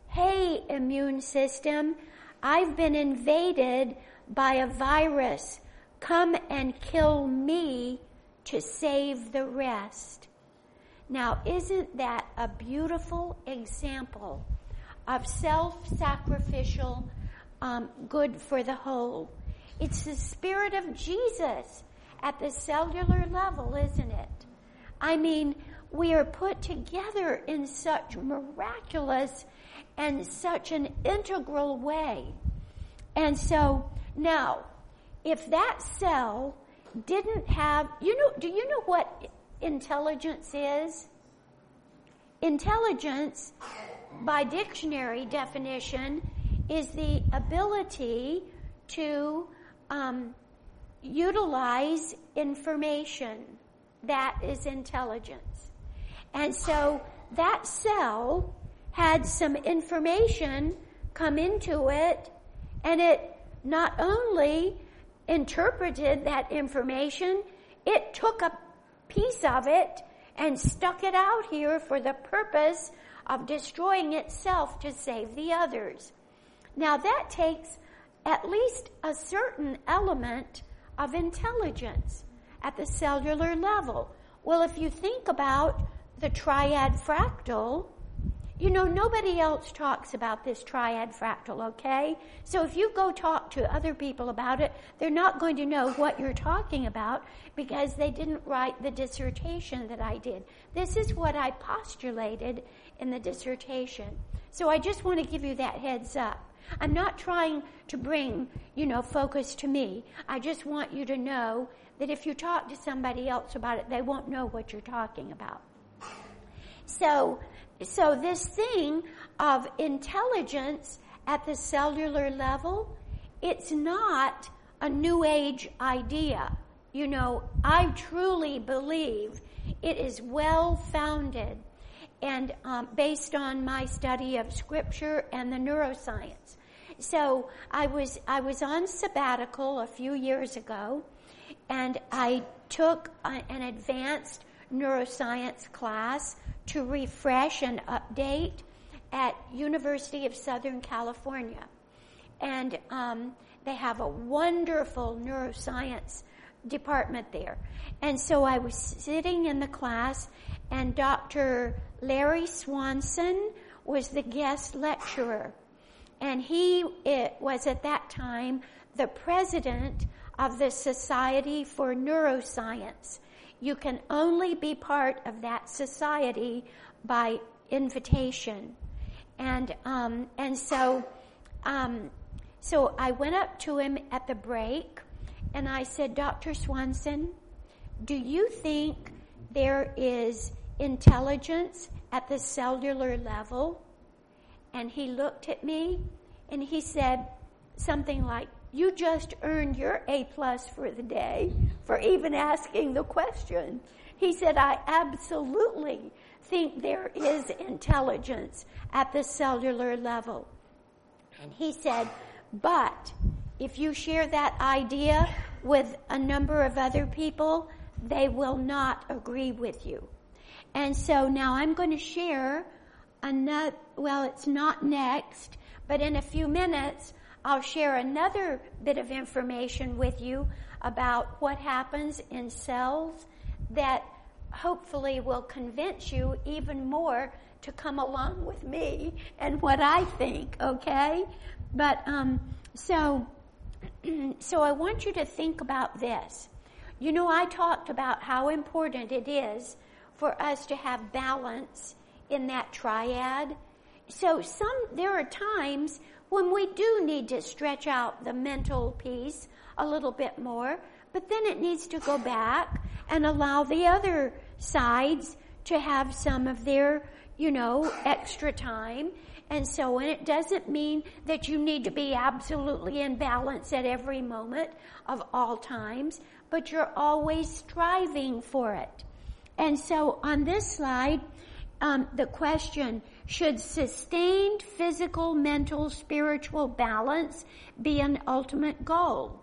hey immune system, I've been invaded by a virus. Come and kill me to save the rest. Now, isn't that a beautiful example of self-sacrificial um, good for the whole? It's the spirit of Jesus at the cellular level, isn't it? I mean, we are put together in such miraculous and such an integral way. And so now, if that cell didn't have, you know, do you know what intelligence is? Intelligence, by dictionary definition, is the ability to um, utilize information. That is intelligence. And so that cell had some information come into it and it not only interpreted that information, it took a piece of it and stuck it out here for the purpose of destroying itself to save the others. Now that takes at least a certain element of intelligence at the cellular level. Well, if you think about the triad fractal, you know, nobody else talks about this triad fractal, okay? So if you go talk to other people about it, they're not going to know what you're talking about because they didn't write the dissertation that I did. This is what I postulated in the dissertation. So I just want to give you that heads up. I'm not trying to bring, you know, focus to me. I just want you to know that if you talk to somebody else about it, they won't know what you're talking about. So, so this thing of intelligence at the cellular level, it's not a new age idea. You know, I truly believe it is well founded and um, based on my study of scripture and the neuroscience. So I was I was on sabbatical a few years ago, and I took a, an advanced neuroscience class to refresh and update at University of Southern California, and um, they have a wonderful neuroscience department there. And so I was sitting in the class, and Dr. Larry Swanson was the guest lecturer. And he was at that time the president of the Society for Neuroscience. You can only be part of that society by invitation. And, um, and so, um, so I went up to him at the break and I said, Dr. Swanson, do you think there is intelligence at the cellular level? And he looked at me and he said something like, you just earned your A plus for the day for even asking the question. He said, I absolutely think there is intelligence at the cellular level. And he said, but if you share that idea with a number of other people, they will not agree with you. And so now I'm going to share another, well, it's not next, but in a few minutes, I'll share another bit of information with you about what happens in cells that hopefully will convince you even more to come along with me and what I think, okay? But, um, so, so I want you to think about this. You know, I talked about how important it is for us to have balance in that triad. So some, there are times when we do need to stretch out the mental piece a little bit more, but then it needs to go back and allow the other sides to have some of their, you know, extra time and so on. It doesn't mean that you need to be absolutely in balance at every moment of all times, but you're always striving for it. And so on this slide, um, the question, should sustained physical, mental, spiritual balance be an ultimate goal?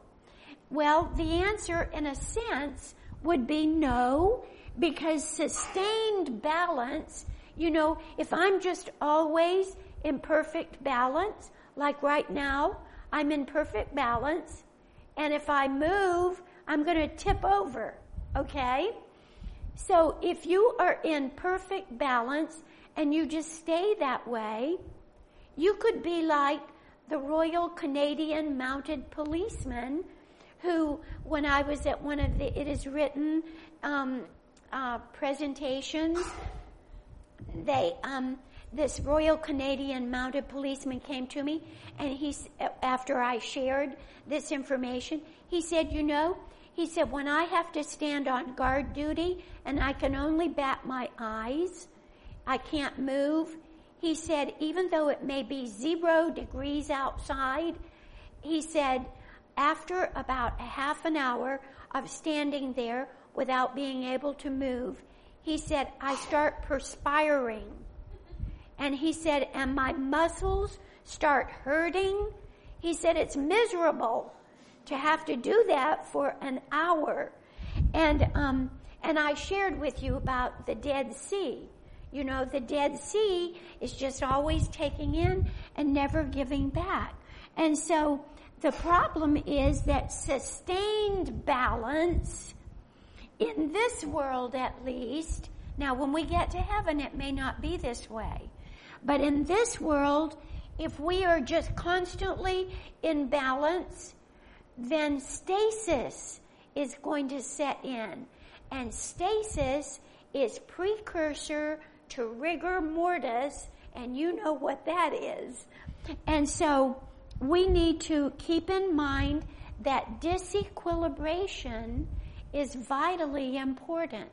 Well, the answer in a sense would be no, because sustained balance, you know, if I'm just always in perfect balance. Like right now, I'm in perfect balance. And if I move, I'm to tip over. Okay? So if you are in perfect balance and you just stay that way, you could be like the Royal Canadian Mounted Policeman who, when I was at one of the It Is Written um, uh, presentations, they um, this Royal Canadian Mounted Policeman came to me, and he, after I shared this information, he said, you know, he said, when I have to stand on guard duty and I can only bat my eyes, I can't move. He said, even though it may be zero degrees outside, he said, after about a half an hour of standing there without being able to move, he said, I start perspiring and he said, and my muscles start hurting. He said, it's miserable to have to do that for an hour. And, um, and I shared with you about the Dead Sea. You know, the Dead Sea is just always taking in and never giving back. And so the problem is that sustained balance in this world at least, now when we get to heaven it may not be this way, but in this world, if we are just constantly in balance, then stasis is going to set in. And stasis is precursor to rigor mortis, and you know what that is. And so we need to keep in mind that disequilibration is vitally important.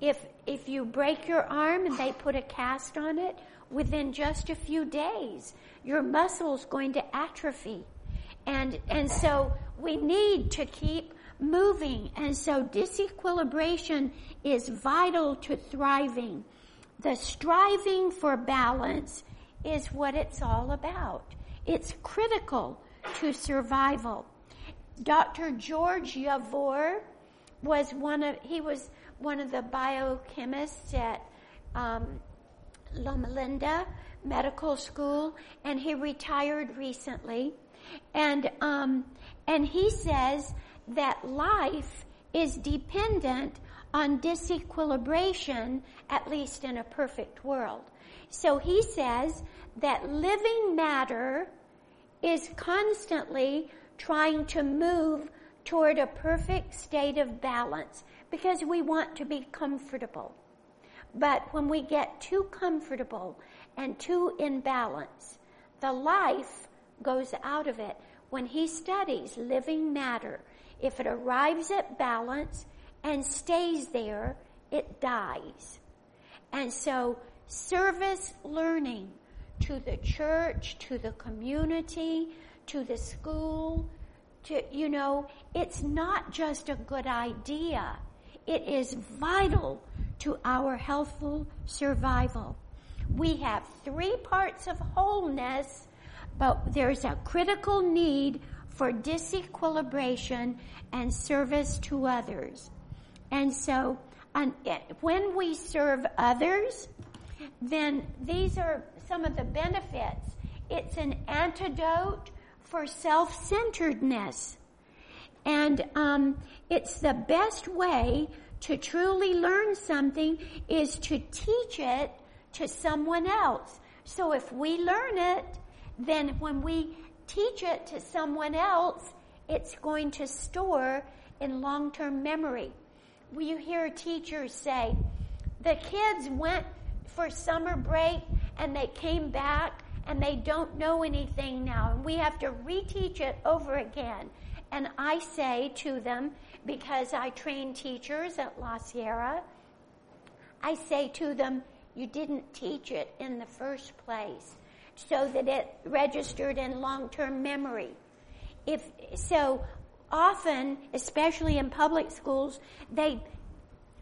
If, if you break your arm and they put a cast on it, within just a few days, your muscle's going to atrophy. And, and so we need to keep moving. And so disequilibration is vital to thriving. The striving for balance is what it's all about. It's critical to survival. Dr. George Javor was one of, he was one of the biochemists at um, Loma Linda Medical School, and he retired recently. And, um, and he says that life is dependent on disequilibration, at least in a perfect world. So he says that living matter is constantly trying to move toward a perfect state of balance because we want to be comfortable. But when we get too comfortable and too in balance, the life goes out of it. When he studies living matter, if it arrives at balance and stays there, it dies. And so service learning to the church, to the community, to the school, to, you know, it's not just a good idea. It is vital to our healthful survival. We have three parts of wholeness, but there's a critical need for disequilibration and service to others. And so, when we serve others, then these are some of the benefits. It's an antidote for self-centeredness. And um, it's the best way to truly learn something is to teach it to someone else. So if we learn it, then when we teach it to someone else, it's going to store in long-term memory. You hear teachers say, the kids went for summer break and they came back and they don't know anything now and we have to reteach it over again. And I say to them, because I train teachers at La Sierra, I say to them, you didn't teach it in the first place so that it registered in long-term memory. If, so often, especially in public schools, they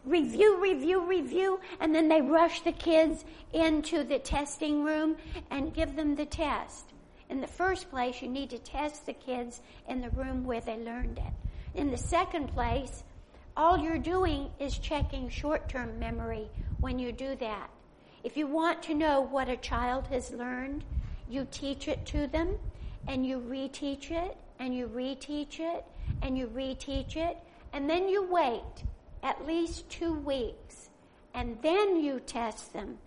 review, review, review, and then they rush the kids into the testing room and give them the test. In the first place, you need to test the kids in the room where they learned it. In the second place, all you're doing is checking short-term memory when you do that. If you want to know what a child has learned, you teach it to them and you reteach it and you reteach it and you reteach it and then you wait at least two weeks and then you test them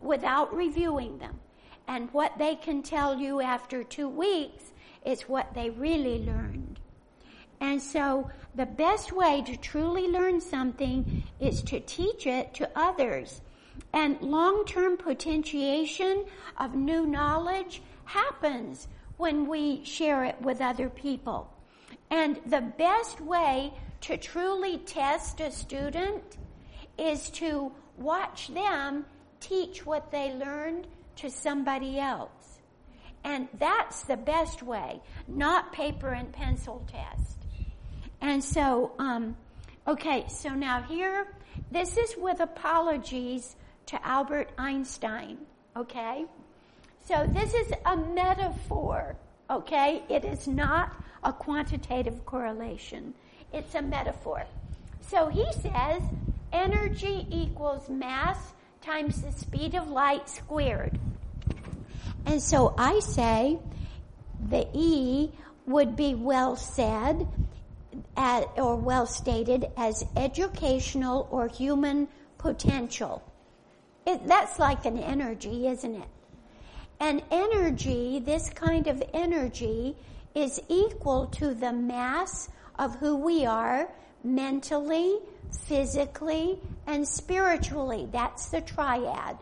without reviewing them. And what they can tell you after two weeks is what they really learned. And so the best way to truly learn something is to teach it to others. And long-term potentiation of new knowledge happens when we share it with other people. And the best way to truly test a student is to watch them teach what they learned to somebody else. And that's the best way, not paper and pencil test. And so, um, okay, so now here, this is with apologies to Albert Einstein, okay? So this is a metaphor, okay? It is not a quantitative correlation. It's a metaphor. So he says energy equals mass times the speed of light squared. And so I say the E would be well said at, or well stated as educational or human potential. It, that's like an energy, isn't it? And energy, this kind of energy, is equal to the mass of who we are mentally, physically, and spiritually. That's the triad.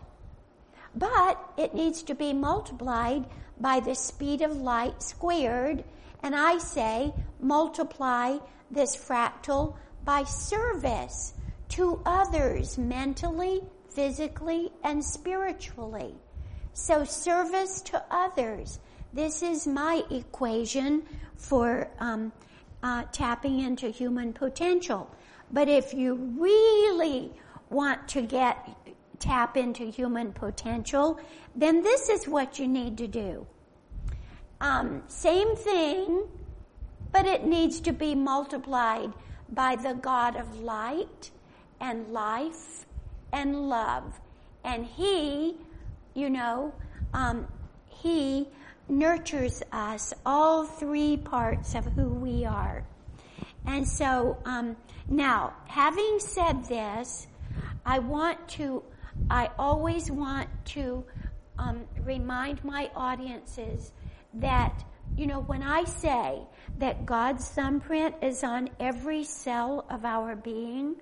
But it needs to be multiplied by the speed of light squared. And I say multiply this fractal by service to others mentally, physically, and spiritually. So service to others. This is my equation for um, uh, tapping into human potential. But if you really want to get tap into human potential, then this is what you need to do. Um, same thing, but it needs to be multiplied by the God of light and life and love. And He, you know, um, He nurtures us, all three parts of who we are. And so, um, now, having said this, I want to, I always want to um, remind my audiences that, you know, when I say that God's thumbprint is on every cell of our being,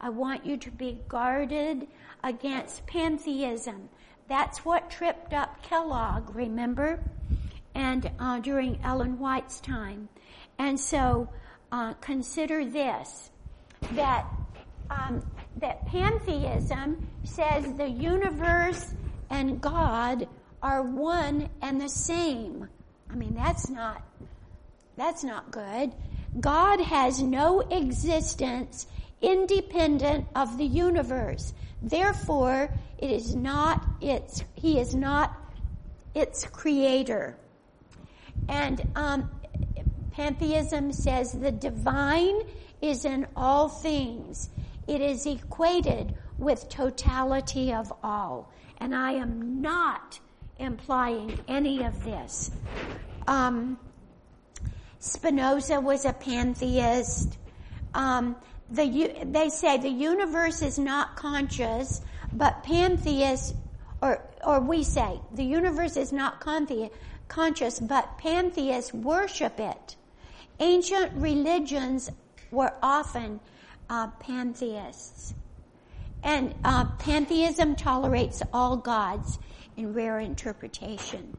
I want you to be guarded against pantheism. That's what tripped up Kellogg, remember? And uh, during Ellen White's time. And so uh, consider this, that, um, that pantheism says the universe and God are one and the same. I mean, that's not, that's not good. God has no existence independent of the universe. Therefore, it is not its, he is not its creator. And um, pantheism says the divine is in all things. It is equated with totality of all. And I am not implying any of this. Um, Spinoza was a pantheist. Um, the, they say the universe is not conscious, but pantheists, or, or we say the universe is not conscious, but pantheists worship it. Ancient religions were often uh, pantheists. And uh, pantheism tolerates all gods in rare interpretation.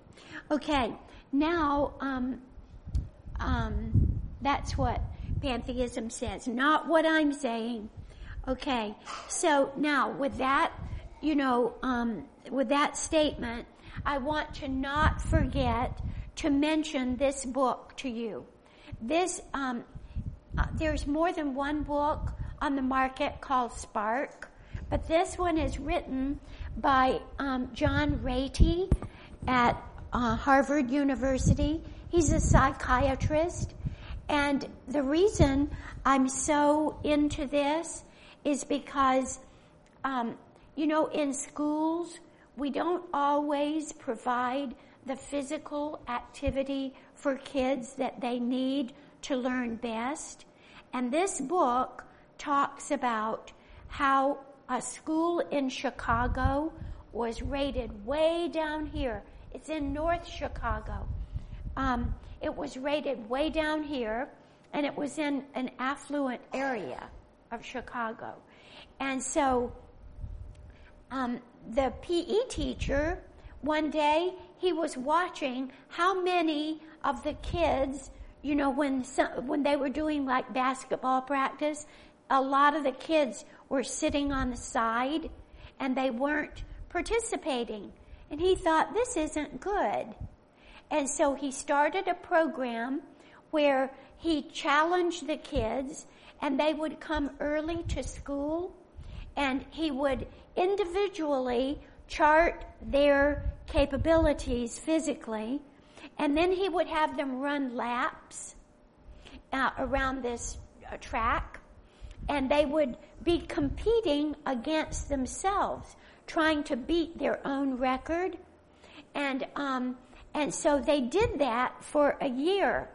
Okay, now um, um, that's what pantheism says, not what I'm saying. Okay, so now with that, you know, um, with that statement, I want to not forget to mention this book to you. This, um, uh, there's more than one book on the market called Spark, but this one is written by um, John Ratey at uh, Harvard University. He's a psychiatrist and the reason I'm so into this is because, um, you know, in schools, we don't always provide the physical activity for kids that they need to learn best. And this book talks about how a school in Chicago was rated way down here. It's in North Chicago. Um, it was rated way down here, and it was in an affluent area of Chicago. And so um, the PE teacher, one day, he was watching how many of the kids, you know, when some, when they were doing like basketball practice, a lot of the kids were sitting on the side and they weren't participating. And he thought, this isn't good. And so he started a program where he challenged the kids and they would come early to school and he would individually chart their capabilities physically and then he would have them run laps uh, around this uh, track and they would be competing against themselves trying to beat their own record. And um, and so they did that for a year.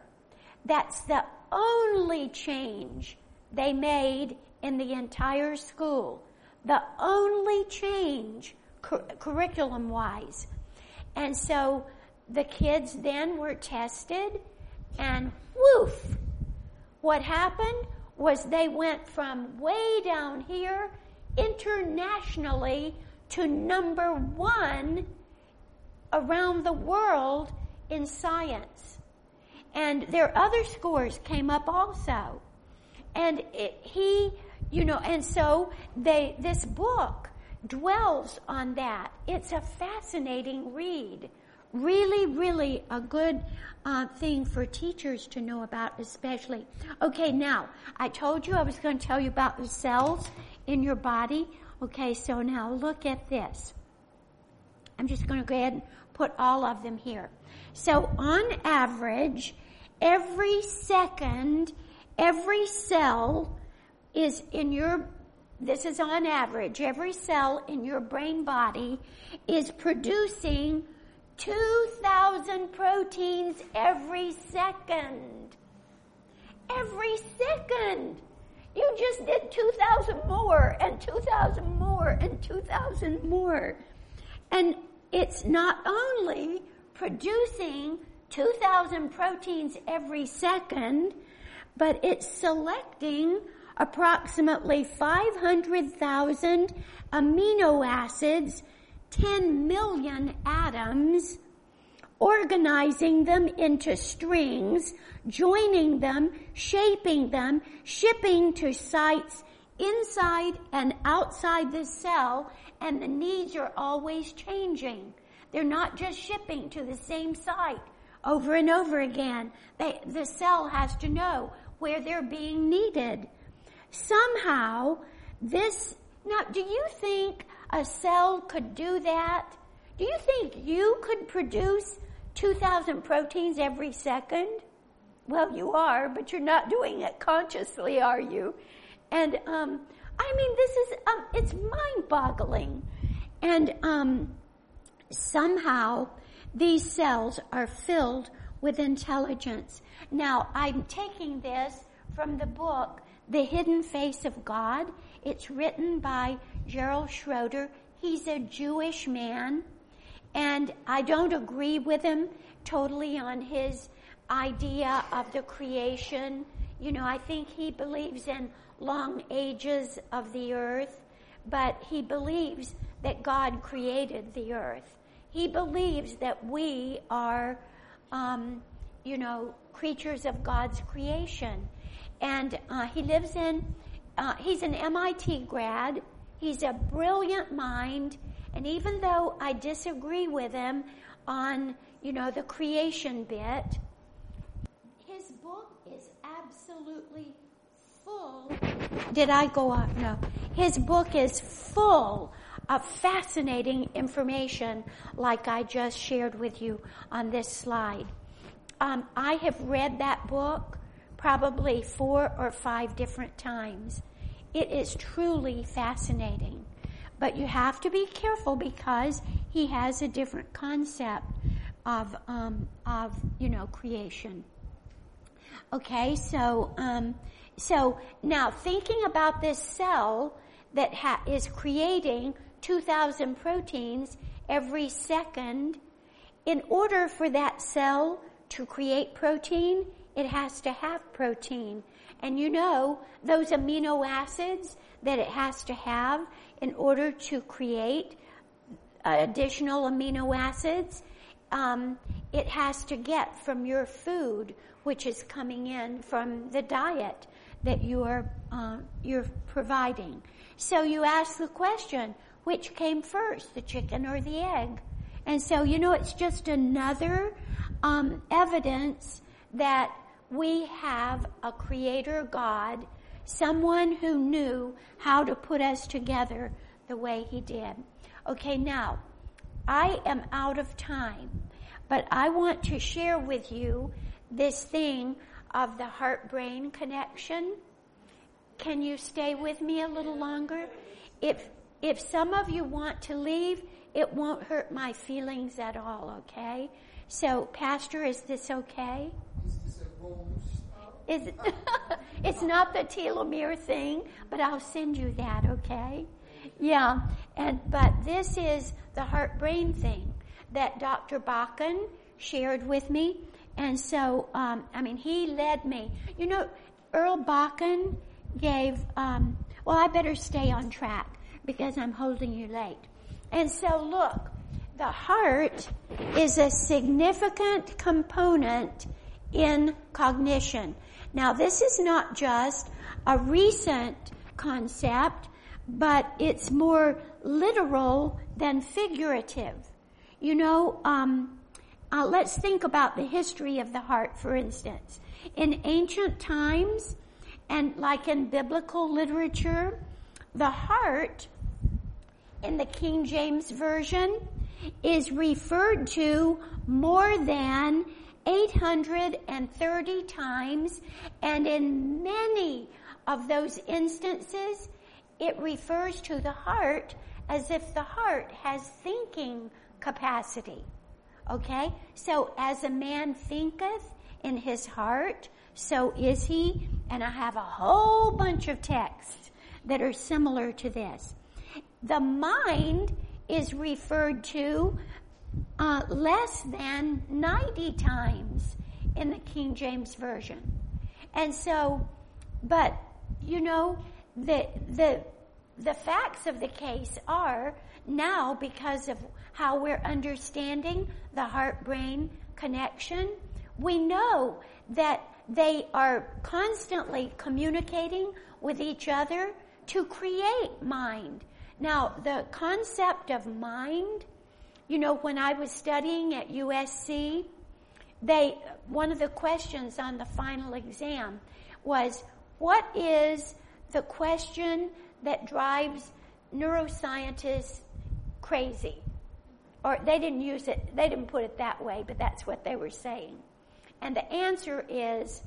That's the only change they made in the entire school. The only change cur- curriculum wise. And so the kids then were tested and woof! What happened was they went from way down here internationally to number one around the world in science. And their other scores came up also. and it, he, you know, and so they, this book dwells on that. It's a fascinating read. Really, really a good uh, thing for teachers to know about, especially. Okay, now, I told you I was going to tell you about the cells in your body. Okay, so now look at this. I'm just going to go ahead and put all of them here. So on average, every second, every cell is in your, this is on average, every cell in your brain body is producing 2,000 proteins every second. Every second. You just did 2,000 more and 2,000 more and 2,000 more. And it's not only producing 2,000 proteins every second, but it's selecting approximately 500,000 amino acids, 10 million atoms, organizing them into strings, joining them, shaping them, shipping to sites inside and outside the cell, and the needs are always changing. They're not just shipping to the same site over and over again. They, the cell has to know where they're being needed. Somehow, this, now, do you think a cell could do that? Do you think you could produce 2,000 proteins every second? Well, you are, but you're not doing it consciously, are you? And, um, I mean, this is, um, it's mind boggling. And, um, somehow these cells are filled with intelligence. Now, I'm taking this from the book, The Hidden Face of God. It's written by Gerald Schroeder. He's a Jewish man, and I don't agree with him totally on his idea of the creation. You know, I think he believes in long ages of the earth, but he believes that God created the earth. He believes that we are, um, you know, creatures of God's creation. And uh, he lives in, uh, he's an MIT grad. He's a brilliant mind. And even though I disagree with him on, you know, the creation bit, his book is absolutely full. Did I go off? No. His book is full of fascinating information like I just shared with you on this slide. Um, I have read that book probably four or five different times. It is truly fascinating. But you have to be careful because he has a different concept of, um, of you know, creation. Okay, so, um, so now thinking about this cell that ha- is creating 2,000 proteins every second. In order for that cell to create protein, it has to have protein. And you know, those amino acids that it has to have in order to create additional amino acids, um, it has to get from your food, which is coming in from the diet that you are uh, you're providing. So you ask the question, which came first, the chicken or the egg? And so, you know, it's just another um, evidence that we have a creator God, someone who knew how to put us together the way he did. Okay, now, I am out of time, but I want to share with you this thing of the heart brain connection. Can you stay with me a little longer? If if some of you want to leave, it won't hurt my feelings at all, okay? So, Pastor, is this okay? Is this a it's not the telomere thing, but I'll send you that, okay? Yeah, and but this is the heart brain thing that Dr. Bakken shared with me, and so um, I mean he led me. You know, Earl Bakken gave. Um, well, I better stay on track because I'm holding you late. And so look, the heart is a significant component in cognition. Now this is not just a recent concept, but it's more literal than figurative. You know, um, uh, let's think about the history of the heart, for instance. In ancient times, and like in biblical literature, the heart in the King James Version is referred to more than 830 times, and in many of those instances, it refers to the heart as if the heart has thinking capacity. Okay? So, as a man thinketh in his heart, so is he. And I have a whole bunch of texts that are similar to this. The mind is referred to uh, less than 90 times in the King James Version. And so, but, you know, the, the, the facts of the case are now because of how we're understanding the heart brain connection, we know that they are constantly communicating with each other to create mind. Now, the concept of mind, you know, when I was studying at USC, they, one of the questions on the final exam was, what is the question that drives neuroscientists crazy? Or they didn't use it, they didn't put it that way, but that's what they were saying. And the answer is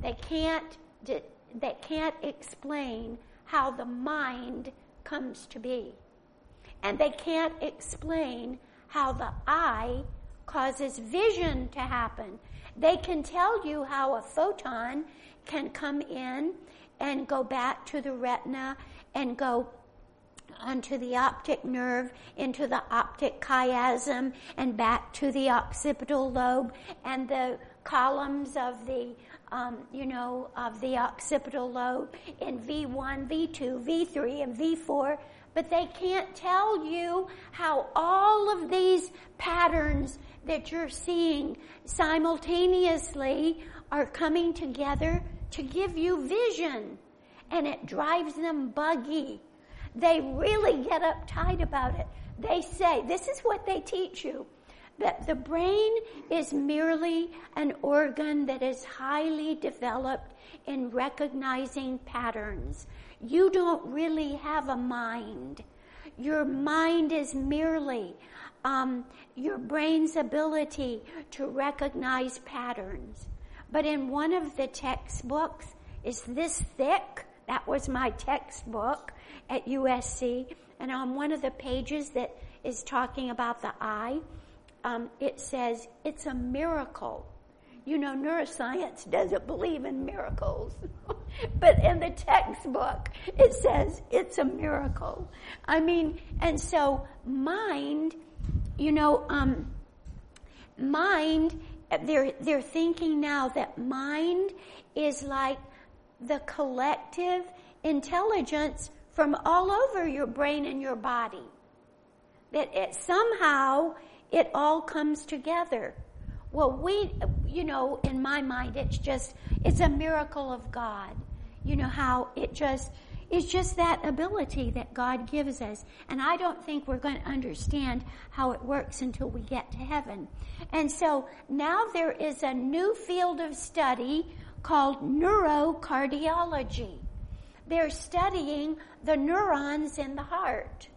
they can't, they can't explain how the mind comes to be. And they can't explain how the eye causes vision to happen. They can tell you how a photon can come in and go back to the retina and go onto the optic nerve, into the optic chiasm, and back to the occipital lobe, and the columns of the, um, you know, of the occipital lobe in V1, V2, V3, and V4. But they can't tell you how all of these patterns that you're seeing simultaneously are coming together to give you vision. And it drives them buggy they really get uptight about it. They say, this is what they teach you, that the brain is merely an organ that is highly developed in recognizing patterns. You don't really have a mind. Your mind is merely um, your brain's ability to recognize patterns. But in one of the textbooks, is this thick. That was my textbook at USC, and on one of the pages that is talking about the eye, um, it says it's a miracle. You know, neuroscience doesn't believe in miracles. but in the textbook, it says it's a miracle. I mean, and so mind, you know, um, mind, they're, they're thinking now that mind is like the collective intelligence from all over your brain and your body. That it somehow it all comes together. Well, we, you know, in my mind, it's just, it's a miracle of God. You know how it just, it's just that ability that God gives us. And I don't think we're going to understand how it works until we get to heaven. And so now there is a new field of study called neurocardiology. They're studying the neurons in the heart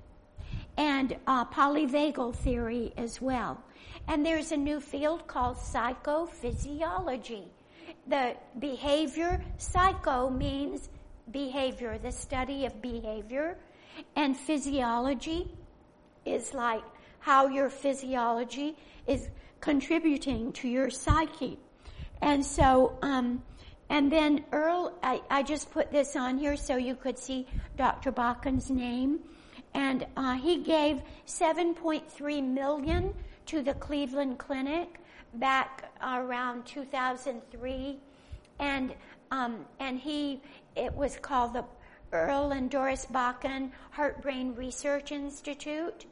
and uh, polyvagal theory as well. And there's a new field called psychophysiology. The behavior, psycho means behavior, the study of behavior, and physiology is like how your physiology is contributing to your psyche. And so, um, and then Earl, I, I just put this on here so you could see Dr. Bakken's name. And uh, he gave 7.3 million to the Cleveland Clinic back around 2003. And, um, and he, it was called the Earl and Doris Bakken Heart Brain Research Institute.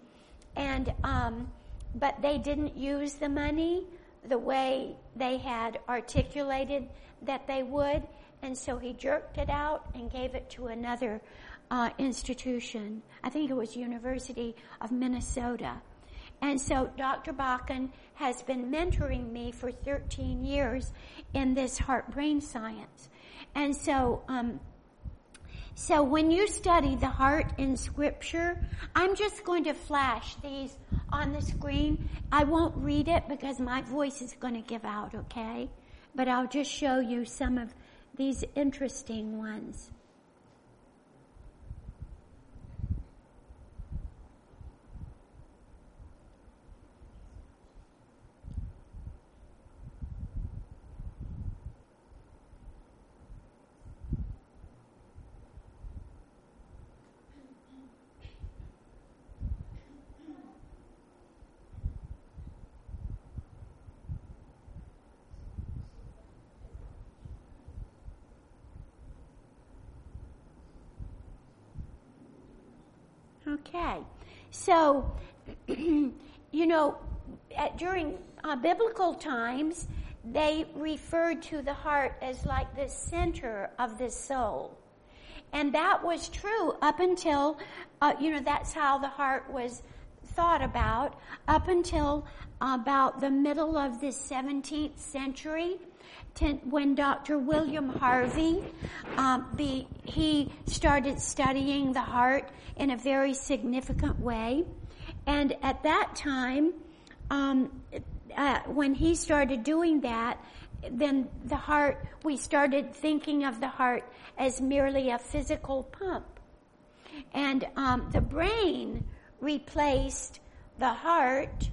And, um, but they didn't use the money the way they had articulated that they would. and so he jerked it out and gave it to another uh, institution. I think it was University of Minnesota. And so Dr. Bakken has been mentoring me for 13 years in this heart brain science. And so, um, so when you study the heart in scripture, I'm just going to flash these on the screen. I won't read it because my voice is going to give out, okay? But I'll just show you some of these interesting ones. Okay. So, you know, at, during uh, biblical times, they referred to the heart as like the center of the soul. And that was true up until, uh, you know, that's how the heart was thought about up until about the middle of the 17th century when Dr. William Harvey, um, be, he started studying the heart in a very significant way. And at that time, um, uh, when he started doing that, then the heart, we started thinking of the heart as merely a physical pump. And um, the brain replaced the heart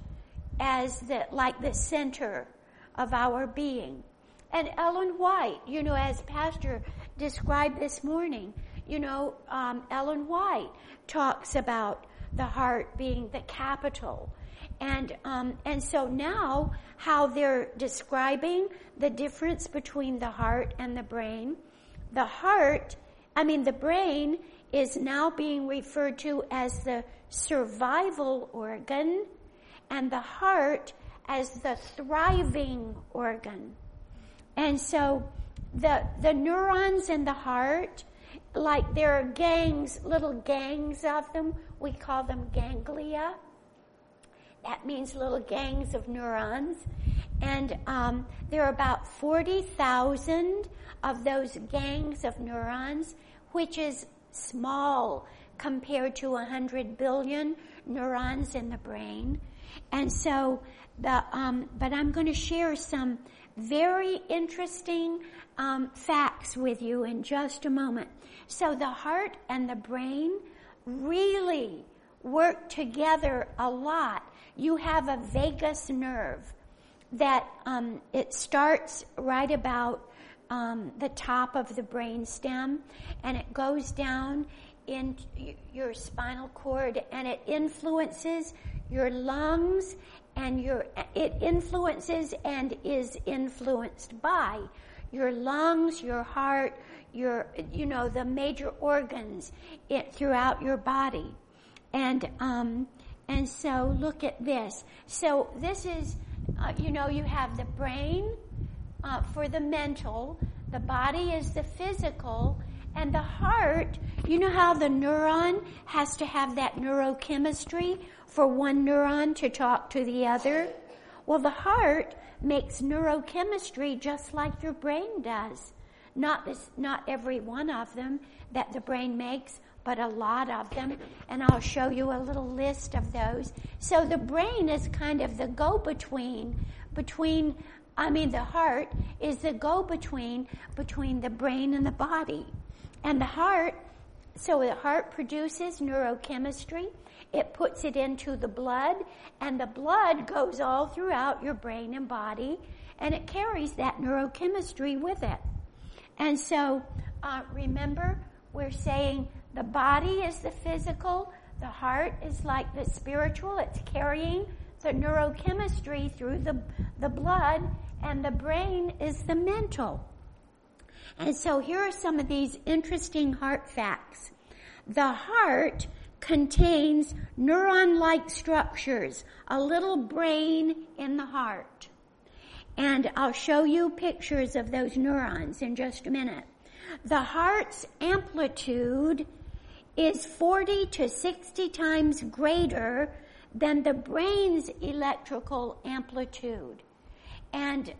as the, like the center of our being. And Ellen White, you know, as Pastor described this morning, you know, um, Ellen White talks about the heart being the capital. And, um, and so now how they're describing the difference between the heart and the brain. The heart, I mean, the brain is now being referred to as the survival organ and the heart as the thriving organ. And so the, the neurons in the heart, like there are gangs, little gangs of them. We call them ganglia. That means little gangs of neurons. And um, there are about 40,000 of those gangs of neurons, which is small compared to 100 billion neurons in the brain. And so the, um, but I'm going to share some very interesting um, facts with you in just a moment. So the heart and the brain really work together a lot. You have a vagus nerve that um, it starts right about um, the top of the brain stem and it goes down in your spinal cord and it influences your lungs and your, it influences and is influenced by your lungs, your heart, your, you know, the major organs it, throughout your body. And, um, and so look at this. So this is, uh, you know, you have the brain uh, for the mental, the body is the physical, and the heart, you know how the neuron has to have that neurochemistry for one neuron to talk to the other? Well, the heart makes neurochemistry just like your brain does. Not this, not every one of them that the brain makes, but a lot of them. And I'll show you a little list of those. So the brain is kind of the go-between between, I mean, the heart is the go-between between the brain and the body. And the heart, so the heart produces neurochemistry it puts it into the blood, and the blood goes all throughout your brain and body, and it carries that neurochemistry with it. And so, uh, remember, we're saying the body is the physical, the heart is like the spiritual, it's carrying the neurochemistry through the, the blood, and the brain is the mental. And so here are some of these interesting heart facts. The heart contains neuron-like structures, a little brain in the heart. And I'll show you pictures of those neurons in just a minute. the heart's amplitude is 40 to 60 times greater than the brain's electrical amplitude. And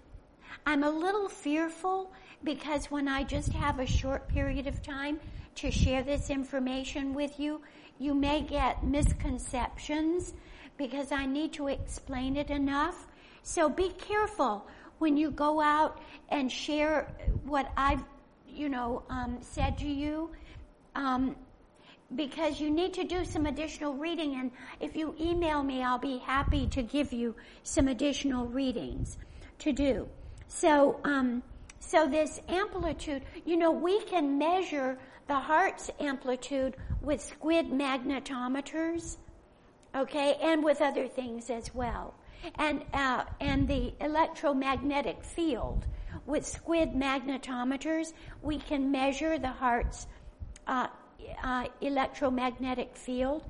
I'm a little fearful because when I just have a short period of time to share this information with you, you may get misconceptions because I need to explain it enough. So be careful when you go out and share what I've, you know, um, said to you. Um, because you need to do some additional reading and if you email me I'll be happy to give you some additional readings to do. So um, so this amplitude, you know, we can measure the heart's amplitude with squid magnetometers, okay, and with other things as well. And, uh, and the electromagnetic field. With squid magnetometers, we can measure the heart's uh, uh, electromagnetic field,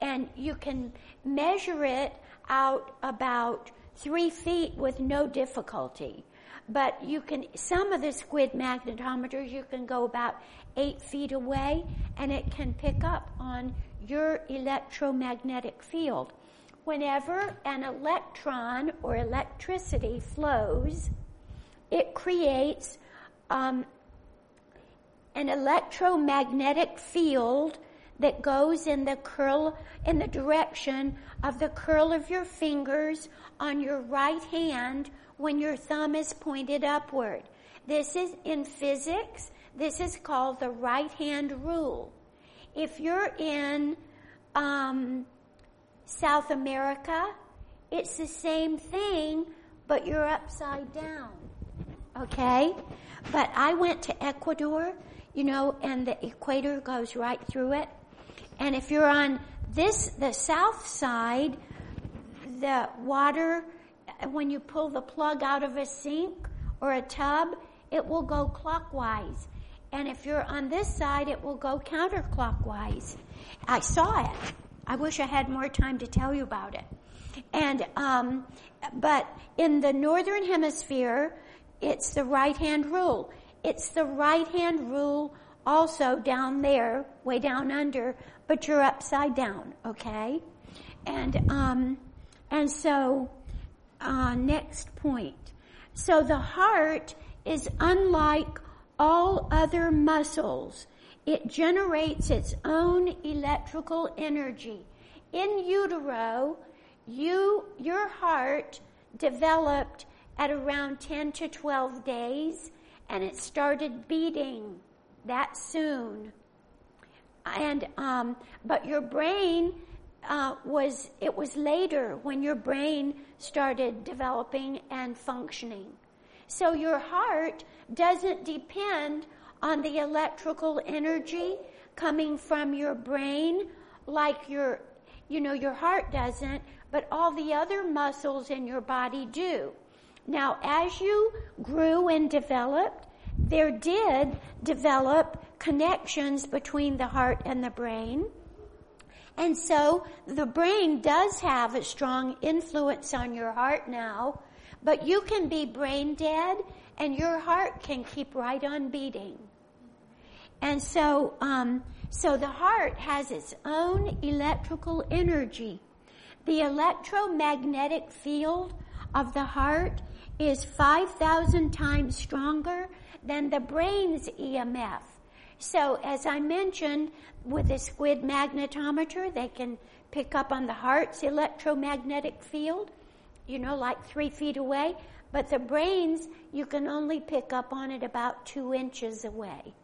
and you can measure it out about three feet with no difficulty. But you can, some of the squid magnetometers, you can go about eight feet away and it can pick up on your electromagnetic field. Whenever an electron or electricity flows, it creates um, an electromagnetic field that goes in the curl in the direction of the curl of your fingers on your right hand when your thumb is pointed upward. This is in physics, this is called the right hand rule. If you're in um, South America, it's the same thing, but you're upside down. Okay? But I went to Ecuador, you know, and the equator goes right through it. And if you're on this, the south side, the water, when you pull the plug out of a sink or a tub, it will go clockwise. And if you're on this side, it will go counterclockwise. I saw it. I wish I had more time to tell you about it. And, um, but in the northern hemisphere, it's the right hand rule. It's the right hand rule also down there, way down under, but you're upside down, okay? And, um, and so, uh, next point. So the heart is unlike all other muscles. It generates its own electrical energy. In utero, you, your heart developed at around 10 to 12 days and it started beating that soon. And, um, but your brain, uh, was, it was later when your brain started developing and functioning. So your heart doesn't depend on the electrical energy coming from your brain like your, you know, your heart doesn't, but all the other muscles in your body do. Now, as you grew and developed, there did develop connections between the heart and the brain. And so the brain does have a strong influence on your heart now but you can be brain dead and your heart can keep right on beating. And so, um, so the heart has its own electrical energy. The electromagnetic field of the heart is 5,000 times stronger than the brain's EMF. So as I mentioned, with a squid magnetometer, they can pick up on the heart's electromagnetic field you know, like three feet away. But the brains, you can only pick up on it about two inches away.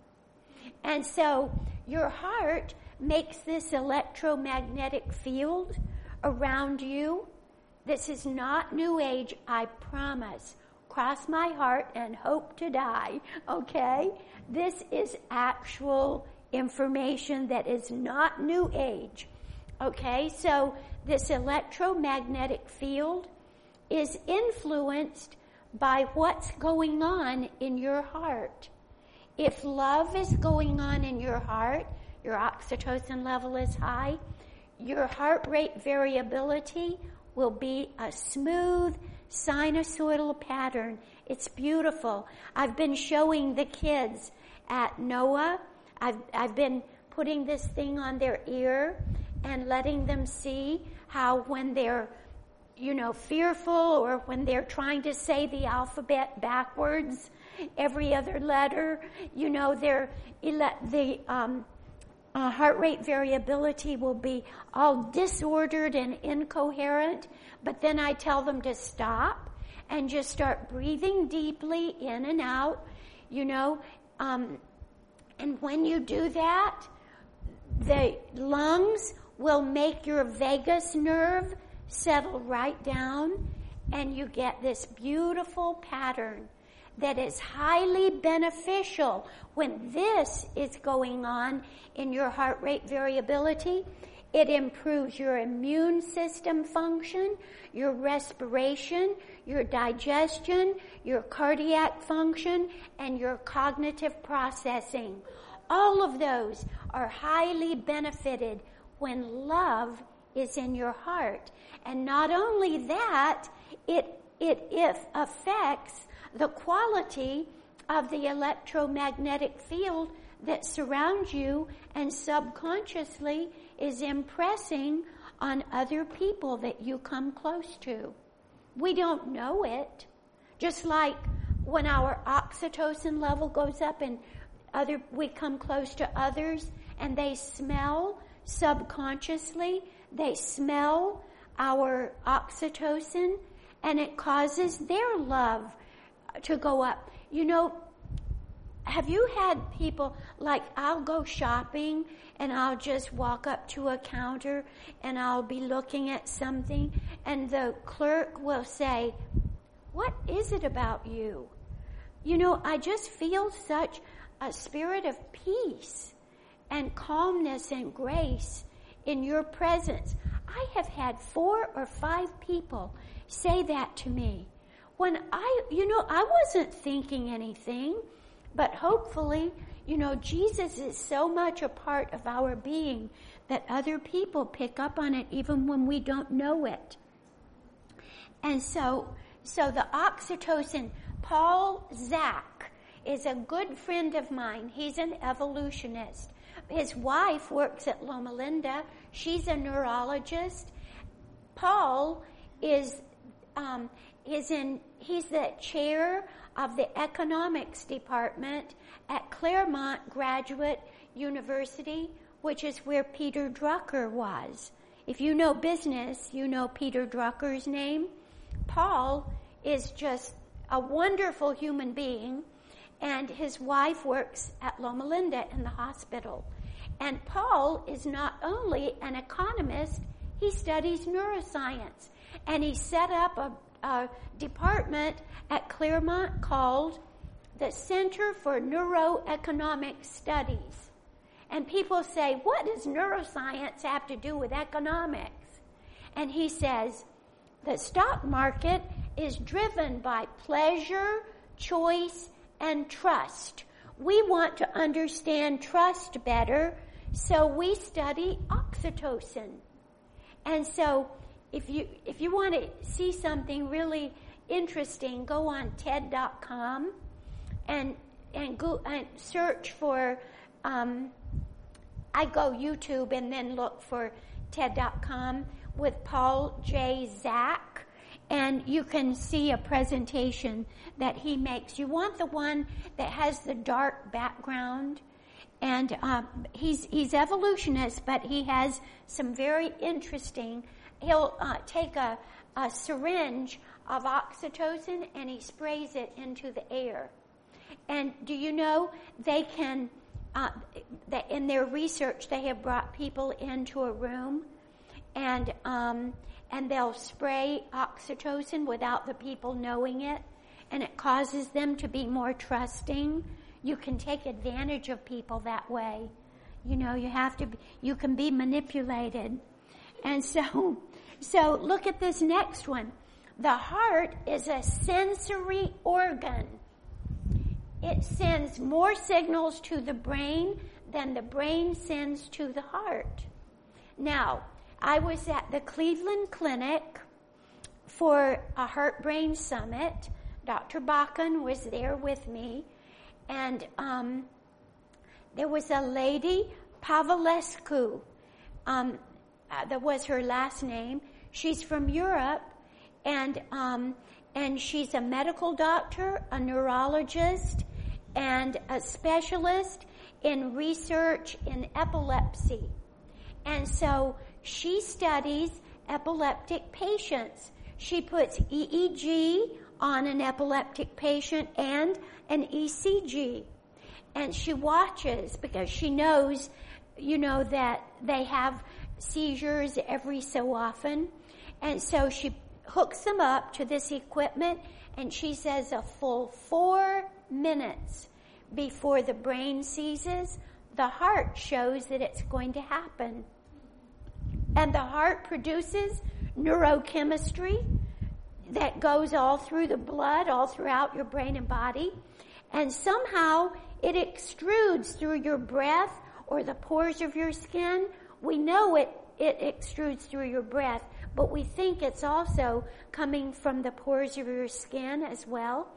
And so your heart makes this electromagnetic field around you. This is not New Age, I promise. Cross my heart and hope to die, okay? This is actual information that is not New Age, okay? So this electromagnetic field is influenced by what's going on in your heart. If love is going on in your heart, your oxytocin level is high, your heart rate variability will be a smooth sinusoidal pattern. It's beautiful. I've been showing the kids at Noah. I've, I've been putting this thing on their ear and letting them see how when they're, you know, fearful or when they're trying to say the alphabet backwards, every other letter, you know, their, the, um, uh, heart rate variability will be all disordered and incoherent, but then I tell them to stop and just start breathing deeply in and out, you know. Um, and when you do that, the lungs will make your vagus nerve settle right down, and you get this beautiful pattern that is highly beneficial when this is going on in your heart rate variability. It improves your immune system function, your respiration, your digestion, your cardiac function, and your cognitive processing. All of those are highly benefited when love is in your heart. And not only that, it, it, it affects the quality of the electromagnetic field that surrounds you and subconsciously is impressing on other people that you come close to. We don't know it. Just like when our oxytocin level goes up and other, we come close to others and they smell subconsciously, they smell our oxytocin and it causes their love to go up. You know, have you had people like I'll go shopping and I'll just walk up to a counter and I'll be looking at something and the clerk will say, What is it about you? You know, I just feel such a spirit of peace and calmness and grace in your presence. I have had four or five people say that to me when I, you know, I wasn't thinking anything, but hopefully, you know, Jesus is so much a part of our being that other people pick up on it even when we don't know it. And so, so the oxytocin, Paul Zak is a good friend of mine. He's an evolutionist. His wife works at Loma Linda. She's a neurologist. Paul is um, is in, he's the chair of the economics department at Claremont Graduate University, which is where Peter Drucker was. If you know business, you know Peter Drucker's name. Paul is just a wonderful human being, and his wife works at Loma Linda in the hospital. And Paul is not only an economist, he studies neuroscience. And he set up a uh, department at Claremont called the Center for Neuroeconomic Studies. And people say, what does neuroscience have to do with economics? And he says, the stock market is driven by pleasure, choice, and trust. We want to understand trust better, so we study oxytocin. And so if you if you want to see something really interesting, go on TED.com and and go and search for. Um, I go YouTube and then look for TED.com with Paul J. Zak, and you can see a presentation that he makes. You want the one that has the dark background, and um, he's he's evolutionist, but he has some very interesting he'll uh, take a, a syringe of oxytocin and he sprays it into the air. And do you know they can, uh, in their research, they have brought people into a room and, um, and they'll spray oxytocin without the people knowing it, and it causes them to be more trusting. You can take advantage of people that way. You know, you have to, be, you can be manipulated. And so, so look at this next one. The heart is a sensory organ. It sends more signals to the brain than the brain sends to the heart. Now, I was at the Cleveland Clinic for a heart brain summit. Dr. Bakken was there with me, and um, there was a lady, Pavlescu, um, uh, that was her last name. She's from Europe, and um, and she's a medical doctor, a neurologist, and a specialist in research in epilepsy. And so she studies epileptic patients. She puts EEG on an epileptic patient and an ECG. And she watches because she knows, you know, that they have seizures every so often. And so she hooks them up to this equipment and she says a full four minutes before the brain seizes, the heart shows that it's going to happen. And the heart produces neurochemistry that goes all through the blood, all throughout your brain and body. And somehow it extrudes through your breath or the pores of your skin. We know it, it extrudes through your breath, but we think it's also coming from the pores of your skin as well.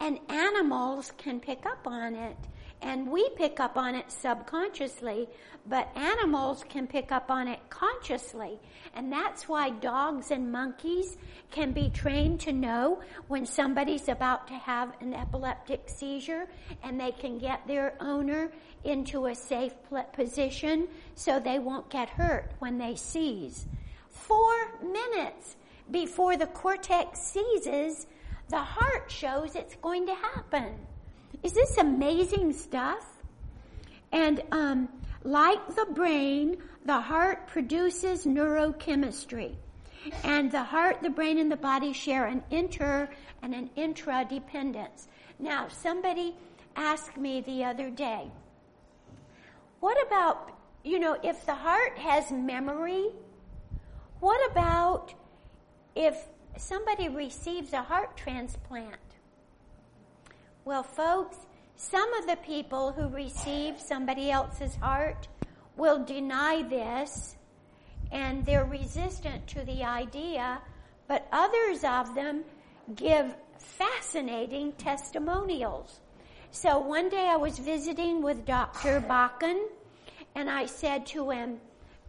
And animals can pick up on it. And we pick up on it subconsciously, but animals can pick up on it consciously. And that's why dogs and monkeys can be trained to know when somebody's about to have an epileptic seizure and they can get their owner into a safe position so they won't get hurt when they seize. Four minutes before the cortex seizes, the heart shows it's going to happen. Is this amazing stuff? And um, like the brain, the heart produces neurochemistry. And the heart, the brain, and the body share an inter and an intra dependence. Now, somebody asked me the other day, what about, you know, if the heart has memory, what about if somebody receives a heart transplant? Well, folks, some of the people who receive somebody else's heart will deny this and they're resistant to the idea, but others of them give fascinating testimonials. So one day I was visiting with Dr. Bakken and I said to him,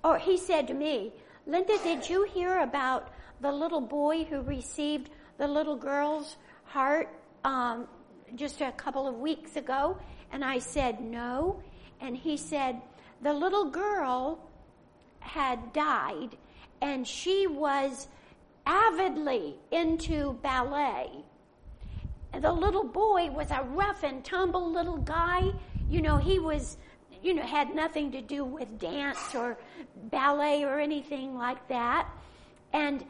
or he said to me, Linda, did you hear about the little boy who received the little girl's heart um, just a couple of weeks ago? And I said, no. And he said, the little girl had died and she was avidly into ballet. The little boy was a rough and tumble little guy. You know, he was, you know, had nothing to do with dance or ballet or anything like that. And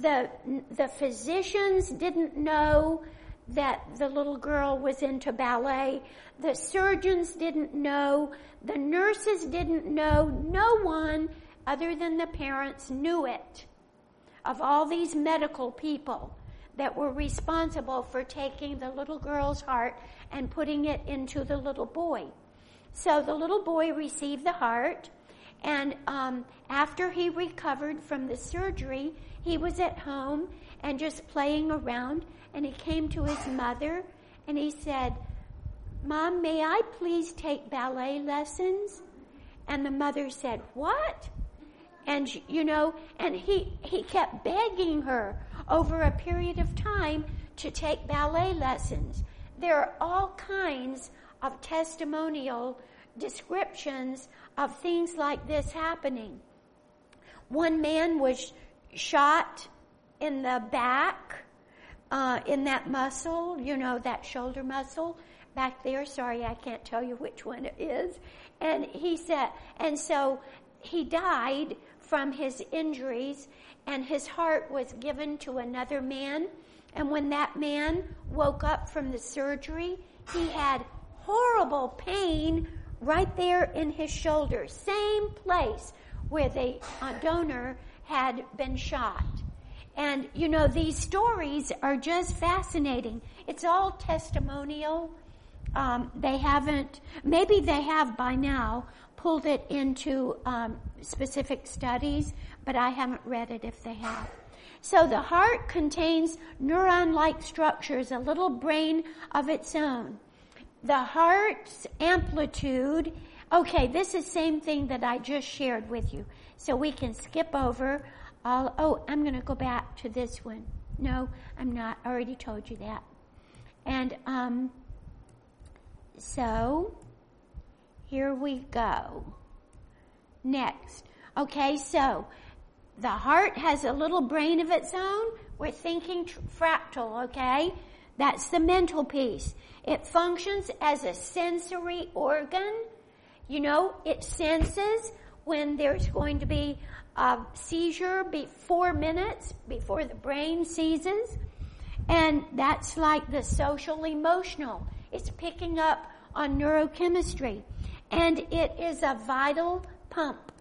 the, the physicians didn't know that the little girl was into ballet. The surgeons didn't know. The nurses didn't know. No one other than the parents knew it. Of all these medical people that were responsible for taking the little girl's heart and putting it into the little boy. So the little boy received the heart, and um, after he recovered from the surgery, he was at home and just playing around and he came to his mother and he said, Mom, may I please take ballet lessons? And the mother said, What? And you know, and he, he kept begging her over a period of time to take ballet lessons. There are all kinds of testimonial descriptions of things like this happening. One man was shot in the back uh, in that muscle, you know, that shoulder muscle back there. Sorry, I can't tell you which one it is. And he said, and so he died from his injuries and his heart was given to another man. And when that man woke up from the surgery, he had horrible pain right there in his shoulder, same place where the uh, donor had been shot. And, you know, these stories are just fascinating. It's all testimonial. Um, they haven't, maybe they have by now pulled it into um, specific studies, but I haven't read it if they have. So the heart contains neuron-like structures, a little brain of its own. the heart's amplitude. Okay, this is same thing that I just shared with you. So we can skip over all, oh, I'm going to go back to this one. No, I'm not. I already told you that. And, um, so, here we go. Next. Okay, so, the heart has a little brain of its own. We're thinking tr- fractal, okay? That's the mental piece. It functions as a sensory organ. You know, it senses when there's going to be a seizure be four minutes before the brain seizes. And that's like the social emotional. It's picking up on neurochemistry. And it is a vital pump.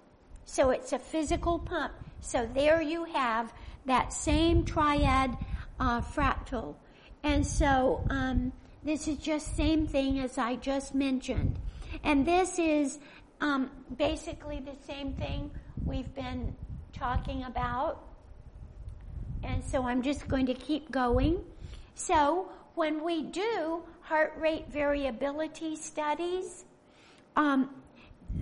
So it's a physical pump. So there you have that same triad uh, fractal. And so um, this is just same thing as I just mentioned. And this is um, basically the same thing we've been talking about. And so I'm just going to keep going. So when we do heart rate variability studies, um,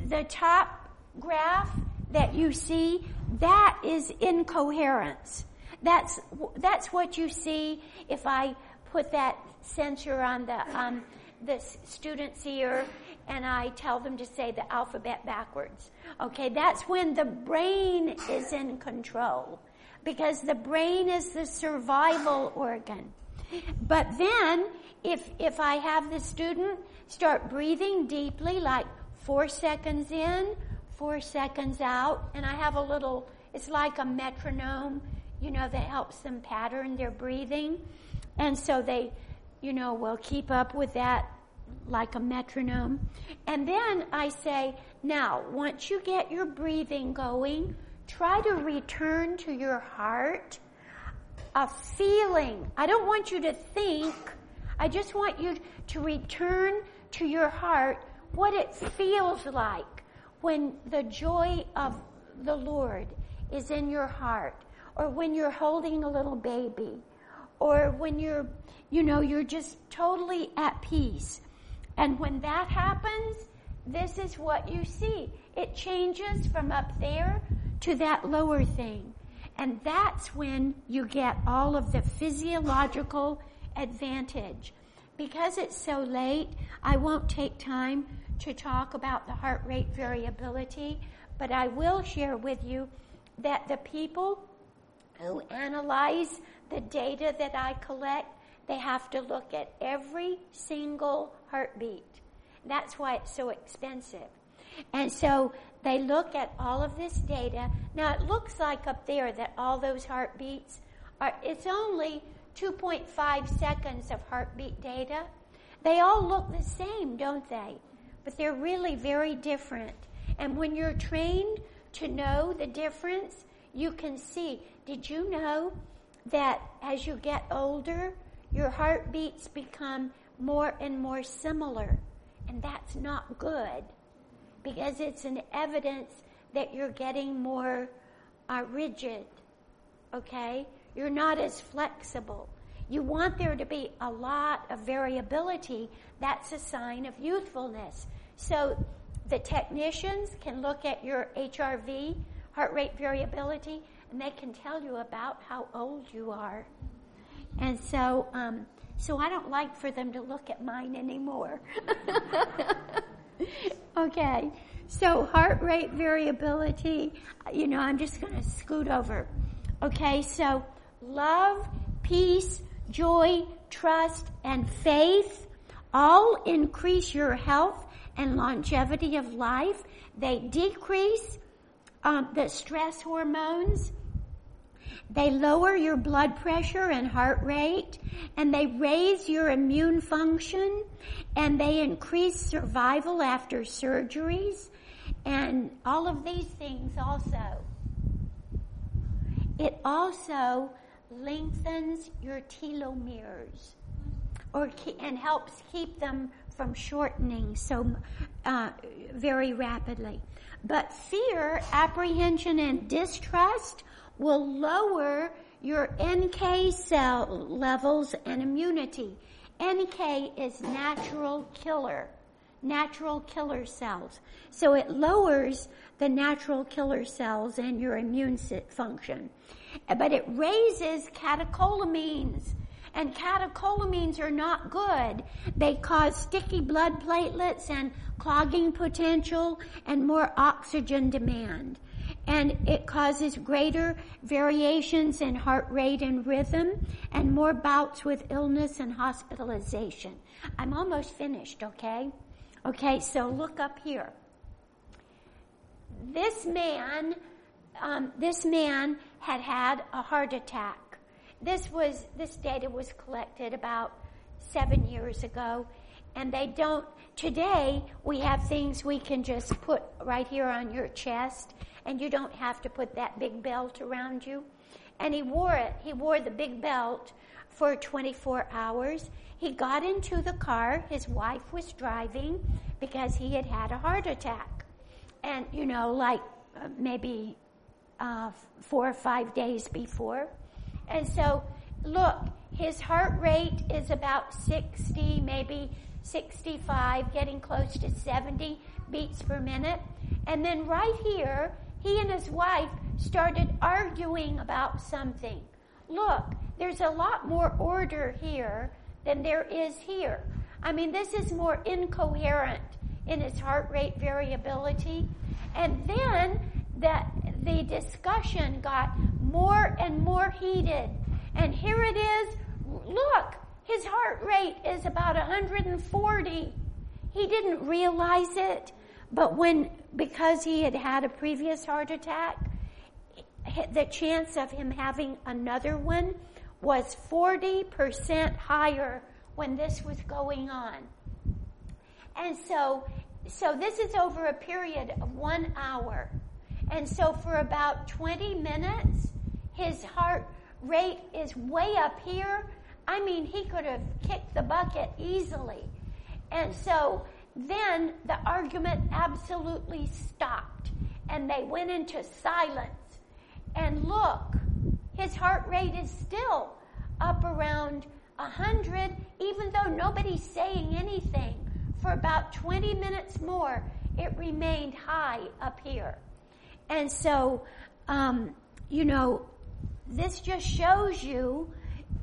the top graph that you see, that is incoherence. That's, that's what you see if I put that sensor on the, um, the student's ear and I tell them to say the alphabet backwards. Okay, that's when the brain is in control because the brain is the survival organ. But then if, if I have the student start breathing deeply, like four seconds in, four seconds out, and I have a little, it's like a metronome, you know, that helps them pattern their breathing. And so they, you know, will keep up with that like a metronome. And then I say, now, once you get your breathing going, try to return to your heart a feeling. I don't want you to think. I just want you to return to your heart what it feels like when the joy of the Lord is in your heart or when you're holding a little baby or when you're, you know, you're just totally at peace. And when that happens, this is what you see. It changes from up there to that lower thing. And that's when you get all of the physiological advantage. Because it's so late, I won't take time to talk about the heart rate variability, but I will share with you that the people who analyze the data that I collect they have to look at every single heartbeat. That's why it's so expensive. And so they look at all of this data. Now it looks like up there that all those heartbeats are, it's only 2.5 seconds of heartbeat data. They all look the same, don't they? But they're really very different. And when you're trained to know the difference, you can see. Did you know that as you get older, your heartbeats become more and more similar. And that's not good because it's an evidence that you're getting more uh, rigid. Okay? You're not as flexible. You want there to be a lot of variability. That's a sign of youthfulness. So the technicians can look at your HRV, heart rate variability, and they can tell you about how old you are. And so, um, so I don't like for them to look at mine anymore. okay. So heart rate variability, you know, I'm just going to scoot over. Okay. So love, peace, joy, trust, and faith all increase your health and longevity of life. They decrease um, the stress hormones they lower your blood pressure and heart rate, and they raise your immune function, and they increase survival after surgeries, and all of these things also. It also lengthens your telomeres, or and helps keep them from shortening so uh, very rapidly. But fear, apprehension, and distrust will lower your NK cell levels and immunity. NK is natural killer, natural killer cells. So it lowers the natural killer cells and your immune function. But it raises catecholamines. And catecholamines are not good. They cause sticky blood platelets and clogging potential and more oxygen demand and it causes greater variations in heart rate and rhythm and more bouts with illness and hospitalization. I'm almost finished, okay? Okay, so look up here. This man, um, this man had had a heart attack. This was, this data was collected about seven years ago and they don't, today we have things we can just put right here on your chest and you don't have to put that big belt around you. And he wore it. He wore the big belt for 24 hours. He got into the car. His wife was driving because he had had a heart attack. And, you know, like uh, maybe uh, four or five days before. And so, look, his heart rate is about 60, maybe 65, getting close to 70 beats per minute. And then right here, he and his wife started arguing about something. Look, there's a lot more order here than there is here. I mean, this is more incoherent in its heart rate variability. And then that the discussion got more and more heated. And here it is. Look, his heart rate is about 140. He didn't realize it. But when, because he had had a previous heart attack, the chance of him having another one was 40% higher when this was going on. And so, so this is over a period of one hour. And so for about 20 minutes, his heart rate is way up here. I mean, he could have kicked the bucket easily. And so then the argument absolutely stopped and they went into silence. And look, his heart rate is still up around 100, even though nobody's saying anything. For about 20 minutes more, it remained high up here. And so, um, you know, this just shows you,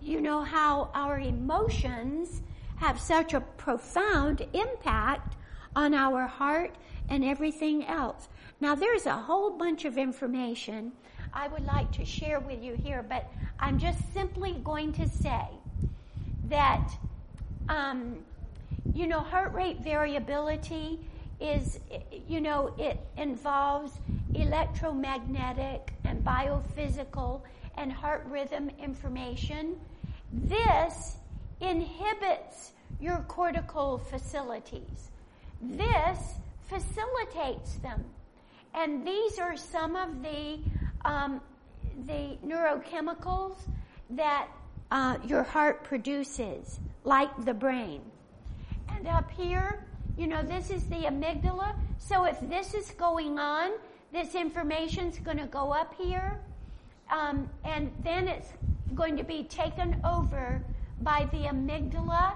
you know, how our emotions have such a profound impact on our heart and everything else. Now there's a whole bunch of information I would like to share with you here, but I'm just simply going to say that, um, you know, heart rate variability is, you know, it involves electromagnetic and biophysical and heart rhythm information. This inhibits your cortical facilities. This facilitates them. And these are some of the, um, the neurochemicals that uh, your heart produces, like the brain. And up here, you know, this is the amygdala. So if this is going on, this information's going to go up here, um, and then it's going to be taken over by the amygdala.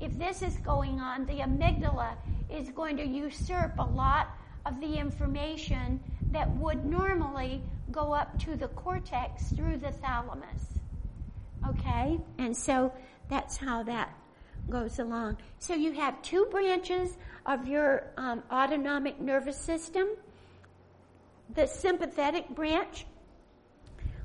If this is going on, the amygdala is going to usurp a lot of the information that would normally go up to the cortex through the thalamus. Okay? And so that's how that goes along. So you have two branches of your um, autonomic nervous system. The sympathetic branch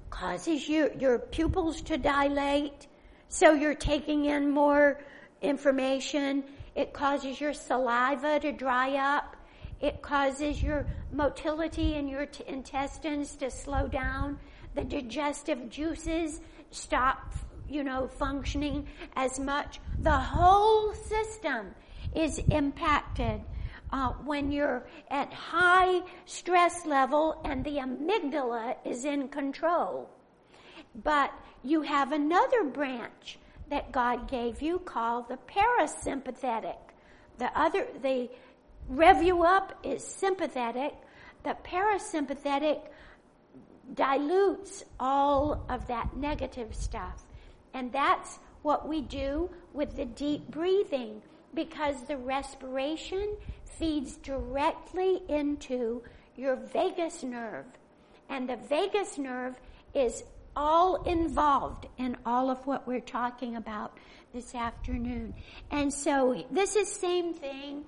causes your, your pupils to dilate so you're taking in more information. It causes your saliva to dry up. It causes your motility in your t- intestines to slow down. The digestive juices stop, you know, functioning as much. The whole system is impacted uh, when you're at high stress level and the amygdala is in control. But you have another branch that God gave you called the parasympathetic. The other, the rev you up is sympathetic. The parasympathetic dilutes all of that negative stuff. And that's what we do with the deep breathing because the respiration feeds directly into your vagus nerve. And the vagus nerve is all involved in all of what we're talking about this afternoon. And so this is same thing,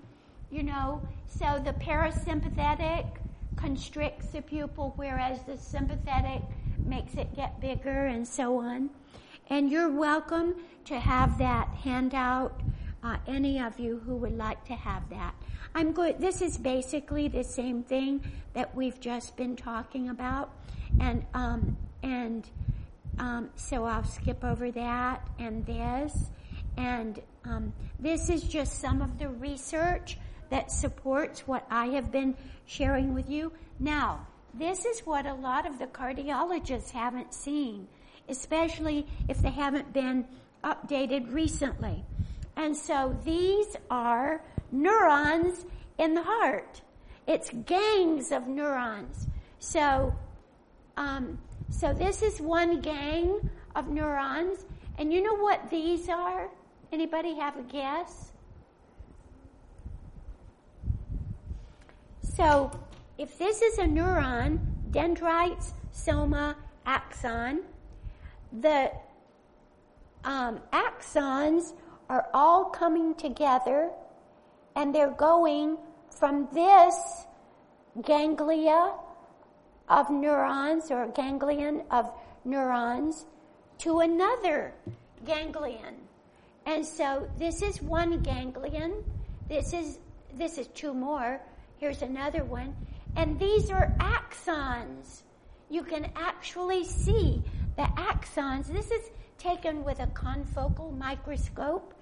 you know, so the parasympathetic constricts the pupil whereas the sympathetic makes it get bigger and so on. And you're welcome to have that handout, uh, any of you who would like to have that. I'm good. This is basically the same thing that we've just been talking about, and um, and um, so I'll skip over that and this, and um, this is just some of the research that supports what I have been sharing with you. Now, this is what a lot of the cardiologists haven't seen, especially if they haven't been updated recently. And so these are neurons in the heart. It's gangs of neurons. So, um, so this is one gang of neurons. And you know what these are? Anybody have a guess? So, if this is a neuron, dendrites, soma, axon, the um, axons are all coming together and they're going from this ganglia of neurons or ganglion of neurons to another ganglion. And so this is one ganglion. This is, this is two more. Here's another one. And these are axons. You can actually see the axons. This is taken with a confocal microscope.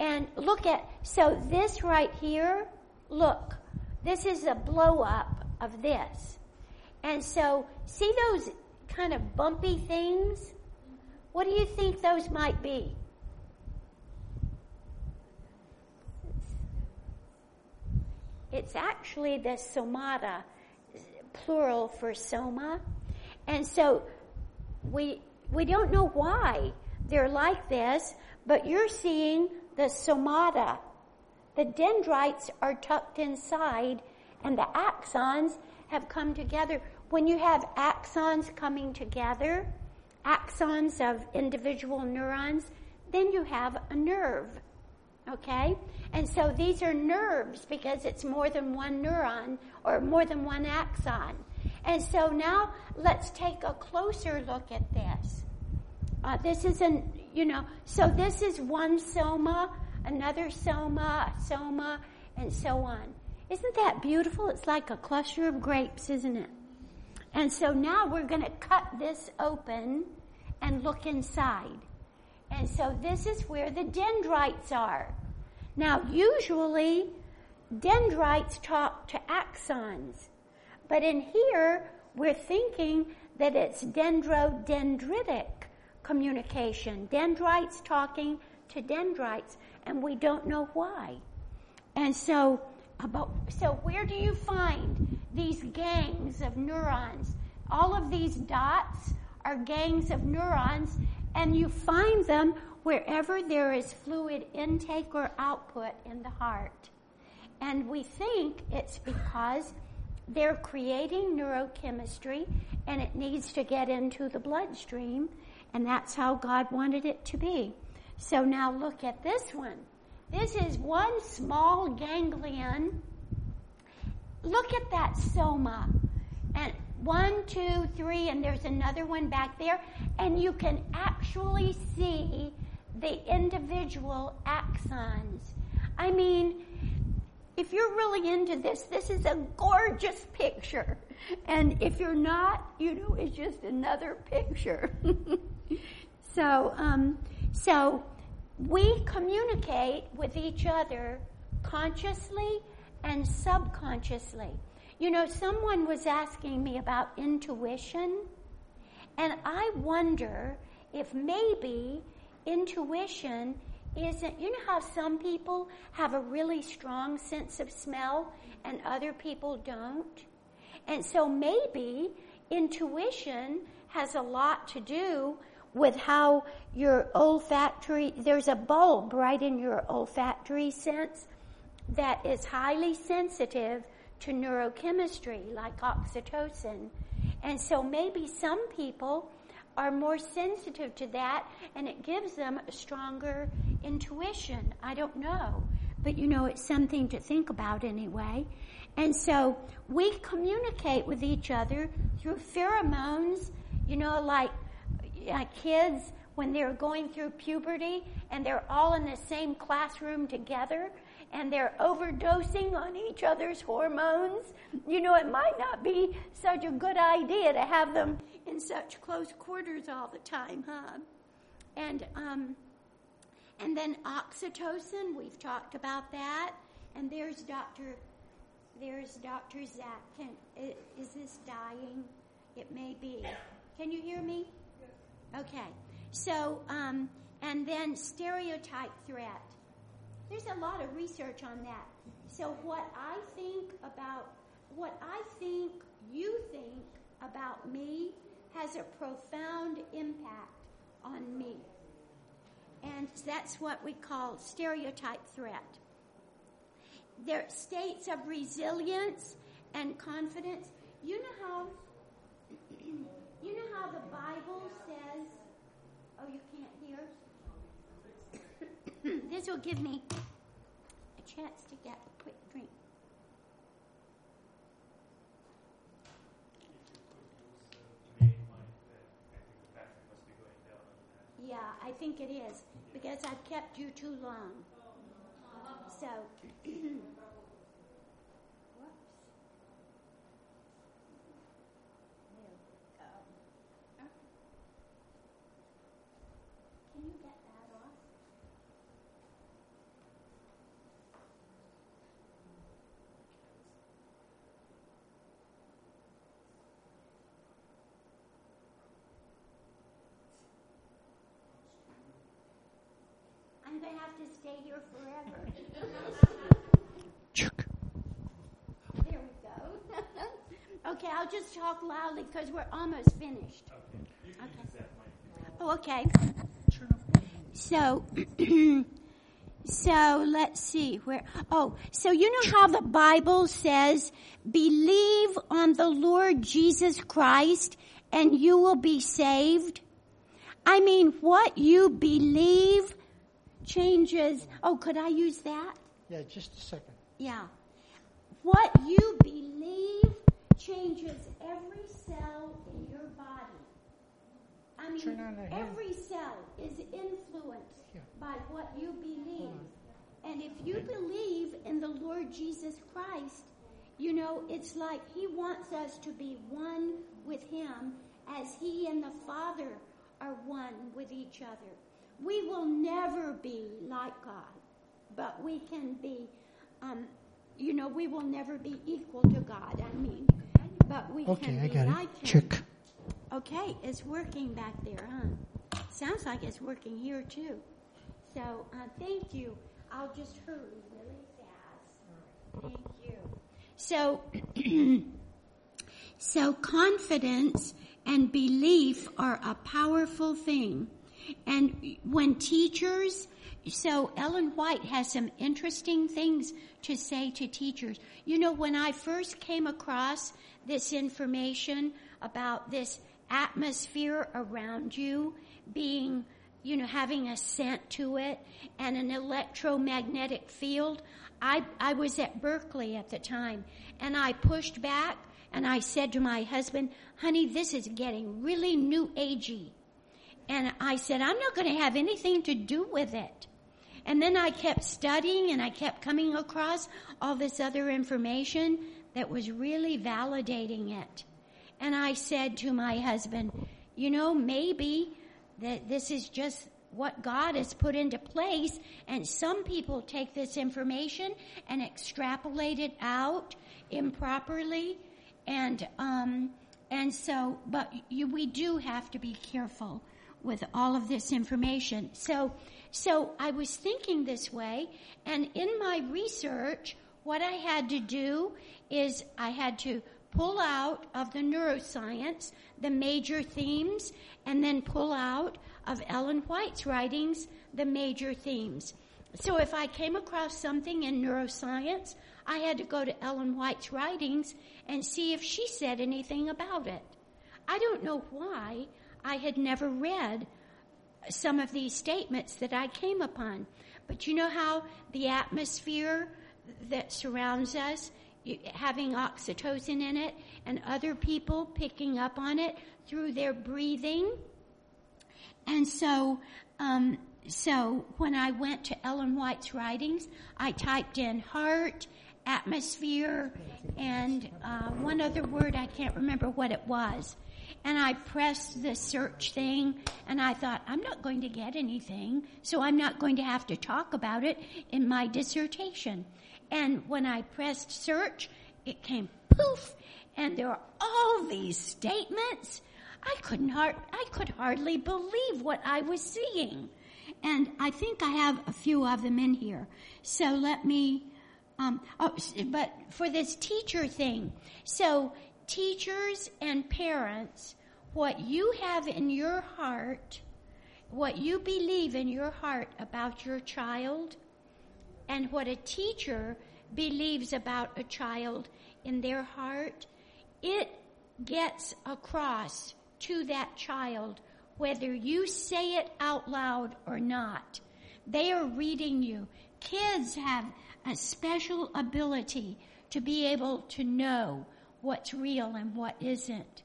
And look at, so this right here, look, this is a blow up of this. And so, see those kind of bumpy things? What do you think those might be? It's actually the somata, plural for soma. And so we, we don't know why they're like this, but you're seeing the somata. The dendrites are tucked inside and the axons have come together. When you have axons coming together, axons of individual neurons, then you have a nerve. Okay? And so these are nerves because it's more than one neuron or more than one axon. And so now let's take a closer look at this. Uh, this is an, you know, so this is one soma, another soma, soma, and so on. Isn't that beautiful? It's like a cluster of grapes, isn't it? And so now we're going to cut this open and look inside. And so this is where the dendrites are. Now, usually dendrites talk to axons, but in here we're thinking that it's dendrodendritic communication, dendrites talking to dendrites, and we don't know why. And so, about, so where do you find these gangs of neurons? All of these dots are gangs of neurons, and you find them wherever there is fluid intake or output in the heart. And we think it's because they're creating neurochemistry and it needs to get into the bloodstream, and that's how God wanted it to be. So now look at this one. This is one small ganglion. Look at that soma. And one, two, three, and there's another one back there. And you can actually see the individual axons. I mean, if you're really into this, this is a gorgeous picture. And if you're not, you know, it's just another picture. so, um, so we communicate with each other consciously and subconsciously. You know, someone was asking me about intuition, and I wonder if maybe intuition isn't, you know how some people have a really strong sense of smell and other people don't? And so maybe intuition has a lot to do with how your olfactory, there's a bulb right in your olfactory sense that is highly sensitive to neurochemistry like oxytocin. And so maybe some people are more sensitive to that and it gives them a stronger intuition. I don't know. But you know, it's something to think about anyway. And so we communicate with each other through pheromones, you know, like, like kids when they're going through puberty and they're all in the same classroom together and they're overdosing on each other's hormones. You know, it might not be such a good idea to have them in such close quarters all the time, huh? And um, and then oxytocin, we've talked about that. And there's Dr. There's Dr. Zak. Can, is this dying? It may be. Can you hear me? Okay. So, um, and then stereotype threat. There's a lot of research on that. So what I think about, what I think you think about me has a profound impact on me. And that's what we call stereotype threat. There are states of resilience and confidence. You know how you know how the Bible says oh you can't hear? this will give me a chance to get a quick drink. Yeah, I think it is because I've kept you too long. So, whoops. There we go. Can you get that off? I'm going to stay here forever. There we go. okay, I'll just talk loudly because we're almost finished. Okay. Oh, okay. So, so let's see where. Oh, so you know how the Bible says, "Believe on the Lord Jesus Christ, and you will be saved." I mean, what you believe changes. Oh, could I use that? Yeah, just a second. Yeah. What you believe changes every cell in your body. I mean, Turn on the hand. every cell is influenced Yeah. by what you believe. And if you believe in the Lord Jesus Christ, you know, it's like He wants us to be one with Him as He and the Father are one with each other. We will never be like God, but we can be, um, you know, we will never be equal to God, I mean, but we Okay, can I be got like it. Him. Check. Okay, it's working back there, huh? Sounds like it's working here too. So, uh, thank you. I'll just hurry really fast. Thank you. So, so confidence and belief are a powerful thing. And when teachers, so Ellen White has some interesting things to say to teachers. You know, when I first came across this information about this atmosphere around you being, you know, having a scent to it and an electromagnetic field, I, I was at Berkeley at the time and I pushed back and I said to my husband, honey, this is getting really new agey. And I said, I'm not going to have anything to do with it. And then I kept studying and I kept coming across all this other information that was really validating it. And I said to my husband, you know, maybe that this is just what God has put into place and some people take this information and extrapolate it out improperly and um and so but you, we do have to be careful with all of this information. So, so I was thinking this way, and in my research, what I had to do is I had to pull out of the neuroscience the major themes and then pull out of Ellen White's writings the major themes. So if I came across something in neuroscience, I had to go to Ellen White's writings and see if she said anything about it. I don't know why I had never read some of these statements that I came upon. But you know how the atmosphere that surrounds us, having oxytocin in it, and other people picking up on it through their breathing? And so, um, so when I went to Ellen White's writings, I typed in heart, atmosphere, and uh, one other word, I can't remember what it was and I pressed the search thing and I thought, I'm not going to get anything, so I'm not going to have to talk about it in my dissertation. And when I pressed search, it came poof, and there are all these statements. I couldn't hard, I could hardly believe what I was seeing. And I think I have a few of them in here. So let me, um, oh, but for this teacher thing. So teachers and parents, what you have in your heart, what you believe in your heart about your child, and what a teacher believes about a child in their heart, it gets across to that child whether you say it out loud or not. They are reading you. Kids have a special ability to be able to know what's real and what isn't.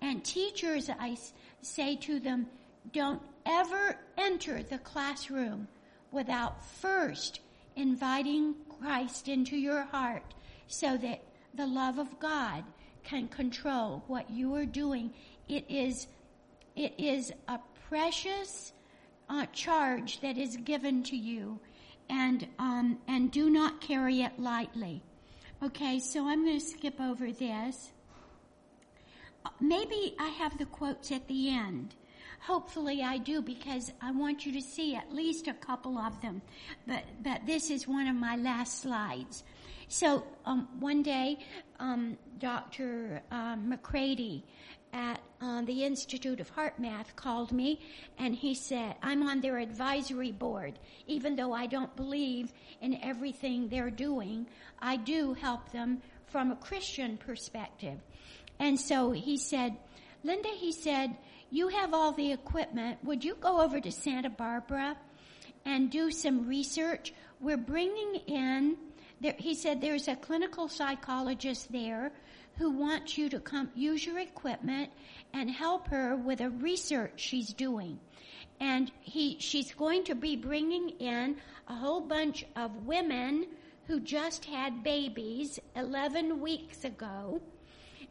And teachers, I say to them, don't ever enter the classroom without first inviting Christ into your heart so that the love of God can control what you are doing. It is, it is a precious uh, charge that is given to you and, um, and do not carry it lightly. Okay, so I'm going to skip over this. Maybe I have the quotes at the end. Hopefully I do because I want you to see at least a couple of them. But, but this is one of my last slides. So um, one day, um, Dr. Uh, McCraty at uh, the Institute of HeartMath called me and he said, I'm on their advisory board. Even though I don't believe in everything they're doing, I do help them from a Christian perspective. And so he said, Linda, he said, you have all the equipment. Would you go over to Santa Barbara and do some research? We're bringing in, there, he said, there's a clinical psychologist there who wants you to come use your equipment and help her with a research she's doing. And he, she's going to be bringing in a whole bunch of women who just had babies 11 weeks ago.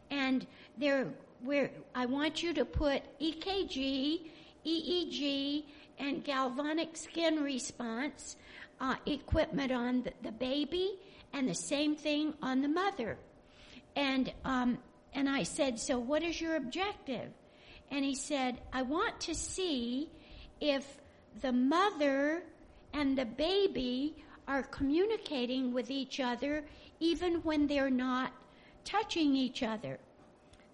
And they're, where I want you to put EKG, EEG, and galvanic skin response uh, equipment on the, the baby and the same thing on the mother. And, um, and I said, so what is your objective? And he said, I want to see if the mother and the baby are communicating with each other even when they're not touching each other.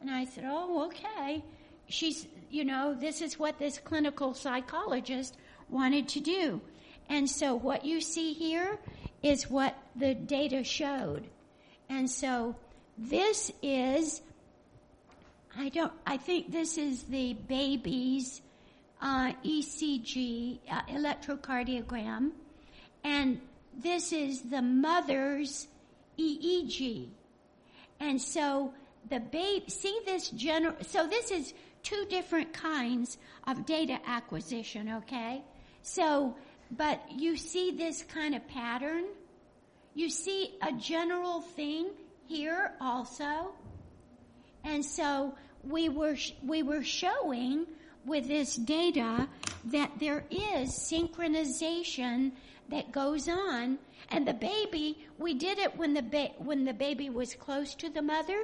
And I said, oh, okay. She's, you know, this is what this clinical psychologist wanted to do. And so what you see here is what the data showed. And so this is, I don't, I think this is the baby's uh, ECG, uh, electrocardiogram, and this is the mother's EEG. And so the baby, see this general, so this is two different kinds of data acquisition, okay? So, but you see this kind of pattern? You see a general thing here also. And so we were, we were showing with this data that there is synchronization that goes on. And the baby we did it when the ba- when the baby was close to the mother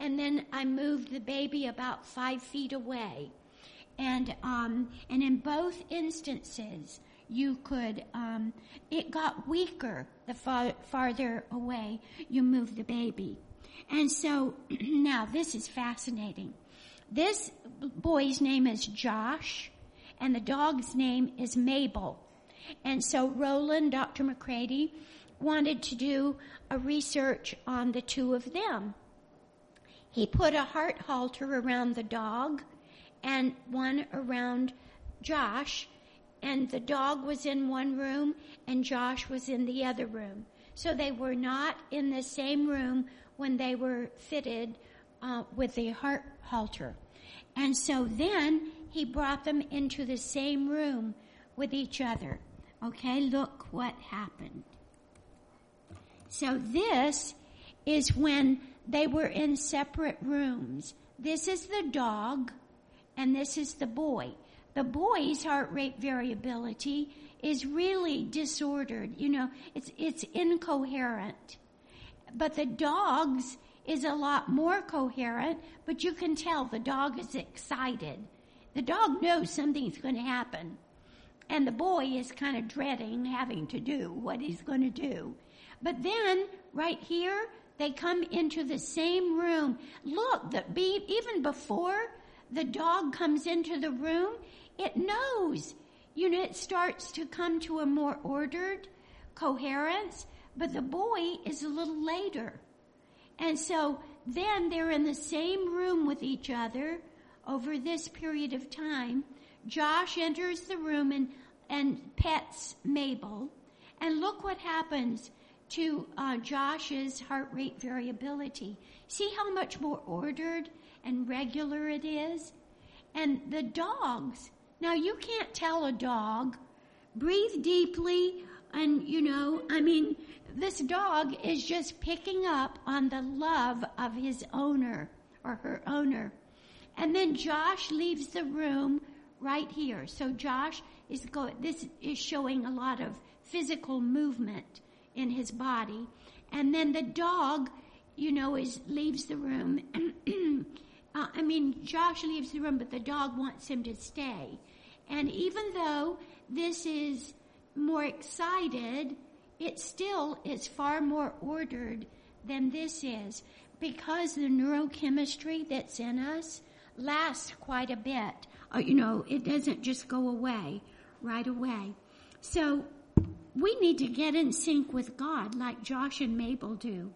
and then I moved the baby about five feet away. And um, and in both instances you could um, it got weaker the far, farther away you move the baby And so now this is fascinating. This boy's name is Josh, and the dog's name is Mabel. And so Rollin, Dr. McCraty, wanted to do a research on the two of them. He put a heart Holter around the dog and one around Josh, and the dog was in one room and Josh was in the other room. So they were not in the same room when they were fitted uh, with the heart Holter. And so then he brought them into the same room with each other. Okay, look what happened. So this is when they were in separate rooms. This is the dog and this is the boy. The boy's heart rate variability is really disordered. You know, it's, it's incoherent. But the dog's is a lot more coherent, but you can tell the dog is excited. The dog knows something's going to happen. And the boy is kind of dreading having to do what he's going to do. But then, right here, they come into the same room. Look, the, be, even before the dog comes into the room, it knows. You know, it starts to come to a more ordered coherence, but the boy is a little later. And so then they're in the same room with each other over this period of time. Josh enters the room and, and pets Mabel. And look what happens to uh, Josh's heart rate variability. See how much more ordered and regular it is? And the dogs, now you can't tell a dog, breathe deeply, and you know, I mean, this dog is just picking up on the love of his owner or her owner. And then Josh leaves the room right here. So Josh is going, this is showing a lot of physical movement in his body. And then the dog, you know, is, leaves the room. uh, I mean, Josh leaves the room, but the dog wants him to stay. And even though this is more excited, it still is far more ordered than this is because the neurochemistry that's in us lasts quite a bit. Uh, you know, it doesn't just go away right away. So we need to get in sync with God like Josh and Mabel do.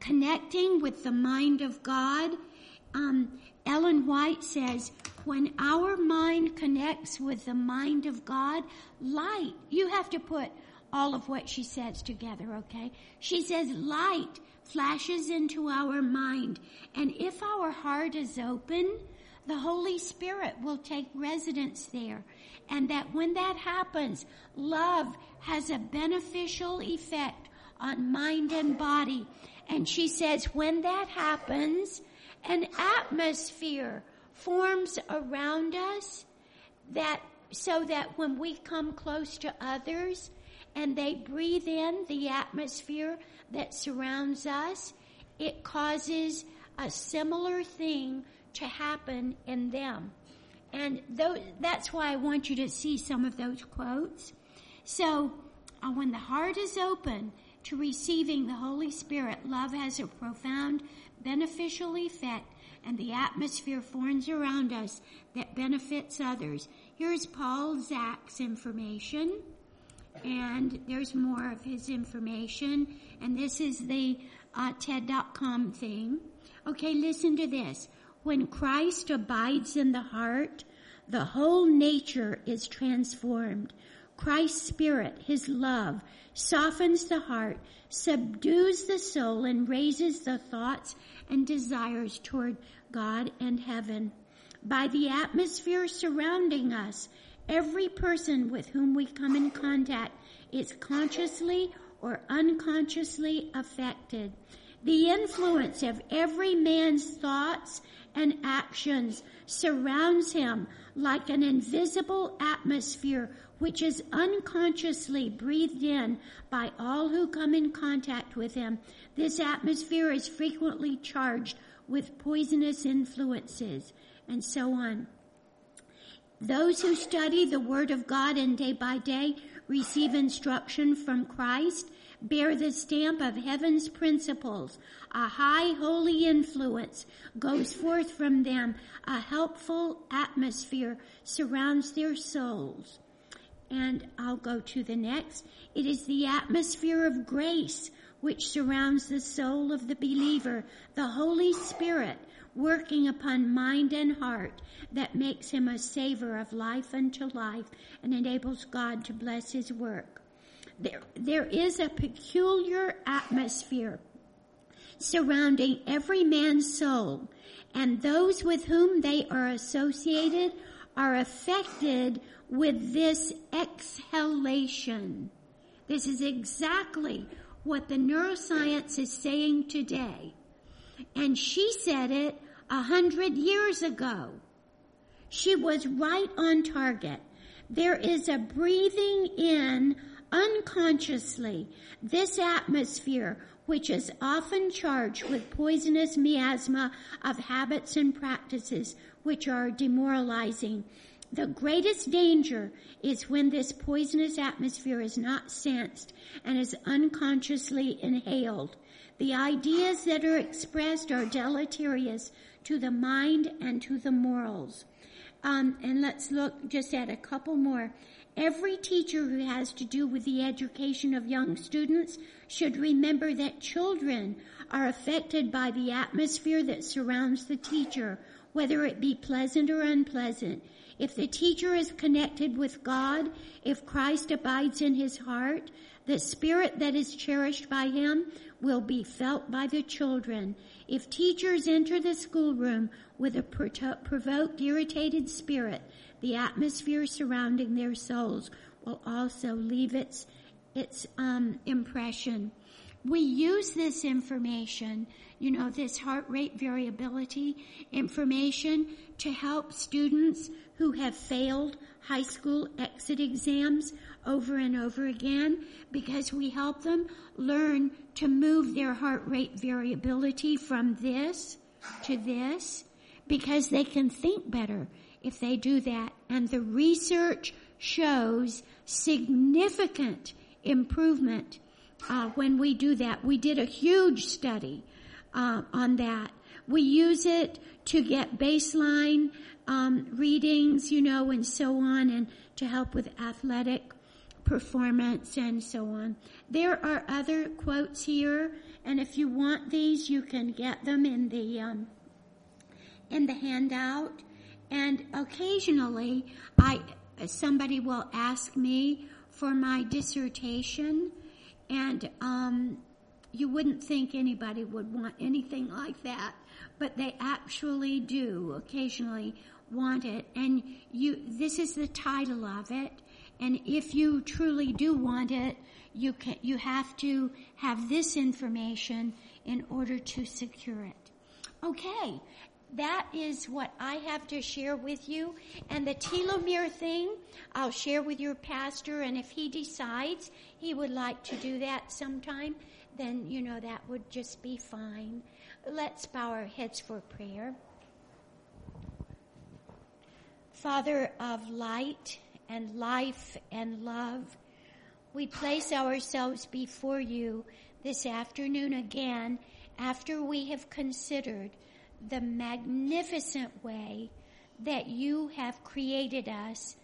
Connecting with the mind of God. Um, Ellen White says, when our mind connects with the mind of God, light, you have to put all of what she says together, okay? She says light flashes into our mind. And if our heart is open, the Holy Spirit will take residence there. And that when that happens, love has a beneficial effect on mind and body. And she says when that happens, an atmosphere forms around us that so that when we come close to others, and they breathe in the atmosphere that surrounds us, it causes a similar thing to happen in them. And that's why I want you to see some of those quotes. So, uh, when the heart is open to receiving the Holy Spirit, love has a profound beneficial effect and the atmosphere forms around us that benefits others. Here's Paul Zak's information and there's more of his information. And this is the uh, TED.com thing. Okay, listen to this. When Christ abides in the heart, the whole nature is transformed. Christ's spirit, his love, softens the heart, subdues the soul, and raises the thoughts and desires toward God and heaven. By the atmosphere surrounding us, Every person with whom we come in contact is consciously or unconsciously affected. The influence of every man's thoughts and actions surrounds him like an invisible atmosphere which is unconsciously breathed in by all who come in contact with him. This atmosphere is frequently charged with poisonous influences and so on. Those who study the Word of God and day by day receive instruction from Christ bear the stamp of heaven's principles. A high holy influence goes forth from them. A helpful atmosphere surrounds their souls. And I'll go to the next. It is the atmosphere of grace which surrounds the soul of the believer, the Holy Spirit working upon mind and heart that makes him a savor of life unto life and enables God to bless his work. There, there is a peculiar atmosphere surrounding every man's soul and those with whom they are associated are affected with this exhalation. This is exactly what the neuroscience is saying today. And she said it a hundred years ago. She was right on target. There is a breathing in unconsciously this atmosphere which is often charged with poisonous miasma of habits and practices which are demoralizing. The greatest danger is when this poisonous atmosphere is not sensed and is unconsciously inhaled. The ideas that are expressed are deleterious to the mind and to the morals. Um, and let's look just at a couple more. Every teacher who has to do with the education of young students should remember that children are affected by the atmosphere that surrounds the teacher, whether it be pleasant or unpleasant. If the teacher is connected with God, if Christ abides in his heart, the spirit that is cherished by him will be felt by the children. If teachers enter the schoolroom with a provoked, irritated spirit, the atmosphere surrounding their souls will also leave its, its um, impression. We use this information, you know, this heart rate variability information to help students who have failed high school exit exams over and over again because we help them learn to move their heart rate variability from this to this because they can think better if they do that. And the research shows significant improvement uh, when we do that. We did a huge study uh, on that. We use it to get baseline um, readings, you know, and so on, and to help with athletic performance and so on. There are other quotes here, and if you want these, you can get them in the um, in the handout. And occasionally, I somebody will ask me for my dissertation, and um, you wouldn't think anybody would want anything like that, but they actually do occasionally want it. And you, this is the title of it. And if you truly do want it, you can, you have to have this information in order to secure it. Okay. That is what I have to share with you. And the telomere thing, I'll share with your pastor. And if he decides he would like to do that sometime, then, you know, that would just be fine. Let's bow our heads for prayer. Father of light and life and love, we place ourselves before you this afternoon again after we have considered the magnificent way that you have created us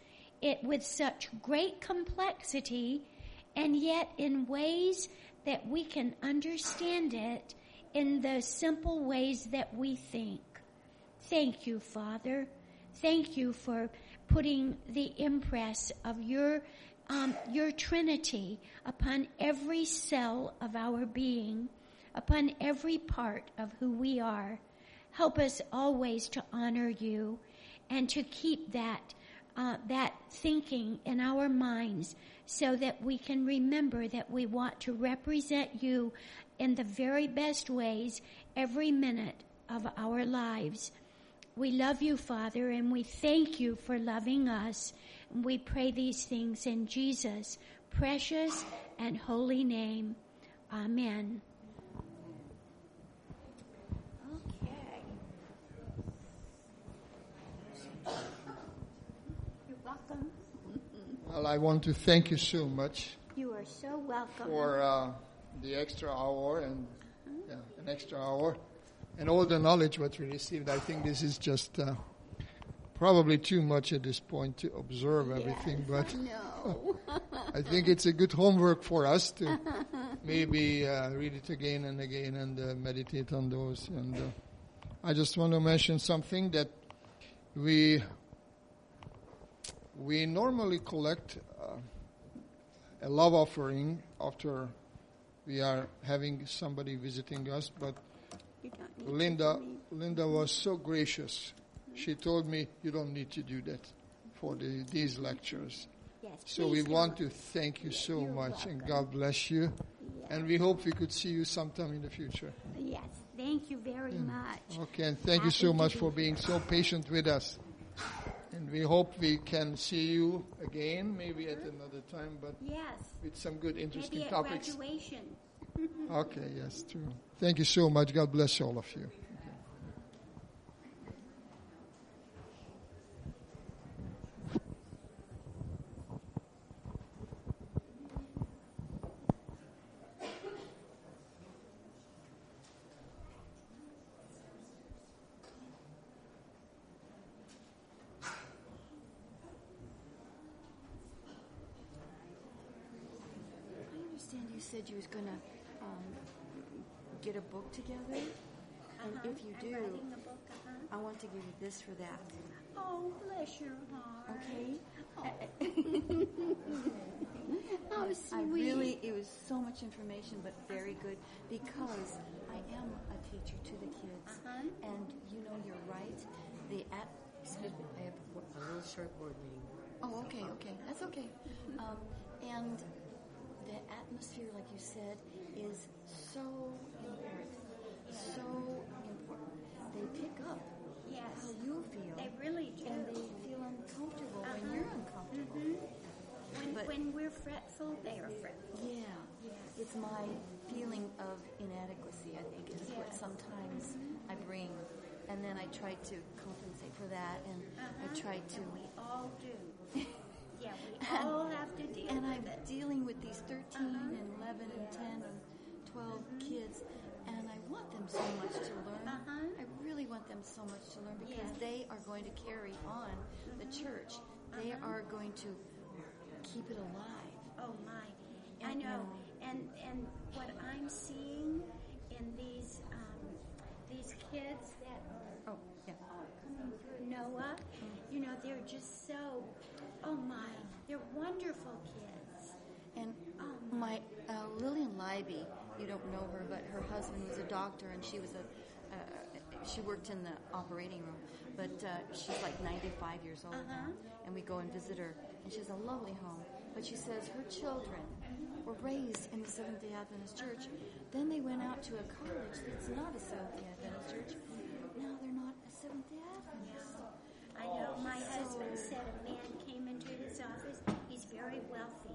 it with such great complexity and yet in ways that we can understand it in the simple ways that we think. Thank you, Father. Thank you for putting the impress of your um, your Trinity upon every cell of our being, upon every part of who we are. Help us always to honor you and to keep that uh, that thinking in our minds so that we can remember that we want to represent you in the very best ways every minute of our lives. We love you, Father, and we thank you for loving us. And we pray these things in Jesus' precious and holy name. Amen. Okay. You're welcome. Well, I want to thank you so much. You are so welcome. welcome. for uh, the extra hour and yeah, an extra hour and all the knowledge what we received. I think this is just uh, probably too much at this point to observe everything, but No. I think it's a good homework for us to maybe uh, read it again and again and uh, meditate on those. And uh, I just want to mention something that we we normally collect uh, a love offering after we are having somebody visiting us, but You don't need to Linda. Linda was so gracious. She told me you don't need to do that for the, these lectures. Yes, So we want to thank you so You're much and. God bless you. Yes. And we hope we could see you sometime in the future. Yes, thank you very hmm. much. Okay, and thank you so much for being so patient with us. And we hope we can see you again, maybe at hmm? another time, but Yes, with some good, interesting maybe at topics. graduation. Okay, yes, true. Thank you so much. God bless all of you. I understand you said you was gonna um, get a book together, and if you I'm do, writing a book, uh-huh. I want to give you this for that. Oh, bless your heart. Okay? Oh, I sweet. really, it was so much information, but very good because I am a teacher to the kids, Uh-huh. and you know, you're right. The at Excuse me, I have a little short board meeting. Oh, okay, okay, that's okay. Um, and the atmosphere, like you said, is so important. So important. They pick up Yes, how you feel, they really do. and they feel uncomfortable when Uh-huh. you're uncomfortable. Mm-hmm. when, but- when we're fretful, they are fretful. Yeah, it's my feeling of inadequacy. I think is what Yes. sometimes mm-hmm. I bring, and then I try to compensate for that, and I uh-huh. try to. And we all do. Yeah, we all have to deal and with I'm it. dealing with these 13 uh-huh. and 11 and 10 and 12 kids, and I want them so much to learn. Uh-huh. I really want them so much to learn because Yes. they are going to carry on the church. They are going to keep it alive. Oh my, I know. And and what I'm seeing in these um, these kids that are Oh, yeah. coming through Noah, you know, they're just so. Oh my, they're wonderful kids. And oh, my uh, Lillian Leiby, you don't know her, but her husband was a doctor, and she was a uh, she worked in the operating room, but uh, she's like 95 years old uh-huh. now, and we go and visit her, and she has a lovely home. But she says her children were raised in the Seventh Day Adventist Church. Then they went out to a college that's not a Seventh Day Adventist Church. Now they're not a Seventh Day Adventist. I know my so, husband said a man came into his office. He's very wealthy